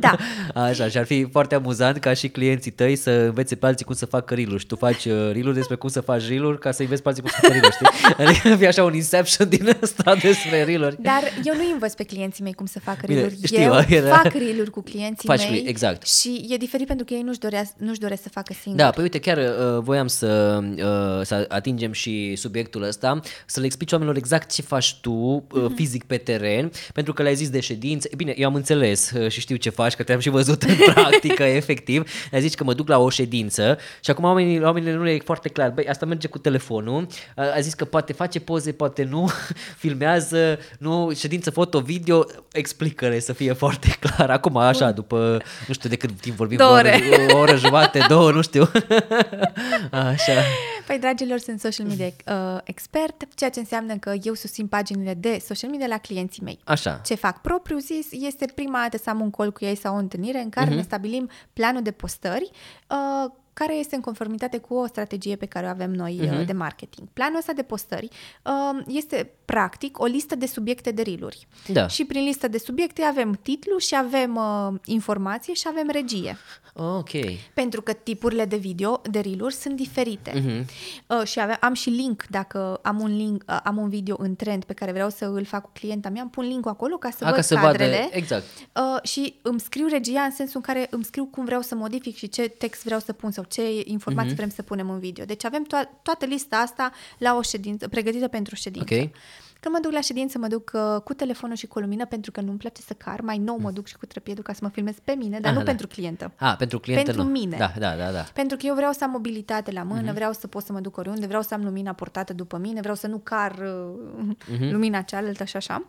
Da. *laughs* Așa, și ar fi foarte amuzant ca și clienții tăi să învețe pe alții cum să facă reel și tu faci uh, reel despre cum să faci reel ca să înveți pe alții cum să facă reel știi? *laughs* Adică fie așa un inception din ăsta despre reel Dar eu nu învăț pe clienții mei cum să facă Bine, reel știu, Eu era- fac reel cu clienții Faci mei reel, exact. și e diferit pentru că ei nu-și, dorea, nu-și doresc să facă singuri. Da, păi uite, chiar uh, voiam să, uh, să atingem și subiectul ăsta, să le explici oamenilor exact ce faci tu uh, Mhm. fizic pe teren, pentru că le-ai zis de ședințe. Bine, eu am înțeles uh, și știu ce faci, că te-am și văzut în *laughs* practică, efectiv. Ne zici că mă duc la o ședință și acum oamenii, oamenii nu le e foarte clar. Băi, asta merge cu telefonul. A, a zis că poate face poze, poate nu, *laughs* filmează, nu, ședință foto-video, explică-le să fie foarte clar. Acum, așa, după, nu știu de cât timp vorbim, Două o ore. oră, o oră jumate, două, nu știu. *laughs* Așa. Păi, dragilor, sunt social media uh, expert, ceea ce înseamnă că eu susțin paginile de social media la clienții mei. Așa. Ce fac propriu zis este prima dată să am un call cu ei sau o întâlnire în care uh-huh. ne stabilim planul de postări uh, care este în conformitate cu o strategie pe care o avem noi uh-huh. de marketing. Planul ăsta de postări uh, este practic o listă de subiecte de riluri. Da. Și prin listă de subiecte avem titlu și avem uh, informație și avem regie. Ok. Pentru că tipurile de video, de reel sunt diferite. Mhm. Uh, și ave- am și link, dacă am un link, uh, am un video în trend pe care vreau să îl fac cu clienta mea, îmi pun link-ul acolo ca să A, văd ca să cadrele. vadă, exact. Uh, și îmi scriu regia în sensul în care îmi scriu cum vreau să modific și ce text vreau să pun sau ce informații uh-huh. vrem să punem în video. Deci avem to- toată lista asta la o ședință, pregătită pentru o ședință. Ok. Când mă duc la ședință, mă duc uh, cu telefonul și cu o lumină pentru că nu-mi place să car. Mai nou mă duc și cu trăpiedul ca să mă filmez pe mine, dar Aha, nu da. pentru clientă. A, pentru clientă Pentru nu. mine. Da, da, da, da. Pentru că eu vreau să am mobilitate la Mhm. mână, uh-huh. vreau să pot să mă duc oriunde, vreau să am lumina portată după mine, vreau să nu car uh, Mhm. uh-huh. lumina cealaltă și așa.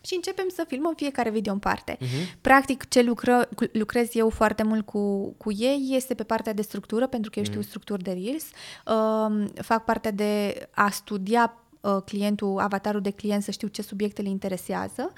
Și începem să filmăm fiecare video în parte. Mhm. Uh-huh. Practic, ce lucră, cu- lucrez eu foarte mult cu, cu ei este pe partea de structură, pentru că eu Mhm. știu structuri de Reels. Uh, fac partea de a studia uh, clientul, avatarul de client, să știu ce subiecte le interesează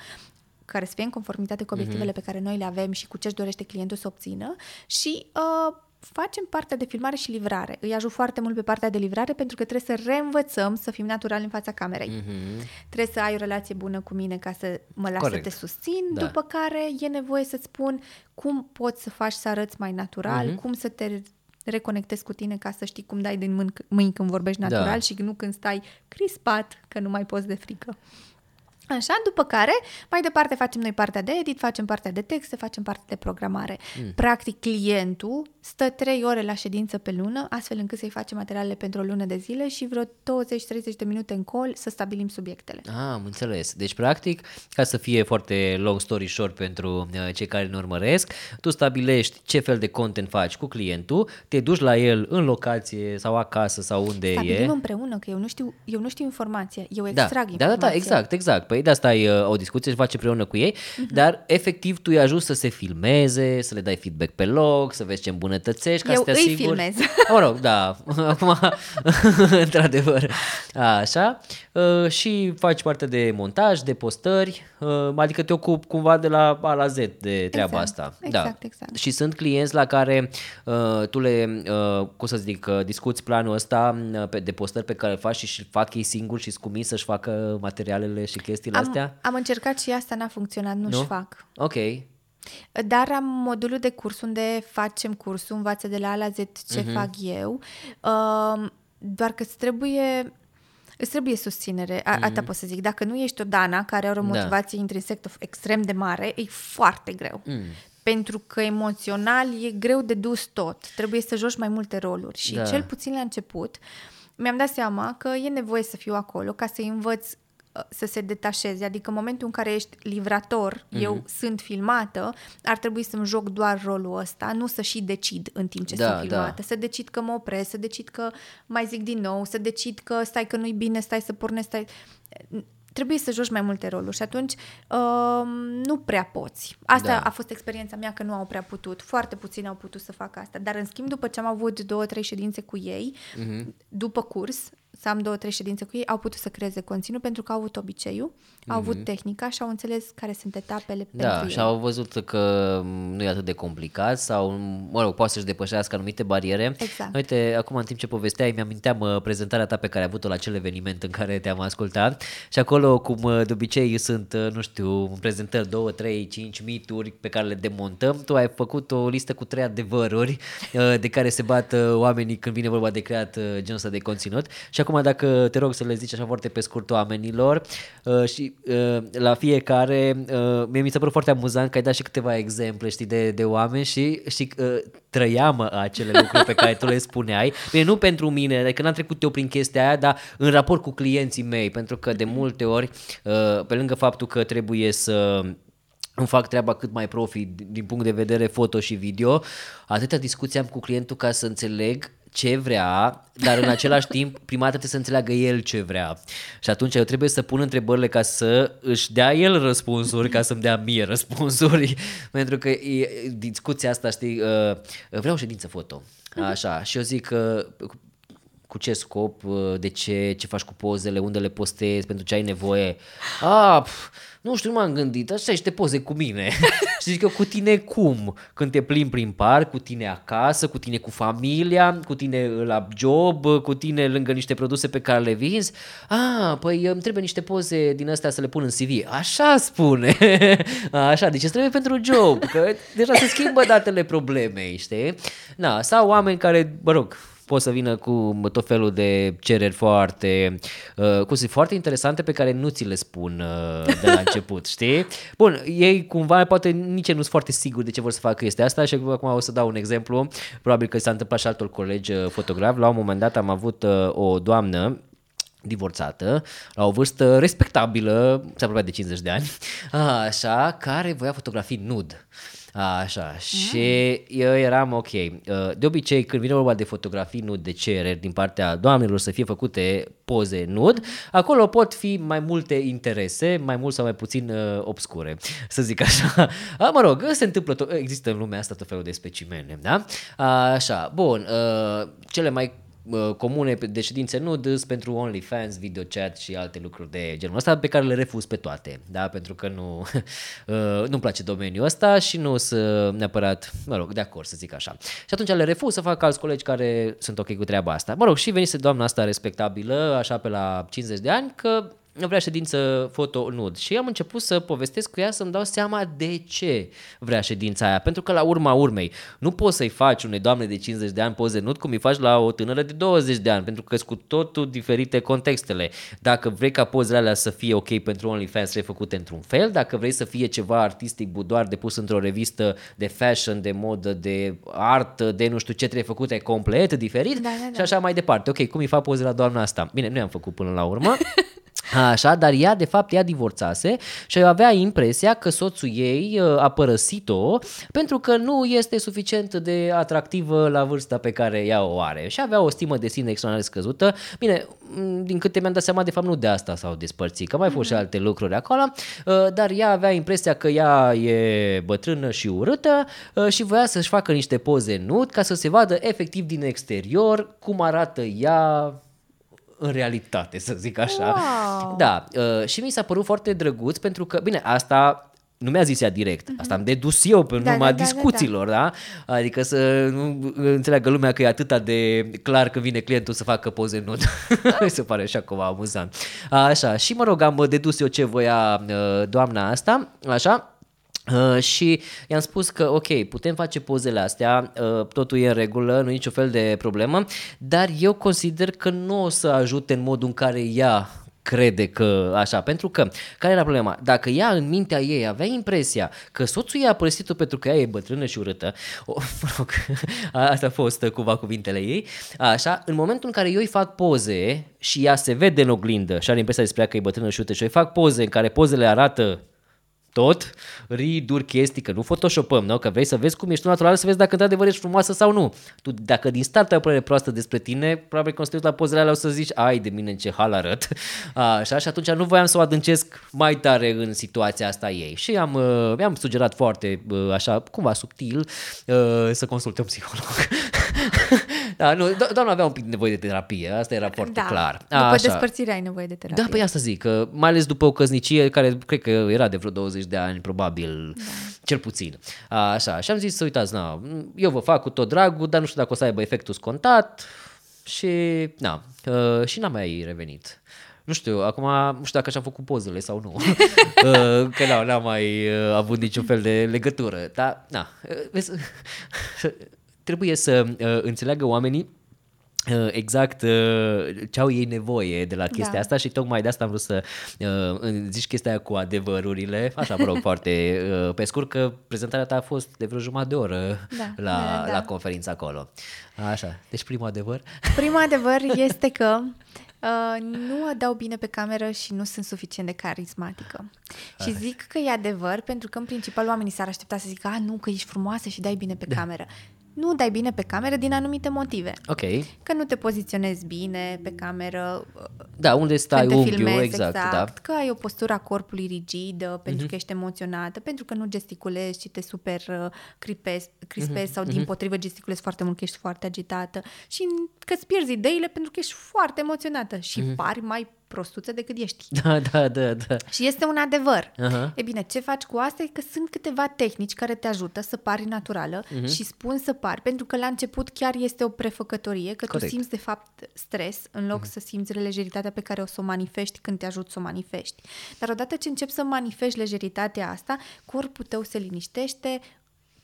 care să fie în conformitate cu obiectivele pe care noi le avem și cu ce își dorește clientul să obțină și uh, facem partea de filmare și livrare. Îi ajut foarte mult pe partea de livrare pentru că trebuie să reînvățăm să fim naturali în fața camerei. Mhm. Trebuie să ai o relație bună cu mine ca să mă las Corect. să te susțin, Da. după care e nevoie să-ți spun cum poți să faci să arăți mai natural, Mhm. cum să te reconectezi cu tine ca să știi cum dai din mâini, mâini când vorbești natural Da. și nu când stai crispat că nu mai poți de frică. Așa, după care, mai departe facem noi partea de edit, facem partea de texte, facem partea de programare. Mm. Practic, clientul stă trei ore la ședință pe lună, astfel încât să-i facem materialele pentru o lună de zile și vreo 20-30 de minute în call să stabilim subiectele. Ah, am înțeles. Deci, practic, ca să fie foarte long story short pentru uh, cei care ne urmăresc, tu stabilești ce fel de content faci cu clientul, te duci la el în locație sau acasă sau unde Stabilim e. împreună, că eu nu știu, eu nu știu informația, eu Da, extrag da, informația. da, da, exact, exact. Păi de asta ai uh, o discuție și faci împreună cu ei, dar efectiv tu îi ajuți să se filmeze, să le dai feedback pe loc, să vezi ce îmbunătățești, ca Eu să te îi asiguri. filmez. Mă rog, da, *laughs* acum, *laughs* într-adevăr, așa. Uh, și faci parte de montaj, de postări, uh, adică te ocupi cumva de la A la Z de treaba Exact, asta. exact, da. exact. Și sunt clienți la care uh, tu le, uh, cum să zic, uh, discuți planul ăsta uh, pe- de postări pe care îl faci și și fac ei singuri și scumis să-și facă materialele și chestiile astea? Am, am încercat și asta n-a funcționat, nu-și Nu? fac. Ok. Dar am modulul de curs unde facem cursul, învață de la A la Z ce uh-huh. fac eu, uh, doar că îți trebuie, îți trebuie susținere, A, uh-huh. atâta pot să zic. Dacă nu ești o Dana care are o Da. motivație da. intrinsectă extrem de mare, e foarte greu. Mm. Pentru că emoțional e greu de dus tot. Trebuie să joci mai multe roluri. Și Da. da. cel puțin la început mi-am dat seama că e nevoie să fiu acolo ca să învăț uh, să se detașeze. Adică în momentul în care ești livrator, Mhm. mm-hmm. eu sunt filmată, ar trebui să-mi joc doar rolul ăsta, nu să și decid în timp ce Da, sunt filmată. da. Să decid că mă opresc, să decid că mai zic din nou, să decid că stai că nu-i bine, stai să pornesc, stai... Trebuie să joci mai multe roluri și atunci um, nu prea poți. Asta Da. da. a fost experiența mea că nu au prea putut. Foarte puțini au putut să facă asta. Dar în schimb, după ce am avut două, trei ședințe cu ei, Mhm. mm-hmm. după curs, să am două, trei ședințe cu ei, au putut să creeze conținut pentru că au avut obiceiul, au avut tehnica și au înțeles care sunt etapele Mhm. Da, pentru și ei. au văzut că nu e atât de complicat sau, mă rog, poate să-și depășească anumite bariere. Exact. Uite, acum în timp ce povesteai, mi-aminteam uh, prezentarea ta pe care ai avut-o la acel eveniment în care te-am ascultat și acolo, cum uh, de obicei sunt, uh, nu știu, prezentări, două, trei, cinci mituri pe care le demontăm, tu ai făcut o listă cu trei adevăruri uh, de care se bat uh, oamenii când vine vorba de creat uh, genul ăsta de conținut și acum dacă te rog să le zici așa foarte pe scurt oamenilor uh, și uh, la fiecare, uh, mie mi s-a părut foarte amuzant că ai dat și câteva exemple, știi, de, de oameni și, și uh, trăiam acele lucruri pe care tu le spuneai. Bine, nu pentru mine, adică n-am trecut eu prin chestia aia, dar în raport cu clienții mei, pentru că de multe ori, uh, pe lângă faptul că trebuie să îmi fac treaba cât mai profi din punct de vedere foto și video, atâta discuție am cu clientul ca să înțeleg ce vrea, dar în același *laughs* timp prima dată trebuie să înțeleagă el ce vrea. Și atunci eu trebuie să pun întrebările ca să își dea el răspunsuri, ca să-mi dea mie răspunsuri, *laughs* pentru că e, discuția asta, știi, uh, vreau ședință foto, așa, și eu zic că cu ce scop, uh, de ce, ce faci cu pozele, unde le postezi, pentru ce ai nevoie. Ah, pf, nu știu, nu m-am gândit, așa niște poze cu mine. și zic eu, cu tine cum? Când te plimbi prin parc, cu tine acasă, cu tine cu familia, cu tine la job, cu tine lângă niște produse pe care le vinzi. Ah, păi îmi trebuie niște poze din astea să le pun în CV. Așa spune. *laughs* Așa, deci îți trebuie pentru job, că deja se schimbă datele problemei, știi? Na, sau oameni care, mă rog, pot să vină cu tot felul de cereri foarte, uh, cu foarte interesante pe care nu ți le spun uh, de la *laughs* început, știi? Bun, ei cumva poate nici nu sunt foarte siguri de ce vor să facă este asta și acum o să dau un exemplu, probabil că s-a întâmplat și altor colegi uh, fotografi, la un moment dat am avut uh, o doamnă divorțată, la o vârstă respectabilă, se apropia de 50 de ani, *laughs* așa, care voia fotografii nud. Așa, mm. și eu eram ok. Uh, de obicei, când vine vorba de fotografii nud de cereri din partea doamnelor să fie făcute poze nud, acolo pot fi mai multe interese, mai mult sau mai puțin uh, obscure, să zic așa. *laughs* A, mă rog, se întâmplă, to- există în lumea asta tot felul de specimene, da? Așa, bun, uh, cele mai comune de ședințe nude pentru OnlyFans, video chat și alte lucruri de genul ăsta pe care le refuz pe toate, da? pentru că nu, *laughs* uh, nu-mi place domeniul ăsta și nu sunt neapărat, mă rog, de acord să zic așa. Și atunci le refuz să fac alți colegi care sunt ok cu treaba asta. Mă rog, și venise doamna asta respectabilă, așa pe la 50 de ani, că vrea ședință foto nud și am început să povestesc cu ea să-mi dau seama de ce vrea ședința aia, pentru că la urma urmei nu poți să-i faci unei doamne de 50 de ani poze nud cum îi faci la o tânără de 20 de ani, pentru că sunt cu totul diferite contextele. Dacă vrei ca pozele alea să fie ok pentru OnlyFans, le făcute într-un fel, dacă vrei să fie ceva artistic budoar de pus într-o revistă de fashion, de modă, de art, de nu știu ce trebuie făcute complet diferit Da, da, da. și așa mai departe. Ok, cum îi fac poze la doamna asta? Bine, nu i-am făcut până la urmă. *laughs* Așa, dar ea de fapt ea divorțase și avea impresia că soțul ei uh, a părăsit-o pentru că nu este suficient de atractivă la vârsta pe care ea o are și avea o stimă de sine extraordinar de scăzută. Bine, m, din câte mi-am dat seama, de fapt nu de asta s-au despărțit, că mai fost și alte lucruri acolo, uh, dar ea avea impresia că ea e bătrână și urâtă uh, și voia să-și facă niște poze nud ca să se vadă efectiv din exterior cum arată ea în realitate, să zic așa. Wow! Da, uh, și mi s-a părut foarte drăguț pentru că, bine, asta nu mi-a zis ea direct, asta am dedus eu pe Mhm. Da, urma da, da, da, discuțiilor, da, Adică să nu înțeleagă lumea că e atâta de clar când vine clientul să facă poze nud. *laughs* se pare așa cumva amuzant. Așa, și mă rog, am dedus eu ce voia uh, doamna asta, așa, Uh, și i-am spus că ok, putem face pozele astea, uh, totul e în regulă, nu e niciun fel de problemă, dar eu consider că nu o să ajute în modul în care ea crede că așa, pentru că, care era problema? Dacă ea în mintea ei avea impresia că soțul ei a părăsit-o pentru că ea e bătrână și urâtă, o, *laughs* mă rog, asta a fost uh, cumva cuvintele ei, așa, în momentul în care eu îi fac poze și ea se vede în oglindă și are impresia despre ea că e bătrână și urâtă și eu îi fac poze în care pozele arată tot, riduri, chestii, că nu photoshopăm, nu? că vrei să vezi cum ești tu natural, să vezi dacă într-adevăr ești frumoasă sau nu. Tu, dacă din start ai o părere proastă despre tine, probabil că când la pozele alea o să zici, ai de mine în ce hal arăt. *laughs* Așa, și atunci nu voiam să o adâncesc mai tare în situația asta ei. Și am, uh, mi-am sugerat foarte, uh, așa, cumva subtil, uh, să consulte un psiholog. *laughs* da, nu, do- doamna avea un pic nevoie de terapie, asta era foarte da. clar. După Așa. despărțire ai nevoie de terapie. Da, păi asta zic, că mai ales după o căsnicie care cred că era de vreo 20 de ani, probabil, da. cel puțin. Așa, și am zis să uitați, na, eu vă fac cu tot dragul, dar nu știu dacă o să aibă efectul scontat și, na, uh, și n-am mai revenit. Nu știu, acum nu știu dacă și-am făcut pozele sau nu. *laughs* Uh, că n-am, n-am mai uh, avut niciun fel de legătură. Dar, na, uh, vezi, trebuie să uh, înțeleagă oamenii uh, exact uh, ce au ei nevoie de la chestia Da. asta și tocmai de asta am vrut să uh, zici chestia aia cu adevărurile, așa mă rog *laughs* foarte uh, pe scurt că prezentarea ta a fost de vreo jumătate de oră Da, *laughs* la, da, da. la conferința acolo. Așa, deci primul adevăr. Primul adevăr *laughs* este că Uh, nu dau bine pe cameră și nu sunt suficient de carismatică. Și zic că e adevăr, pentru că în principal oamenii s-ar aștepta să zică, a, nu, că ești frumoasă și dai bine pe da. cameră nu dai bine pe cameră din anumite motive. Ok. Că nu te poziționezi bine pe cameră. Da, unde stai unghiul, filmezi, exact, exact. Da. Că ai o postură a corpului rigidă pentru mm-hmm. că ești emoționată, pentru că nu gesticulezi și te super uh, cripezi, crispezi mm-hmm. sau din mm-hmm. potrivă gesticulezi foarte mult că ești foarte agitată și că îți pierzi ideile pentru că ești foarte emoționată și mm-hmm. pari mai prostuță decât ești. *laughs* Da, da, da, da. Și este un adevăr. Uh-huh. E bine, ce faci cu asta e că sunt câteva tehnici care te ajută să pari naturală uh-huh. și spun să pari, pentru că la început chiar este o prefăcătorie, că Corect. tu simți de fapt stres în loc uh-huh. să simți lejeritatea pe care o să o manifesti când te ajut să o manifesti. Dar odată ce începi să manifesti lejeritatea asta, corpul tău se liniștește,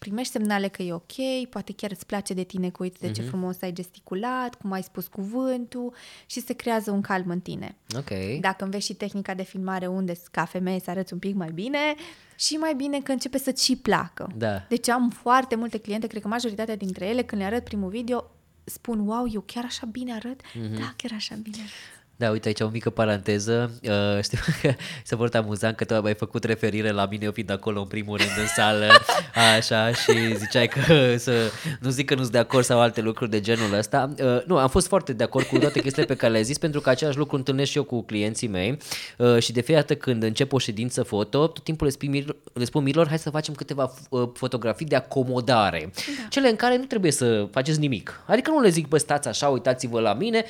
primești semnale că e ok, poate chiar îți place de tine că uite de ce mhm. frumos ai gesticulat, cum ai spus cuvântul și se creează un calm în tine. Ok. Dacă înveți și tehnica de filmare unde ca femeie să arăți un pic mai bine și mai bine că începe să-ți și placă. Da. Deci am foarte multe cliente, cred că majoritatea dintre ele, când le arăt primul video, spun, wow, eu chiar așa bine arăt? Mm-hmm. Da, chiar așa bine arăt. Da, uite aici o mică paranteză. Uh, *laughs* știu că se foarte amuzant că tu ai mai făcut referire la mine, eu fiind acolo în primul rând în sală, *laughs* așa, și ziceai că *laughs* să nu zic că nu sunt de acord sau alte lucruri de genul ăsta. Uh, nu, am fost foarte de acord cu toate chestiile pe care le-ai zis, pentru că același lucru întâlnesc și eu cu clienții mei uh, și de fiecare dată când încep o ședință foto, tot timpul le spun, le spun mirilor, hai să facem câteva uh, fotografii de acomodare, da. cele în care nu trebuie să faceți nimic. Adică nu le zic, bă, stați așa, uitați-vă la mine,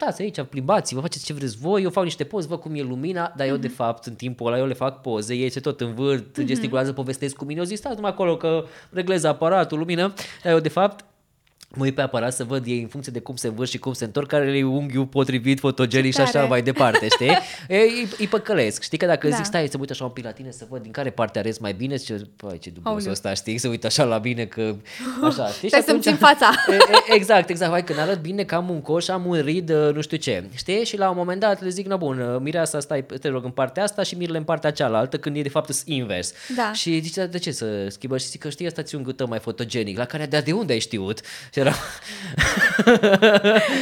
stați aici, plimbați, vă faceți ce vreți voi, eu fac niște poze, văd cum e lumina, dar eu mm-hmm. de fapt în timpul ăla eu le fac poze, ei se tot învârt, mm-hmm. gesticulează, povestesc cu mine, eu zic stați numai acolo că reglez aparatul, lumină, dar eu de fapt mă uit pe aparat să văd ei în funcție de cum se învârși și cum se întorc, care e unghiul potrivit, fotogenic și așa mai departe, știi? îi, *laughs* îi păcălesc. Știi că dacă da. zic, stai să uit așa un pic la tine să văd din care parte arăți mai bine, și păi ce dubios ăsta, știi? Să uit așa la bine că *laughs* așa, știi? Și atunci, să fața. *laughs* exact, exact. Hai că arăt bine că am un coș, am un rid, uh, nu știu ce. Știi? Și la un moment dat le zic, na bun, uh, mireasa stai, te rog, în partea asta și mirele în partea cealaltă, când e de fapt invers. Da. Și zice, de ce să schimbă? Și zic că știi, asta ți un gâtă mai fotogenic, la care de, de unde ai știut? Și era,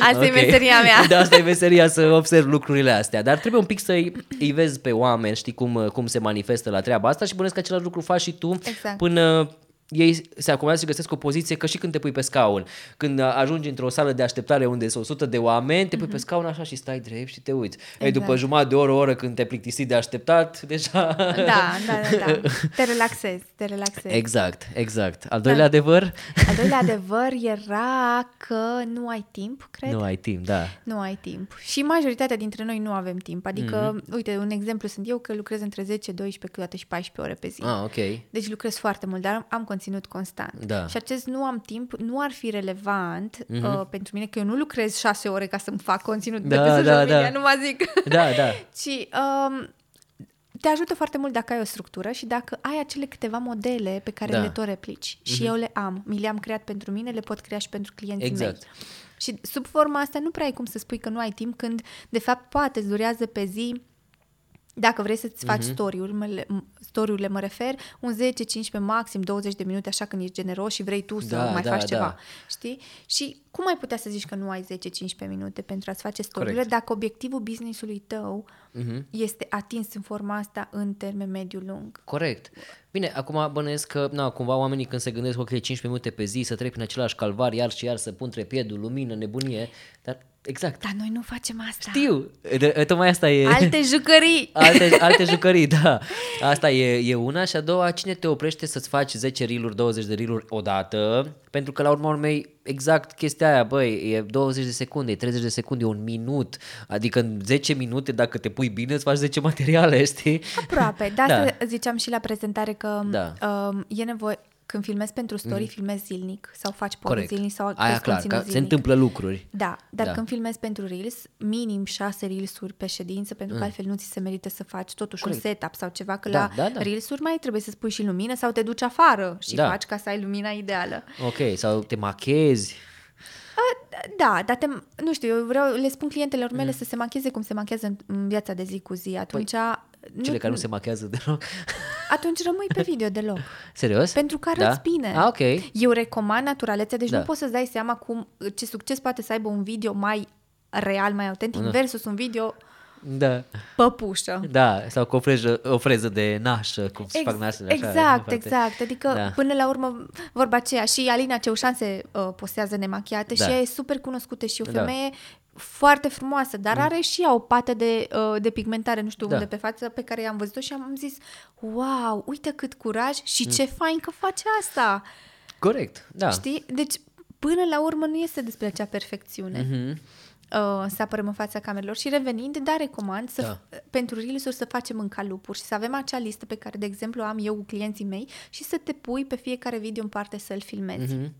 Asta okay. e meseria mea. Da, asta e meseria să observ lucrurile astea. Dar trebuie un pic să-i îi vezi pe oameni, știi cum, cum se manifestă la treaba asta și bănesc că același lucru faci și tu exact. până ei se acomodează și găsesc o poziție că și când te pui pe scaun. Când ajungi într-o sală de așteptare unde sunt 100 de oameni, te pui mm-hmm. pe mhm. scaun așa și stai drept și te uiți. Exact. Ei, după jumătate de oră, o oră când te plictisi de așteptat, deja... Da, da, da, da. Te relaxezi, te relaxezi. Exact, exact. Al doilea da. adevăr? Al doilea adevăr era că nu ai timp, cred. Nu ai timp, da. Nu ai timp. Și majoritatea dintre noi nu avem timp. Adică, mm-hmm. uite, un exemplu sunt eu că lucrez între 10, 12, câteodată și 14 ore pe zi. Ah, ok. Deci lucrez foarte mult, dar am conținut constant. Da. Și acest nu am timp nu ar fi relevant mm-hmm. uh, pentru mine, că eu nu lucrez șase ore ca să-mi fac conținut da, de pe da, social da. nu mă zic. Da, da. *laughs* Ci um, te ajută foarte mult dacă ai o structură și dacă ai acele câteva modele pe care da. le tot replici. Mm-hmm. Și mhm. eu le am. Mi le-am creat pentru mine, le pot crea și pentru clienții exact. mei. Și sub forma asta nu prea ai cum să spui că nu ai timp când, de fapt, poate îți durează pe zi dacă vrei să-ți faci uh-huh. story-urile, story-urile mă refer, un 10-15, maxim 20 de minute, așa când ești generos și vrei tu să da, mai da, faci da. ceva, știi? Și cum ai putea să zici că nu ai 10-15 minute pentru a-ți face story dacă obiectivul business-ului tău uh-huh. este atins în forma asta în termen mediu-lung? Corect. Bine, acum bănuiesc că, na, cumva oamenii când se gândesc, ok, 15 minute pe zi, să trec prin același calvar, iar și iar să pun trepiedul, lumină, nebunie, dar Exact. Dar noi nu facem asta. Știu. De, tocmai asta e... Alte jucării. *laughs* Alte, alte jucării, da. Asta e, e una și a doua, cine te oprește să-ți faci 10 riluri, 20 de riluri odată? Pentru că la urma urmei, exact chestia aia, băi, e 20 de secunde, e 30 de secunde, e un minut. Adică în 10 minute, dacă te pui bine, îți faci 10 materiale, știi? Aproape. Da, da. ziceam și la prezentare că da. um, e nevoie când filmezi pentru story, mm. filmezi zilnic sau faci poze zilnic sau Aia clar, că se întâmplă lucruri. Da, dar da. când filmezi pentru Reels, minim șase Reels-uri pe ședință, pentru mm. că altfel nu ți se merită să faci totuși Corect. un setup sau ceva, că da, la da, da. Reels-uri mai trebuie să spui și lumină sau te duci afară și da. faci ca să ai lumina ideală. Ok, sau te machezi. Da, dar te, nu știu, eu vreau, le spun clientelor mele mm. să se macheze cum se machează în, în viața de zi cu zi. Atunci păi, cele nu, care nu se machează deloc? *laughs* Atunci rămâi pe video deloc. *laughs* Serios? Pentru că arăți da? bine. Ah, ok. Eu recomand naturalețea, deci da. nu poți să-ți dai seama cum, ce succes poate să aibă un video mai real, mai autentic, Da. versus un video Da, păpușă. da, sau cu o freză, o freză de nașă, cum se Ex- fac nașele așa. exact, foarte- exact. Adică, Da. până la urmă, vorba aceea, și Alina Ceușan se uh, postează nemachiată Da. și ea e super cunoscută și o Da. femeie foarte frumoasă, dar are și ea o pată de, uh, de pigmentare, nu știu Da. unde pe față, pe care i-am văzut-o și am zis, wow, uite cât curaj și Mm. ce fain că face asta. Corect, da. Știi? Deci, până la urmă, nu este despre acea perfecțiune. Mhm. Uh, să apărăm în fața camerelor și revenind, da, recomand să, Da. pentru reels să facem în calupuri și să avem acea listă pe care, de exemplu, am eu cu clienții mei și să te pui pe fiecare video în parte să-l filmezi. Mhm.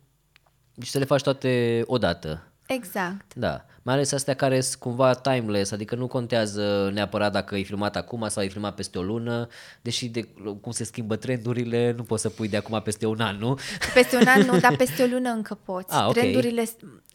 Și să le faci toate odată. Exact. Da, mai ales astea care sunt cumva timeless, adică nu contează neapărat dacă e filmat acum sau e filmat peste o lună, deși de cum se schimbă trendurile, nu poți să pui de acum peste un an, nu? Peste un an nu, dar *laughs* peste o lună încă poți. Ah, ok. Trendurile,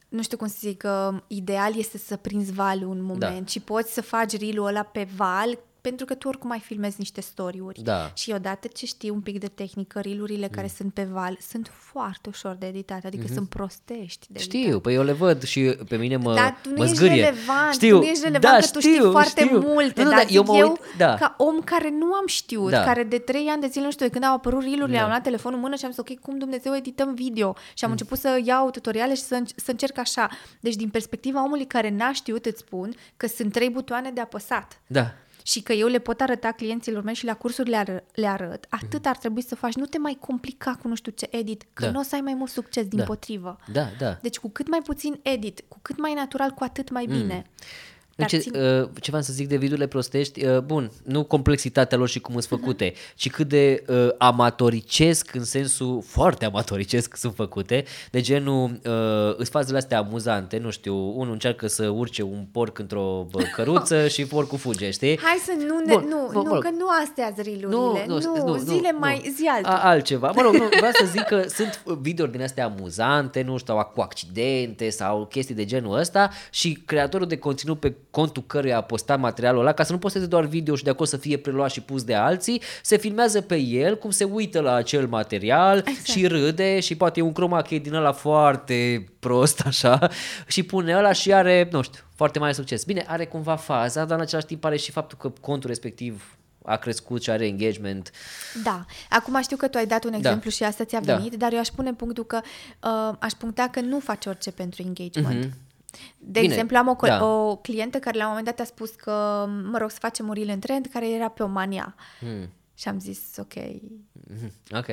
nu știu cum să zic, că ideal este să prinzi valul un moment Da. și poți să faci reel ăla pe val pentru că tu oricum mai filmezi niște story-uri. Da. Și odată ce știi un pic de tehnică, reel-urile care sunt pe val sunt foarte ușor de editat, adică sunt prostești de editat. Știu, păi eu le văd și pe mine mă, Dar tu nu mă ești zgârie. relevant, știu, tu nu ești relevant da, că tu știi știu, foarte știu. multe, nu, dar da, eu mă eu, uit, da. ca om care nu am știut, Da. care de trei ani de zile, nu știu, de când au apărut reel-urile, Da. am luat telefonul în mână și am zis, ok, cum Dumnezeu edităm video? Și am început să iau tutoriale și să, înc- să încerc așa. Deci, din perspectiva omului care n-a știut, îți spun că sunt trei butoane de apăsat. Da, Și că eu le pot arăta clienților mei și la cursuri le, ară, le arăt, atât ar trebui să faci. Nu te mai complica cu nu știu ce edit, că Da. nu o să ai mai mult succes din Da. potrivă. da, da. Deci cu cât mai puțin edit, cu cât mai natural, cu atât mai bine. Dar Ce, țin- uh, ce v-am să zic de videole prostești, uh, bun, nu complexitatea lor și cum sunt făcute, ci cât de uh, amatoricesc, în sensul foarte amatoricesc *laughs* sunt făcute, de genul, uh, îți fazele astea amuzante, nu știu, unul încearcă să urce un porc într-o bă, *laughs* căruță și porcul fuge, știi? Hai să nu ne... Bun, nu, bă, nu, mă rog. că nu astea sunt reel-urile. Nu, nu, nu, zile nu, mai... nu. Zi altul. A, altceva. Mă rog, nu, vreau să zic că sunt videouri din astea amuzante, nu știu, cu accidente sau chestii de genul ăsta și creatorul de conținut pe contul căruia a postat materialul ăla, ca să nu posteze doar video și de acolo să fie preluat și pus de alții, se filmează pe el cum se uită la acel material Exact. și râde și poate e un chroma key din ăla foarte prost *laughs* așa și pune ăla și are, nu știu, foarte mare succes. Bine, are cumva faza, dar în același timp are și faptul că contul respectiv a crescut și are engagement. Da. Acum știu că tu ai dat un exemplu și asta ți-a Da. venit, dar eu aș pune punctul că uh, aș puncta că nu faci orice pentru engagement. Mhm. De Bine, exemplu, am o, co- da. o clientă care la un moment dat a spus că, mă rog, să facem un reel în trend care era pe o mania. Hmm. Și am zis, ok, Mhm. Ok.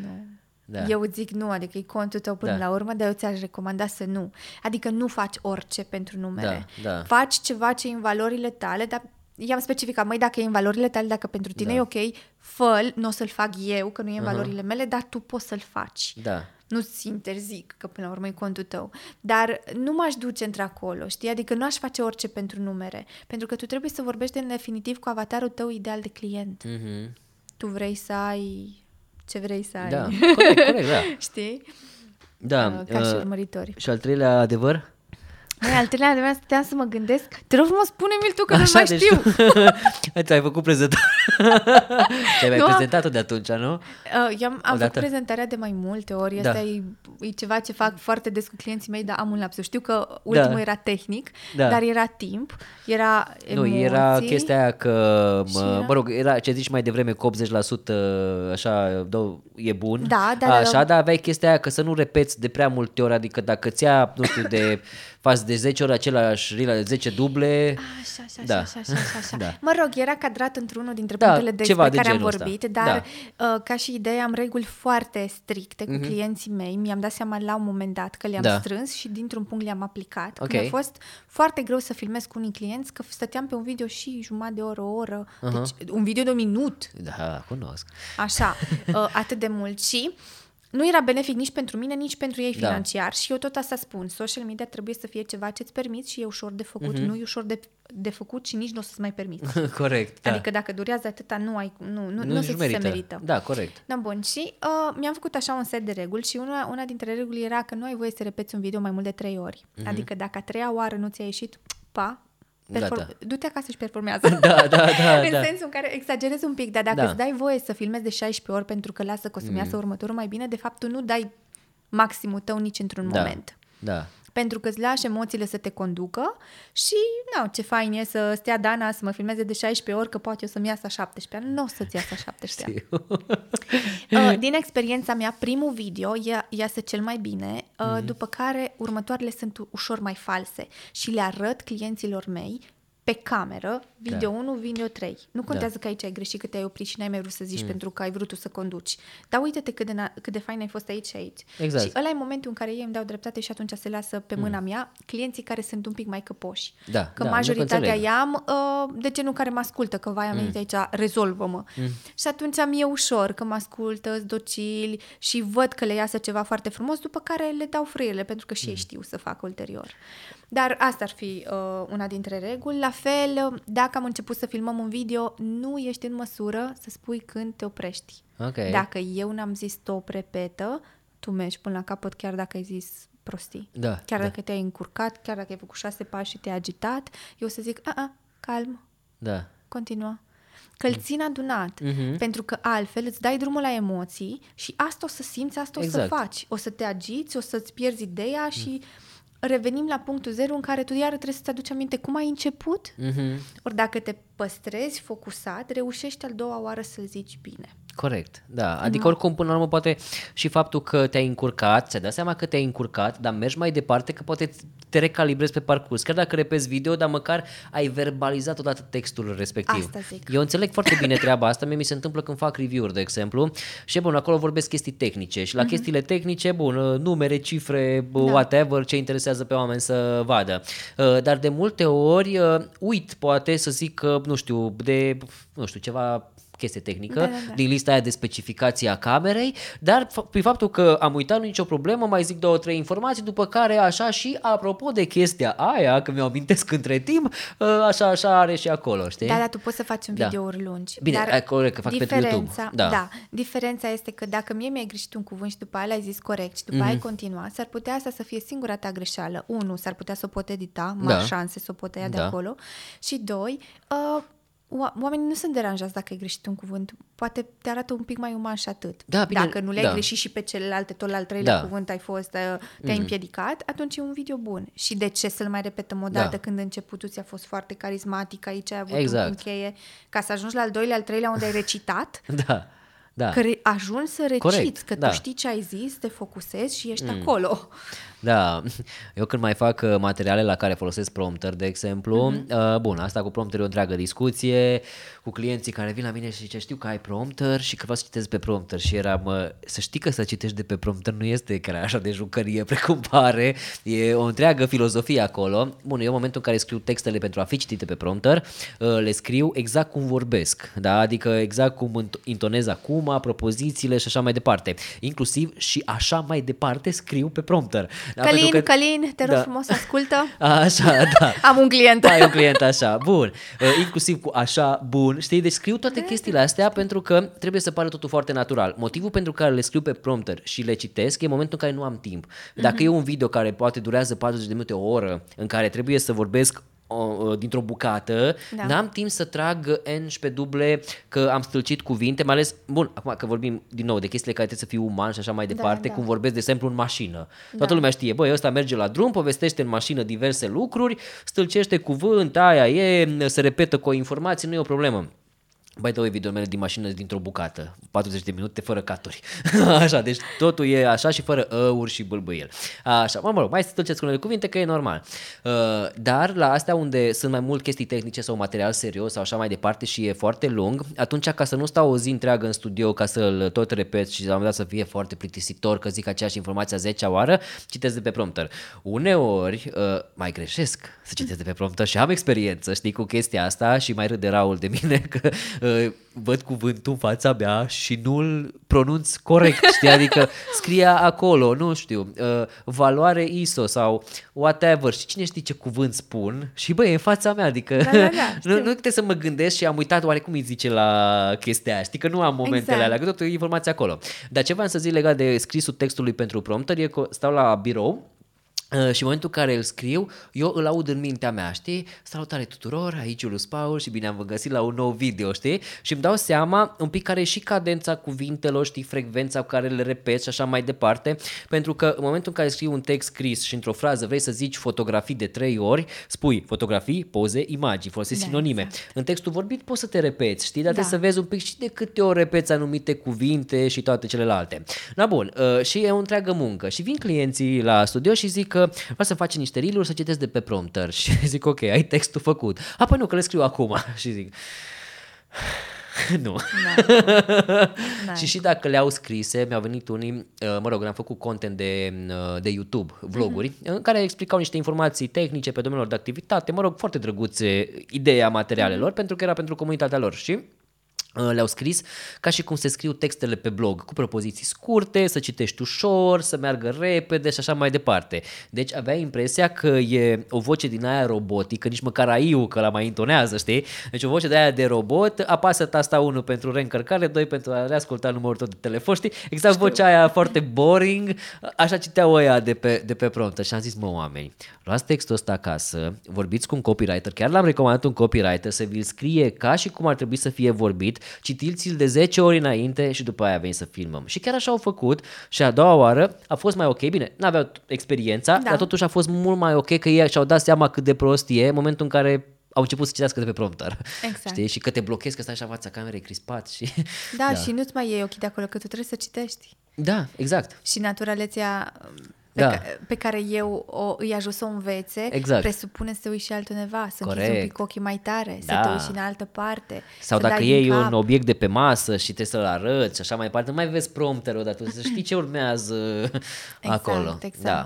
nu. *laughs* Da. Eu îți zic nu, adică e contul tău până Da. la urmă, dar eu ți-aș recomanda să nu. Adică nu faci orice pentru numere. Da, da. Faci ceva ce e în valorile tale, dar i-am specificat, măi, dacă e în valorile tale, dacă pentru tine Da. e ok, fă nu o să-l fac eu, că nu e în valorile mele, dar tu poți să-l faci. Da. Nu-ți interzic, că până la urmă e contul tău. Dar nu m-aș duce într-acolo, știi? Adică nu aș face orice pentru numere. Pentru că tu trebuie să vorbești în definitiv cu avatarul tău ideal de client. Mhm. Tu vrei să ai ce vrei să ai. Da, corect, corect, da. *laughs* Știi? Da, Uh, ca și uh, urmăritori. și al treilea adevăr? Mai al treilea de stăteam să mă gândesc. Te rog frumos, spune-mi tu că nu mai deci știu. tu- *laughs* Ți-ai făcut prezentare. *laughs* Ți-ai mai Nu. prezentat-o de atunci, nu? Uh, eu am, am făcut Odată? prezentarea de mai multe ori. Da. Asta e, e ceva ce fac foarte des cu clienții mei, dar am un lapsus. Știu că ultimul Da. era tehnic, Da. dar era timp, era Nu, emoții. era chestia aia că, mă, Și era- mă rog, era ce zici mai devreme că 80% așa dă, e bun. Da, da, da, Așa, da. dar aveai chestia aia că să nu repeți de prea multe ori, adică dacă ți ia, nu știu, de *laughs* faci de 10 ori același reel, de 10 duble, Așa, așa, Da. așa, așa, așa, așa. *laughs* Da. Mă rog, era cadrat într-unul dintre Da, punctele despre ceva de care am genul ăsta. vorbit, dar Da. uh, ca și idee am reguli foarte stricte cu clienții mei. Mi-am dat seama la un moment dat că le-am Mhm. Da. strâns și dintr-un punct le-am aplicat. Ok. Că mi-a fost foarte greu să filmez cu unii clienți, că stăteam pe un video și jumătate de oră, o oră, deci un video de un minut, da, cunosc. așa, *laughs* uh, atât de mult și nu era benefic nici pentru mine, nici pentru ei Da. financiar și eu tot asta spun. Social media trebuie să fie ceva ce-ți permiți și e ușor de făcut, nu e ușor de, de făcut și nici nu o să-ți mai permiți. *laughs* Corect, da. Adică dacă durează atâta, nu ai, nu, nu, nu, nu Nu-și se, se merită. merită. Da, corect. Da, bun. Și uh, mi-am făcut așa un set de reguli și una, una dintre reguli era că nu ai voie să repeți un video mai mult de trei ori. Adică dacă a treia oară nu ți-a ieșit, pa, perform- Gata. du-te acasă și performează. *laughs* Da, da, da, în da. sensul în care exagerezi un pic, dar dacă Da. îți dai voie să filmezi de 16 ori pentru că lasă că o să-mi iasă următorul mai bine, de fapt tu nu dai maximul tău nici într-un Da. moment. Da. Pentru că îți lași emoțiile să te conducă și, nu, ce fain e să stea Dana să mă filmeze de 16 ori, că poate eu să-mi iasă 17 Nu o să-ți iasă 17 uh, *laughs* Din experiența mea, primul video ia, iasă cel mai bine, uh, mm-hmm. după care următoarele sunt ușor mai false și le arăt clienților mei pe cameră, video da. 1, video 3. Nu contează da. că aici ai greșit, că te-ai oprit și n-ai mai vrut să zici mm. pentru că ai vrut tu să conduci. Dar uite-te cât de, na- cât de fain ai fost aici și aici. Exact. Și ăla e momentul în care ei îmi dau dreptate și atunci se lasă pe mâna mm. mea clienții care sunt un pic mai căpoși. Da, că da, majoritatea i-am uh, de genul care mă ascultă, că vai am venit mm. aici, rezolvă-mă. Mm. Și atunci mi-e ușor că mă ascultă, docili și văd că le iasă ceva foarte frumos, după care le dau frâiele, pentru că și mm. ei știu să facă ulterior. Dar asta ar fi uh, una dintre reguli. La fel, dacă am început să filmăm un video, nu ești în măsură să spui când te oprești. Okay. Dacă eu n-am zis stop, repetă, tu mergi până la capăt chiar dacă ai zis prostii. Da, chiar da. dacă te-ai încurcat, chiar dacă ai făcut șase pași și te-ai agitat, eu o să zic, a, a calm, da. continuă. Că îl țin adunat, Mhm. pentru că altfel îți dai drumul la emoții și asta o să simți, asta o Exact. să faci. O să te agiți, o să-ți pierzi ideea și revenim la punctul zero în care tu iară trebuie să-ți aduci aminte cum ai început, Mhm. ori dacă te păstrezi focusat, reușești al doua oară să-l zici bine. Corect, da. Adică oricum, până la urmă, poate și faptul că te-ai încurcat, ți-ai dat seama că te-ai încurcat, dar mergi mai departe, că poate te recalibrezi pe parcurs. Chiar dacă repezi video, dar măcar ai verbalizat odată textul respectiv. Asta zic. Eu înțeleg foarte bine *laughs* treaba asta, mie mi se întâmplă când fac review-uri, de exemplu, și bun, acolo vorbesc chestii tehnice și la chestiile tehnice, bun, numere, cifre, Da. whatever, ce interesează pe oameni să vadă. Uh, Dar de multe ori uh, uit, poate, să zic că, nu știu, de, nu știu, ceva chestie tehnică, Da, da, da. din lista aia de specificații a camerei, dar f- prin faptul că am uitat, nu nicio problemă, mai zic două, trei informații, după care așa și apropo de chestia aia, că mi-o amintesc între timp, uh, așa, așa are și acolo, știi? Da, dar tu poți să faci în Da. videouri lungi. Bine, dar ai corect că fac pentru diferența, YouTube. Da. da. Diferența este că dacă mie mi-ai greșit un cuvânt și după aia l-ai zis corect și după Mhm. aia ai continuat, s-ar putea asta să fie singura ta greșeală. Unu, s-ar putea să o pot edita, mari Da. șanse să o pot tăia de Da. acolo. Și doi, uh, oa- Oamenii nu sunt deranjați dacă ai greșit un cuvânt. Poate te arată un pic mai uman și atât. Da, bine, dacă nu le-ai da. greșit și pe celelalte, tot la al treilea Da. cuvânt ai fost, uh, te-ai împiedicat, atunci e un video bun. Și de ce să-l mai repetăm o dată Da. când începutul ți-a fost foarte carismatic, aici ai avut Exact. un punct cheie, ca să ajungi la al doilea, al treilea unde ai recitat, *laughs* Da, da. că re- ajungi să reciți, Corect, că da. tu știi ce ai zis, te focusezi și ești acolo. Da, *laughs* eu când mai fac uh, materiale la care folosesc prompter, de exemplu, Mhm. uh, bun, asta cu prompter e o întreagă discuție cu clienții care vin la mine și zice, știu că ai prompter și că vreau să citesc pe prompter și eram, uh, să știi că să citești de pe prompter nu este chiar așa de jucărie *laughs* precum pare, e o întreagă filozofie acolo. Bun, eu în momentul în care scriu textele pentru a fi citite pe prompter, uh, le scriu exact cum vorbesc, da? adică exact cum înt- intonez acum, propozițiile și așa mai departe. Inclusiv și așa mai departe scriu pe prompter. Da, Călin, pentru că- Călin, te rog Da. frumos, ascultă. *laughs* Așa, da. Am un client. Ai un client așa, bun. Uh, inclusiv cu așa, bun. Știi, deci scriu Da, toate chestiile astea pentru că trebuie să pară totul foarte natural. Motivul pentru care le scriu pe prompter și le citesc e momentul în care nu am timp. Dacă Mhm. e un video care poate durează 40 de minute, o oră, în care trebuie să vorbesc o, dintr-o bucată, Da. n-am timp să trag N și pe duble că am stâlcit cuvinte, mai ales, bun, acum că vorbim din nou de chestiile care trebuie să fii uman și așa mai departe, da. cum vorbesc, de exemplu, în mașină. Toată lumea știe, băi, ăsta merge la drum, povestește în mașină diverse lucruri, stâlcește cuvânt, aia e, se repetă cu o informație, nu e o problemă. Bai dă video mele din mașină dintr-o bucată, 40 de minute fără caturi. *laughs* așa, deci totul e așa și fără ăuri și bâlbâiel. Așa, mă, mă rog, mai stălceți cu unele cuvinte că e normal. Uh, dar la astea unde sunt mai mult chestii tehnice sau material serios sau așa mai departe și e foarte lung, atunci ca să nu stau o zi întreagă în studio ca să-l tot repet și la un moment dat să fie foarte plictisitor că zic aceeași informație a 10 oară, citesc de pe prompter. Uneori uh, mai greșesc să citesc de pe prompter și am experiență, știi, cu chestia asta și mai râde Raul de mine *laughs* că uh, văd cuvântul în fața mea și nu-l pronunț corect, știi, adică scria acolo, nu știu, uh, valoare ISO sau whatever. Și cine știe ce cuvânt spun? Și băi, e în fața mea, adică Da, da, da, *laughs* nu, nu trebuie să mă gândesc și am uitat oare cum îi zice la chestia aia, știi? Că nu am momentele Exact. alea, că totul e informația acolo. Dar ce v-am să zic legat de scrisul textului pentru prompter e că stau la birou Uh, și în momentul în care îl scriu, eu îl aud în mintea mea, știi? Salutare tuturor, aici Iulius Paul și bine am găsit la un nou video, știi? Și îmi dau seama un pic care e și cadența cuvintelor, știi, frecvența cu care le repet și așa mai departe, pentru că în momentul în care scriu un text scris și într-o frază vrei să zici fotografii de trei ori, spui fotografii, poze, imagini, folosești Da, sinonime. exact. În textul vorbit poți să te repeți, știi? Dar Da. trebuie să vezi un pic și de câte ori repeți anumite cuvinte și toate celelalte. Na bun, uh, și e o întreagă muncă. Și vin clienții la studio și zic că vreau să faci niște reel să citesc de pe prompter. *laughs* Și zic, ok, ai textul făcut. Apoi nu, că le scriu acum. *laughs* și zic, *sighs* nu. *laughs* Da. Și și dacă le-au scrise, mi-au venit unii, uh, mă rog, am făcut content de, uh, de YouTube, vloguri, în care explicau niște informații tehnice pe domeniul de activitate, mă rog, foarte drăguțe ideea materialelor, pentru că era pentru comunitatea lor și uh, le-au scris ca și cum se scriu textele pe blog, cu propoziții scurte, să citești ușor, să meargă repede și așa mai departe. Deci avea impresia că e o voce din aia robotică, nici măcar AI-ul că la mai intonează, știi? Deci o voce de aia de robot, apasă tasta 1 pentru reîncărcare, 2 pentru a reasculta numărul tău de telefon, știi? Exact vocea aia foarte boring, așa citeau ăia de pe, de pe prompter și am zis, mă oameni, luați textul ăsta acasă, vorbiți cu un copywriter, chiar l-am recomandat un copywriter să vi-l scrie ca și cum ar trebui să fie vorbit, citiți-l de 10 ori înainte și după aia veni să filmăm. Și chiar așa au făcut și a doua oară a fost mai ok, bine, n-aveau experiența, Da. dar totuși a fost mult mai ok că ei și-au dat seama cât de prost e în momentul în care au început să citească de pe prompter. Exact. Știi? Și că te blochezi, că stai așa în fața camerei crispat și... Da, *laughs* da, și nu-ți mai iei ochii de acolo, că tu trebuie să citești. Da, exact. Și naturalețea pe, Da. ca, pe care eu o, îi ajut să o învețe, Exact. presupune să te uiți și altundeva, să închizi Corect. un pic ochii mai tare, să Da. te uiți și în altă parte. Sau să dacă dai iei din un cap. obiect de pe masă și trebuie să-l arăți și așa mai departe, nu mai vezi prompterul odată, să știi ce urmează acolo. exact. Da.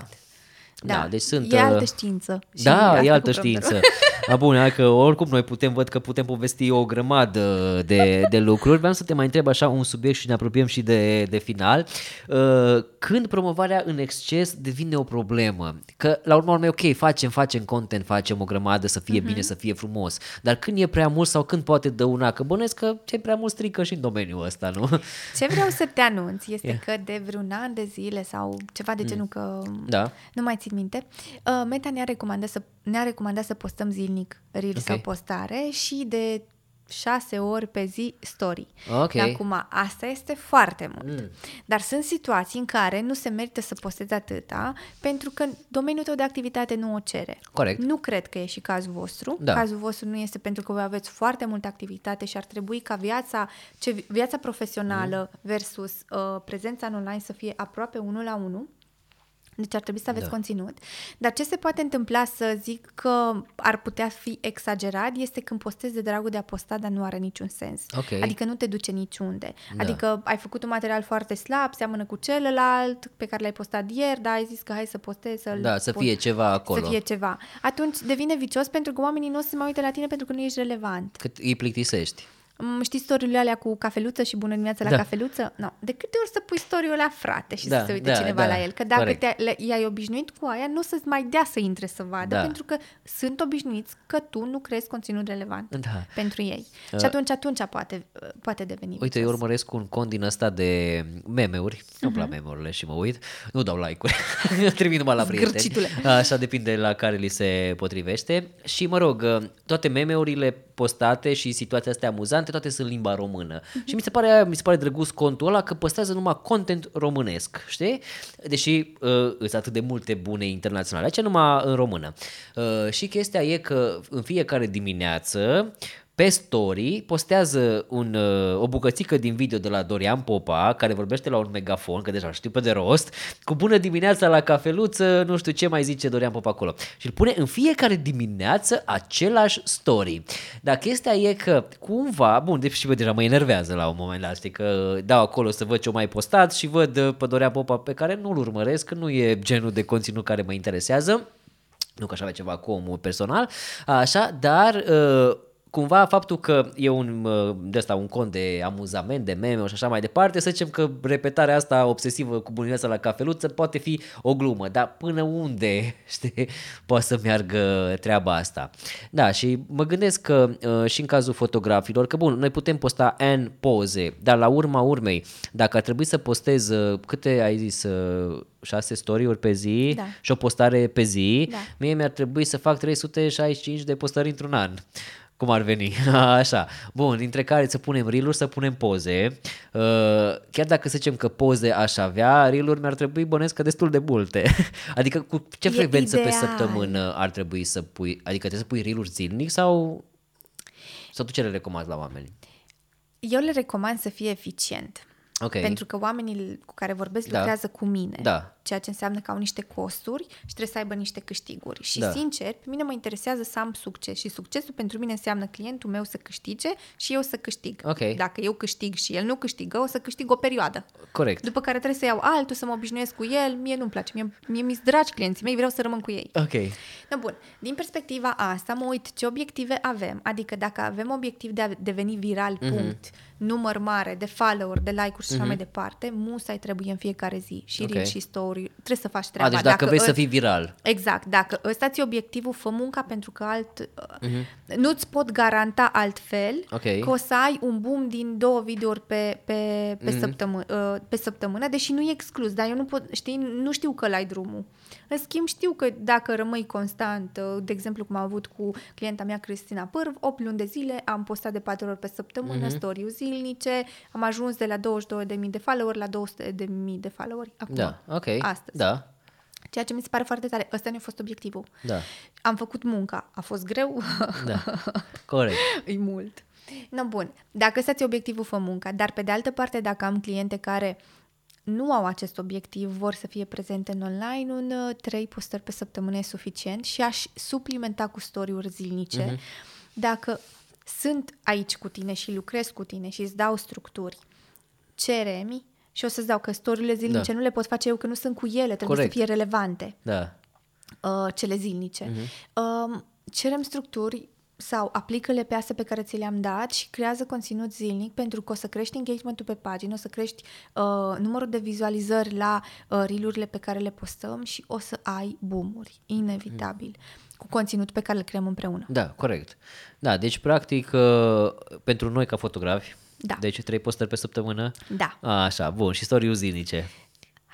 Da, deci sunt... E uh, altă știință. Și Da, asta e cu altă prompterul. știință. A, bun, hai că oricum noi putem, văd că putem povesti o grămadă de, de lucruri. Vreau să te mai întreb așa un subiect și ne apropiem și de, de final. Uh, Când promovarea în exces devine o problemă? Că la urmă urmei, ok, facem, facem content, facem o grămadă să fie bine, să fie frumos. Dar când e prea mult sau când poate dăuna? Că bănesc că ce prea mult strică și în domeniul ăsta, nu? Ce vreau să te anunț este Ia. că de vreun an de zile sau ceva de genul că Da. nu mai țin minte, uh, Meta ne-a recomandat să, ne-a recomandat să postăm zilnic reel Ok. sau postare și de șase ori pe zi story. Ok. Acum, asta este foarte mult. Mm. Dar sunt situații în care nu se merită să postezi atâta pentru că domeniul tău de activitate nu o cere. Corect. Nu cred că e și cazul vostru. Da. Cazul vostru nu este pentru că voi aveți foarte multă activitate și ar trebui ca viața, ce, viața profesională Mm. versus uh, prezența în online să fie aproape unul la unul. Deci ar trebui să aveți Da. da. conținut. Dar ce se poate întâmpla să zic că ar putea fi exagerat este când postezi de dragul de a posta, dar nu are niciun sens. Ok. Adică nu te duce niciunde. Da. Adică ai făcut un material foarte slab, seamănă cu celălalt pe care l-ai postat ieri, dar ai zis că hai să postezi, să Da, să fie ceva acolo. Să fie ceva. Atunci devine vicios pentru că oamenii nu o să se mai uite la tine pentru că nu ești relevant. Cât îi plictisești. Mm, Știi storiile alea cu cafeluță și bună dimineața la Da. cafeluță? No. De câte ori să pui storiul ăla, frate, și Da, să se uite da, cineva da, la el? Că dacă corect. te, le, i-ai obișnuit cu aia, nu o să-ți mai dea să intre să vadă, Da. pentru că sunt obișnuiți că tu nu crezi conținut relevant Da. pentru ei. Uh, și atunci, atunci poate, poate deveni Uite, eu vicios. urmăresc un cont din ăsta de meme-uri, nu Mhm. uh-huh. la meme-urile și mă uit, nu dau like-uri, *laughs* trimit numai la prieteni, Zgârcitule. așa depinde la care li se potrivește și mă rog, toate meme-urile postate și situația astea amuzante, toate sunt în limba română Mhm. și mi se pare, mi se pare drăguț contul ăla că păstrează numai content românesc, știi? Deși uh, sunt atât de multe bune internaționale, aici numai în română. Uh, și chestia e că în fiecare dimineață pe story postează un, uh, o bucățică din video de la Dorian Popa, care vorbește la un megafon, că deja îl știu pe de rost, cu bună dimineața la cafeluță, nu știu ce mai zice Dorian Popa acolo. Și îl pune în fiecare dimineață același story. Dar chestia e că cumva, bun, deci și bă, deja mă enervează la un moment dat, știi, că dau acolo să văd ce-o mai postat și văd uh, pe Dorian Popa pe care nu-l urmăresc, că nu e genul de conținut care mă interesează. Nu că aș avea ceva cu omul personal, așa, dar uh, cumva faptul că e un, uh, de asta, un cont de amuzament, de meme și așa mai departe, să zicem că repetarea asta obsesivă cu bunătatea la cafeluță poate fi o glumă, dar până unde, *laughs* știi, poate să meargă treaba asta. Da, și mă gândesc că uh, și în cazul fotografilor, că bun, noi putem posta N poze, dar la urma urmei, dacă ar trebui să postez, uh, câte ai zis, uh, șase story-uri pe zi Da. și o postare pe zi, Da. mie mi-ar trebui să fac 365 de postări într-un an. Cum ar veni? *laughs* Așa. Bun, dintre care să punem reel să punem poze. Uh, chiar dacă să zicem că poze aș avea, reel mi-ar trebui bănesc că destul de multe. *laughs* adică cu ce E frecvență pe ideal. săptămână ar trebui să pui? Adică trebuie să pui reel zilnic sau sau tu ce le recomanzi la oameni? Eu le recomand să fie eficient. Ok. Pentru că oamenii cu care vorbesc Da. lucrează cu mine. Da. Ceea ce înseamnă că au niște costuri și trebuie să aibă niște câștiguri. Și Da. sincer, pe mine mă interesează să am succes și succesul pentru mine înseamnă clientul meu să câștige și eu să câștig. Ok. Dacă eu câștig și el nu câștigă, o să câștig o perioadă. Corect. După care trebuie să iau altul, să mă obișnuiesc cu el. Mie nu-mi place. Mie, mie mi-s dragi clienții mei, vreau să rămân cu ei. Ok. Da, bun. Din perspectiva asta, mă uit ce obiective avem. Adică dacă avem obiectiv de a deveni viral, Mhm. punct, număr mare de follower, de like-uri și așa mai departe, musai trebuie în fiecare zi. Și Ok. reel și story. Trebuie să faci A, treaba. deci dacă, vrei ă- să fii viral. Exact, dacă ăsta ți obiectivul, fă munca pentru că alt, Mhm. nu-ți pot garanta altfel Ok. că o să ai un boom din două videouri pe, pe, pe, Mhm. săptămână, pe săptămână, deși nu e exclus, dar eu nu pot, știi, nu știu că l-ai drumul. În schimb, știu că dacă rămâi constant, uh, de exemplu cum am avut cu clienta mea Cristina Pârv, 8 luni de zile, am postat de 4 ori pe săptămână, story zilnice, am ajuns de la 22.000 de follower la 200.000 de follower acum. Da, ok. Astăzi. Da, Ceea ce mi se pare foarte tare. Ăsta nu a fost obiectivul. da, Am făcut munca. A fost greu? da. *laughs* Corect. e mult. No, bun. Dacă ăsta ți obiectivul, fă munca. Dar, pe de altă parte, dacă am cliente care nu au acest obiectiv, vor să fie prezente în online, un uh, trei postări pe săptămână e suficient și aș suplimenta cu story-uri zilnice. Mhm. Dacă sunt aici cu tine și lucrez cu tine și îți dau structuri, cere-mi și o să-ți dau că story-urile zilnice Da. nu le pot face eu, că nu sunt cu ele, trebuie Corect. să fie relevante Da. uh, cele zilnice. Uh, cerem structuri sau aplică-le pe astea pe care ți le-am dat și creează conținut zilnic pentru că o să crești engagementul pe pagină, o să crești uh, numărul de vizualizări la uh, reel pe care le postăm și o să ai boom-uri, inevitabil, cu conținut pe care îl creăm împreună. Da, corect. Da, deci practic uh, pentru noi ca fotografi, Da. deci trei postări pe săptămână, Da. A, așa, bun, și story zilnice.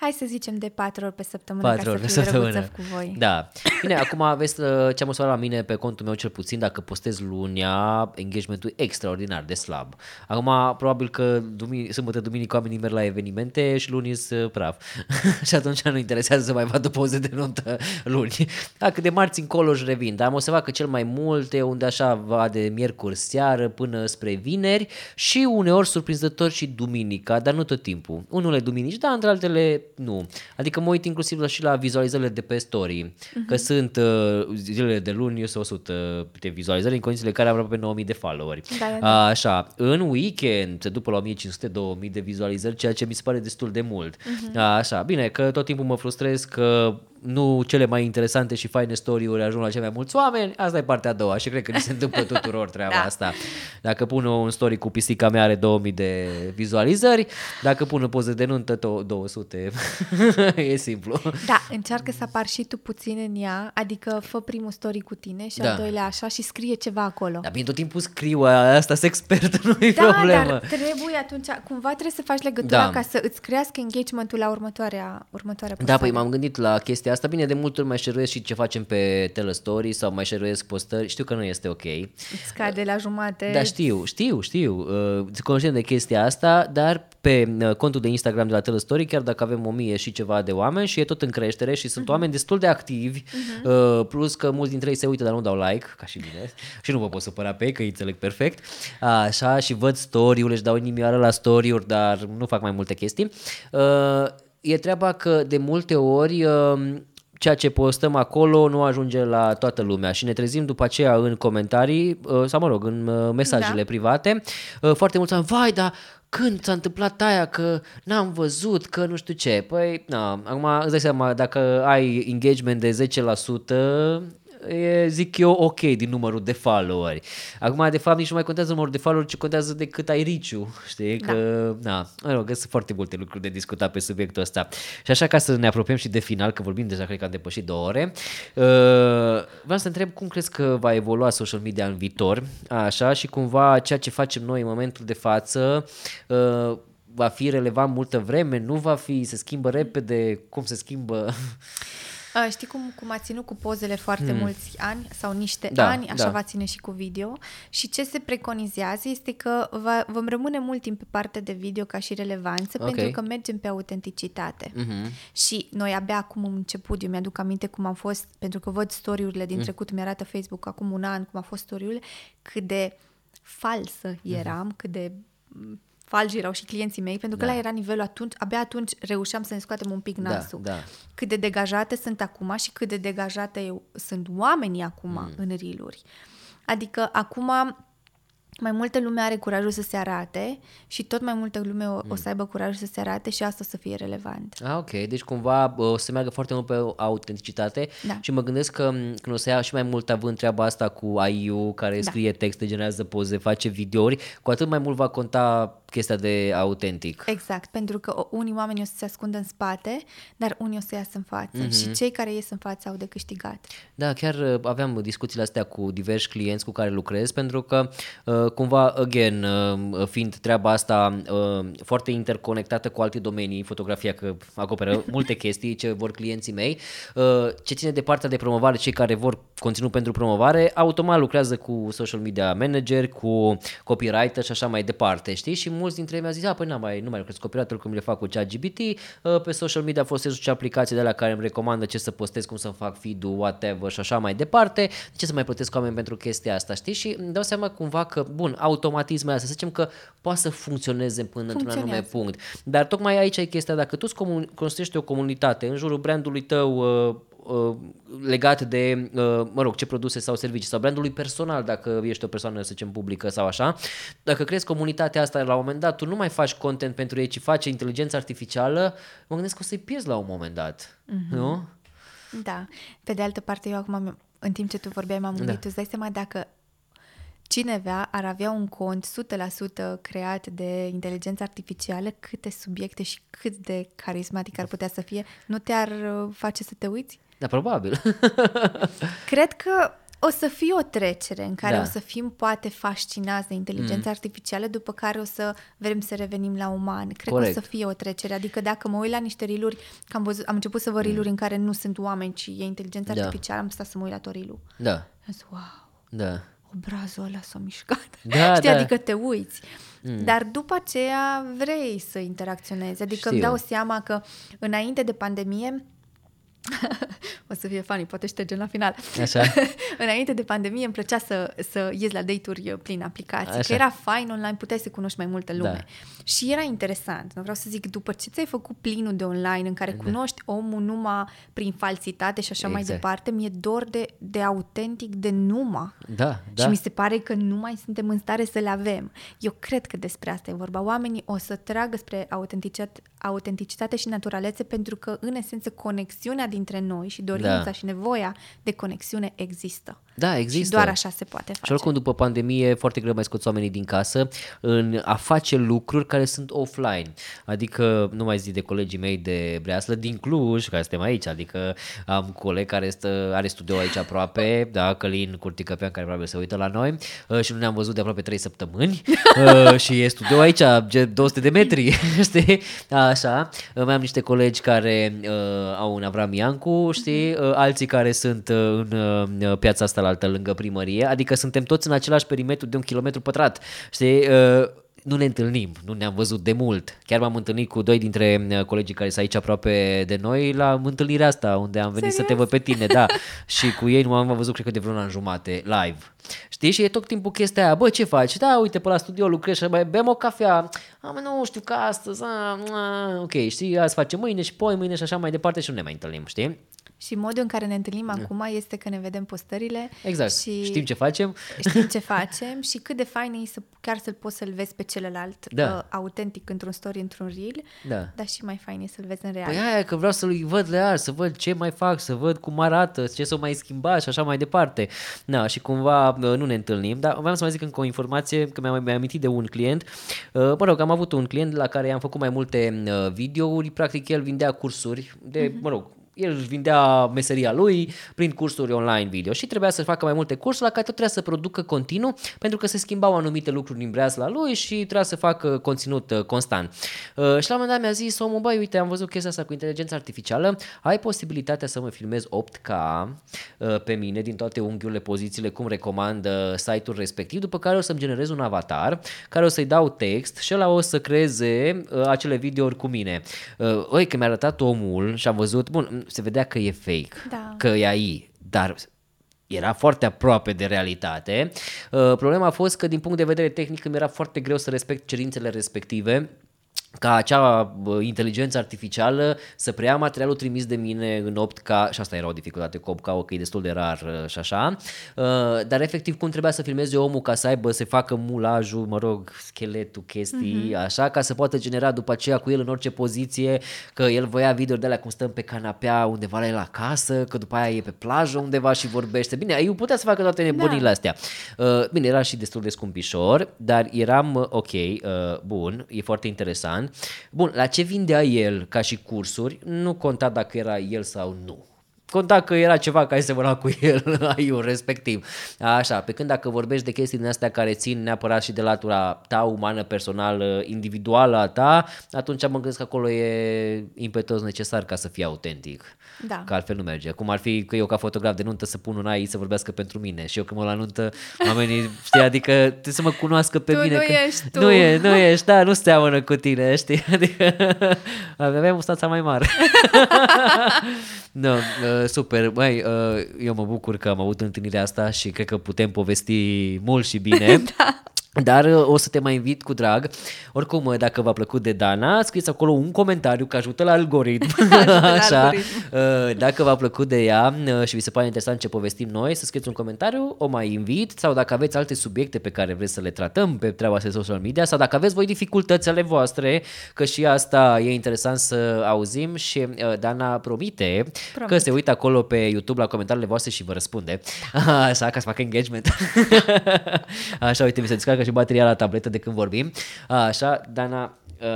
Hai să zicem de patru ori pe săptămână Patru ca ori să pe fiu săptămână. răguță cu voi. Da. Bine, acum aveți uh, ce am măsorat la mine pe contul meu cel puțin, dacă postez lunea, engagementul e extraordinar de slab. Acum, probabil că dumini, sâmbătă, duminică oamenii merg la evenimente și luni sunt praf. *laughs* și atunci nu interesează să mai vadă poze de nuntă luni. Dacă de marți încolo își revin, dar am observat că cel mai mult e unde așa va de miercuri seară până spre vineri și uneori surprinzător și duminica, dar nu tot timpul. Unele duminici, da, între altele nu. Adică mă uit inclusiv la, și la vizualizările de pe story, că sunt uh, zilele de luni, eu sunt 100 de vizualizări în condițiile în care am aproape 9000 de followeri. Da, da, Așa, în weekend se după la 1500-2000 de vizualizări, ceea ce mi se pare destul de mult. Așa, bine, că tot timpul mă frustrez că nu cele mai interesante și faine story-uri ajung la cei mai mulți oameni, asta e partea a doua și cred că ni se întâmplă tuturor *laughs* treaba Da. asta. Dacă pun un story cu pisica mea are 2000 de vizualizări, dacă pun o poză de nuntă to- 200, *laughs* e simplu. Da, încearcă să apar și tu puțin în ea, adică fă primul story cu tine și Da. al doilea așa și scrie ceva acolo. Dar bine, tot timpul scriu, asta sunt expert, *laughs* nu e Da, problemă. dar trebuie atunci, cumva trebuie să faci legătura Da. ca să îți crească engagementul la următoarea, următoarea Da, postare. păi m-am gândit la chestia asta. Bine, de multe ori mai șeruiesc și ce facem pe Telestory sau mai șeruiesc postări. Știu că nu este ok. Îți scade la jumate. Da, știu, știu, știu. Uh, conștient de chestia asta, dar pe uh, contul de Instagram de la Telestory, chiar dacă avem o mie și ceva de oameni și e tot în creștere și sunt oameni destul de activi, uh, plus că mulți dintre ei se uită, dar nu dau like, ca și bine. *laughs* Și nu vă pot supăra pe ei, că îi înțeleg perfect. Așa, și văd story-uri, își dau inimioară la story-uri, dar nu fac mai multe chestii. Uh, e treaba că de multe ori... Uh, ceea ce postăm acolo nu ajunge la toată lumea și ne trezim după aceea în comentarii uh, sau mă rog, în uh, mesajele Da. private, uh, foarte mulți am, vai, dar când s-a întâmplat aia, că n-am văzut, că nu știu ce. Păi, na, acum îți dai seama, dacă ai engagement de 10%, e, zic eu, ok din numărul de followeri. Acum, de fapt, nici nu mai contează numărul de followeri, ci contează de cât ai riciu, știi? Da. Că, na, mă rog, sunt foarte multe lucruri de discutat pe subiectul ăsta. Și așa, ca să ne apropiem și de final, că vorbim deja, cred că am depășit două ore, uh, vreau să te întreb cum crezi că va evolua social media în viitor, așa, și cumva ceea ce facem noi în momentul de față, uh, va fi relevant multă vreme, nu va fi, se schimbă repede, cum se schimbă? *laughs* Uh, știi cum, cum a ținut cu pozele foarte mm. mulți ani sau niște Da, ani, așa da. va ține și cu video. Și ce se preconizează este că va, vom rămâne mult timp pe partea de video ca și relevanță, Ok. pentru că mergem pe autenticitate. Mhm. Și noi abia acum am început, eu mi-aduc aminte cum am fost, pentru că văd story-urile Mm. din trecut, mi-arată Facebook acum un an cum a fost story cât de falsă eram, cât de m, falși erau și clienții mei, pentru că Mhm. Da. la era nivelul atunci, abia atunci reușeam să ne scoatem un pic Da, nasul. da. Cât de degajate sunt acum și cât de degajate eu, sunt oamenii acum mm. în riluri. Adică acum mai multă lume are curajul să se arate și tot mai multă lume o, o să aibă curajul să se arate și asta o să fie relevant. Ah, ok. Deci cumva bă, o să meargă foarte mult pe autenticitate Da. și mă gândesc că m, când o să ia și mai mult având treaba asta cu AI-ul care Da. scrie texte, generează poze, face videouri, cu atât mai mult va conta chestia de autentic. Exact, pentru că o- unii oameni o să se ascundă în spate, dar unii o să iasă în față Mhm. și cei care ies în față au de câștigat. Da, chiar uh, aveam discuțiile astea cu diversi clienți cu care lucrez pentru că uh, cumva, again, uh, fiind treaba asta uh, foarte interconectată cu alte domenii, fotografia că acoperă *laughs* multe chestii ce vor clienții mei, uh, ce ține de partea de promovare, cei care vor conținut pentru promovare, automat lucrează cu social media manager, cu copywriter și așa mai departe, știi? Și mulți dintre ei mi-au zis, a, păi n mai, nu mai lucrez cu copywriter cum le fac cu ChatGPT, uh, pe social media folosesc și aplicații de la care îmi recomandă ce să postez, cum să fac feed-ul, whatever și așa mai departe, de ce să mai plătesc oameni pentru chestia asta, știi? Și îmi dau seama cumva că, bun, automatismele astea, să zicem că poate să funcționeze până într-un anume Funcționează. punct. Dar tocmai aici e chestia, dacă tu îți comun- construiești o comunitate în jurul brandului tău uh, uh, legat de, uh, mă rog, ce produse sau servicii sau brandului personal, dacă ești o persoană, să zicem, publică sau așa, dacă crezi comunitatea asta, la un moment dat, tu nu mai faci content pentru ei, ci faci inteligență artificială, mă gândesc că o să-i pierzi la un moment dat, nu? Da. Pe de altă parte, eu acum, am- în timp ce tu vorbeai, m-am gândit, Da. tu îți dai seama dacă cineva ar avea un cont 100% creat de inteligență artificială, câte subiecte și cât de carismatic ar putea să fie, nu te-ar uh, face să te uiți? Da, probabil. *laughs* Cred că o să fie o trecere în care Da. o să fim poate fascinați de inteligența mm. artificială, după care o să vrem să revenim la uman. Cred Corect. că o să fie o trecere. Adică dacă mă uit la niște riluri, că am, văzut, am început să văd riluri în care nu sunt oameni, ci e inteligența Mm. Da. artificială, am stat să mă uit la tot rilul. da, Am zis, wow, da. obrazul ăla s-a mișcat. Da, *laughs* Știi, da. adică te uiți. Mm. Dar după aceea vrei să interacționezi. Adică Știu. îmi dau seama că înainte de pandemie *laughs* o să fie funny, poate ștergem la final. Așa. *laughs* Înainte de pandemie îmi plăcea să, să ies la date-uri prin aplicații, Așa. că era fain online, puteai să cunoști mai multă lume. Da. Și era interesant. Nu vreau să zic, după ce ți-ai făcut plinul de online în care cunoști omul numai prin falsitate și așa mai Exact. departe, mi-e dor de, de autentic de numai. Da, da. Și mi se pare că nu mai suntem în stare să le avem. Eu cred că despre asta e vorba. Oamenii o să tragă spre autenticitate, autenticitate și naturalețe pentru că, în esență, conexiunea dintre noi și dorința Da. și nevoia de conexiune există. Da, există. Și doar așa se poate face. Și oricum după pandemie e foarte greu mai scoți oamenii din casă în a face lucruri care sunt offline. Adică nu mai zic de colegii mei de breaslă din Cluj, care suntem aici, adică am un coleg care stă, are studio aici aproape, *laughs* da, Călin Curticăpean care probabil se uită la noi uh, și nu ne-am văzut de aproape 3 săptămâni *laughs* uh, și e studio aici, gen 200 de metri, *laughs* știi? Așa. Uh, Mai am niște colegi care uh, au un Avram Iancu, știi? Uh, alții care sunt uh, în uh, piața asta la altă lângă primărie, adică suntem toți în același perimetru de un kilometru pătrat, știi? Uh, nu ne întâlnim, nu ne-am văzut de mult. Chiar m-am întâlnit cu doi dintre uh, colegii care sunt aici aproape de noi la întâlnirea asta, unde am venit să te văd pe tine, da. *laughs* și cu ei nu m-am văzut, cred că de vreun an jumate, live. Știi? Și e tot timpul chestia aia, bă, ce faci? Da, uite, pe la studio lucrez și mai bem o cafea. Am, nu știu că astăzi, a, a, ok, știi, azi facem mâine și poi mâine și așa mai departe și nu ne mai întâlnim, știi? Și modul în care ne întâlnim acum este că ne vedem postările. Exact. Și Știm ce facem. Știm ce *laughs* facem și cât de fain e să chiar să-l poți să-l vezi pe celălalt Da. uh, autentic într-un story, într-un reel, Da. dar și mai fain e să-l vezi în real. Păi aia că vreau să-l văd real, să văd ce mai fac, să văd cum arată, ce s-o mai schimba și așa mai departe. Da, și cumva uh, nu ne întâlnim, dar vreau să mai zic încă o informație, că mi-am mi amintit de un client. Uh, Mă rog, am avut un client la care i-am făcut mai multe uh, videouri, practic el vindea cursuri de, mă rog, el își vindea meseria lui prin cursuri online video și trebuia să facă mai multe cursuri la care tot trebuia să producă continuu pentru că se schimbau anumite lucruri în breazla lui și trebuia să facă conținut uh, constant. Uh, și la un moment dat mi-a zis omul, băi, uite, am văzut chestia asta cu inteligența artificială, ai posibilitatea să mă filmezi 8K uh, pe mine din toate unghiurile, pozițiile, cum recomandă site-ul respectiv, după care o să-mi generez un avatar care o să-i dau text și ăla o să creeze uh, acele videouri cu mine. Uh, oi, că mi-a arătat omul și am văzut, bun, se vedea că e fake, Da. că e AI, dar era foarte aproape de realitate. Uh, problema a fost că din punct de vedere tehnic îmi era foarte greu să respect cerințele respective ca acea bă, inteligență artificială să preia materialul trimis de mine în 8K, și asta era o dificultate cu 8K, că e destul de rar uh, și așa, uh, dar efectiv cum trebuia să filmeze omul ca să aibă, să facă mulajul, mă rog, scheletul, chestii, mm-hmm. așa, ca să poată genera după aceea cu el în orice poziție, că el voia video de alea cum stăm pe canapea undeva la el acasă, că după aia e pe plajă undeva și vorbește. Bine, eu putea să facă toate nebunile astea. Uh, Bine, era și destul de scumpișor, dar eram uh, ok, uh, bun, e foarte interesant. Bun, la ce vindea el ca și cursuri, nu conta dacă era el sau nu. Conta că era ceva care se văra cu el, *laughs* aiul respectiv. Așa, pe când dacă vorbești de chestii din astea care țin neapărat și de latura ta umană, personală, individuală a ta, atunci mă gândesc că acolo e impetos necesar ca să fie autentic. Da. Că altfel nu merge. Cum ar fi că eu ca fotograf de nuntă să pun un AI să vorbească pentru mine și eu când mă la nuntă, oamenii, știi, adică trebuie să mă cunoască pe Tu mine. nu că ești tu. Nu, e, nu ești, da, nu seamănă cu tine, știi? *laughs* Adică aveam mustața mai mare. *laughs* no, uh, super, băi, uh, eu mă bucur că am avut întâlnirea asta și cred că putem povesti mult și bine. *laughs* da. Dar uh, o să te mai invit cu drag. Oricum, uh, dacă v-a plăcut de Dana, scrieți acolo un comentariu că ajută la algoritm. *laughs* la Așa. algoritm. Uh, Dacă v-a plăcut de ea uh, și vi se pare interesant ce povestim noi, să scrieți un comentariu, o mai invit sau dacă aveți alte subiecte pe care vreți să le tratăm pe treaba asta de social media sau dacă aveți voi dificultăți ale voastre, că și asta e interesant să auzim și uh, Dana promite Promit. că se uită acolo pe YouTube la comentariile voastre și vă răspunde. *laughs* Așa, ca să facă engagement. *laughs* Așa, uite, mi se descarcă și bateria la tabletă de când vorbim. Așa, Dana, uh,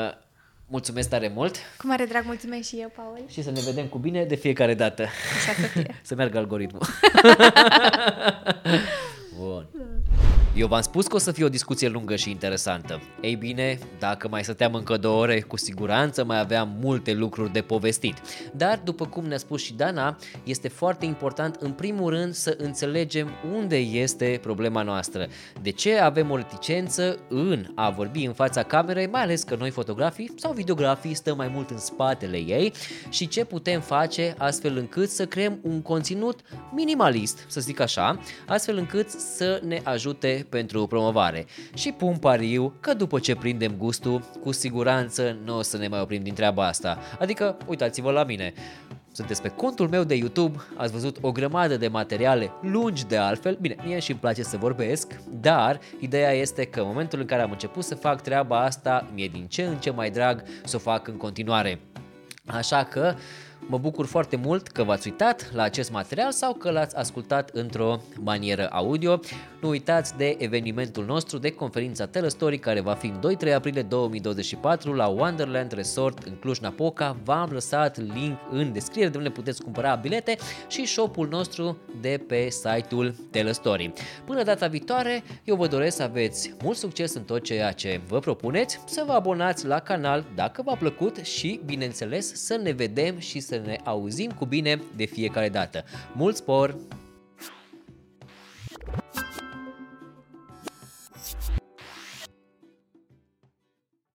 mulțumesc tare mult Cu mare drag mulțumesc și eu, Paul. și să ne vedem cu bine de fiecare dată. Așa să fie. *laughs* să meargă algoritmul. *laughs* Bun. Eu v-am spus că o să fie o discuție lungă și interesantă. Ei bine, dacă mai stăteam încă două ore, cu siguranță mai aveam multe lucruri de povestit. Dar, după cum ne-a spus și Dana, este foarte important în primul rând să înțelegem unde este problema noastră. De ce avem o reticență în a vorbi în fața camerei, mai ales că noi fotografii sau videografii stăm mai mult în spatele ei și ce putem face astfel încât să creăm un conținut minimalist, să zic așa, astfel încât să ne ajute pentru promovare. Și pun pariu că după ce prindem gustul, cu siguranță nu o să ne mai oprim din treaba asta. Adică, uitați-vă la mine. Sunteți pe contul meu de YouTube, ați văzut o grămadă de materiale lungi de altfel. Bine, mie și îmi place să vorbesc, dar ideea este că în momentul în care am început să fac treaba asta, mi-e din ce în ce mai drag să o fac în continuare. Așa că mă bucur foarte mult că v-ați uitat la acest material sau că l-ați ascultat într-o manieră audio. Nu uitați de evenimentul nostru de conferința Telestory care va fi în 2-3 aprilie 2024 la Wonderland Resort în Cluj-Napoca. V-am lăsat link în descriere de unde puteți cumpăra bilete și shop-ul nostru de pe site-ul Telestory. Până data viitoare, eu vă doresc să aveți mult succes în tot ceea ce vă propuneți, să vă abonați la canal dacă v-a plăcut și, bineînțeles, să ne vedem și să ne auzim cu bine de fiecare dată. Mult spor!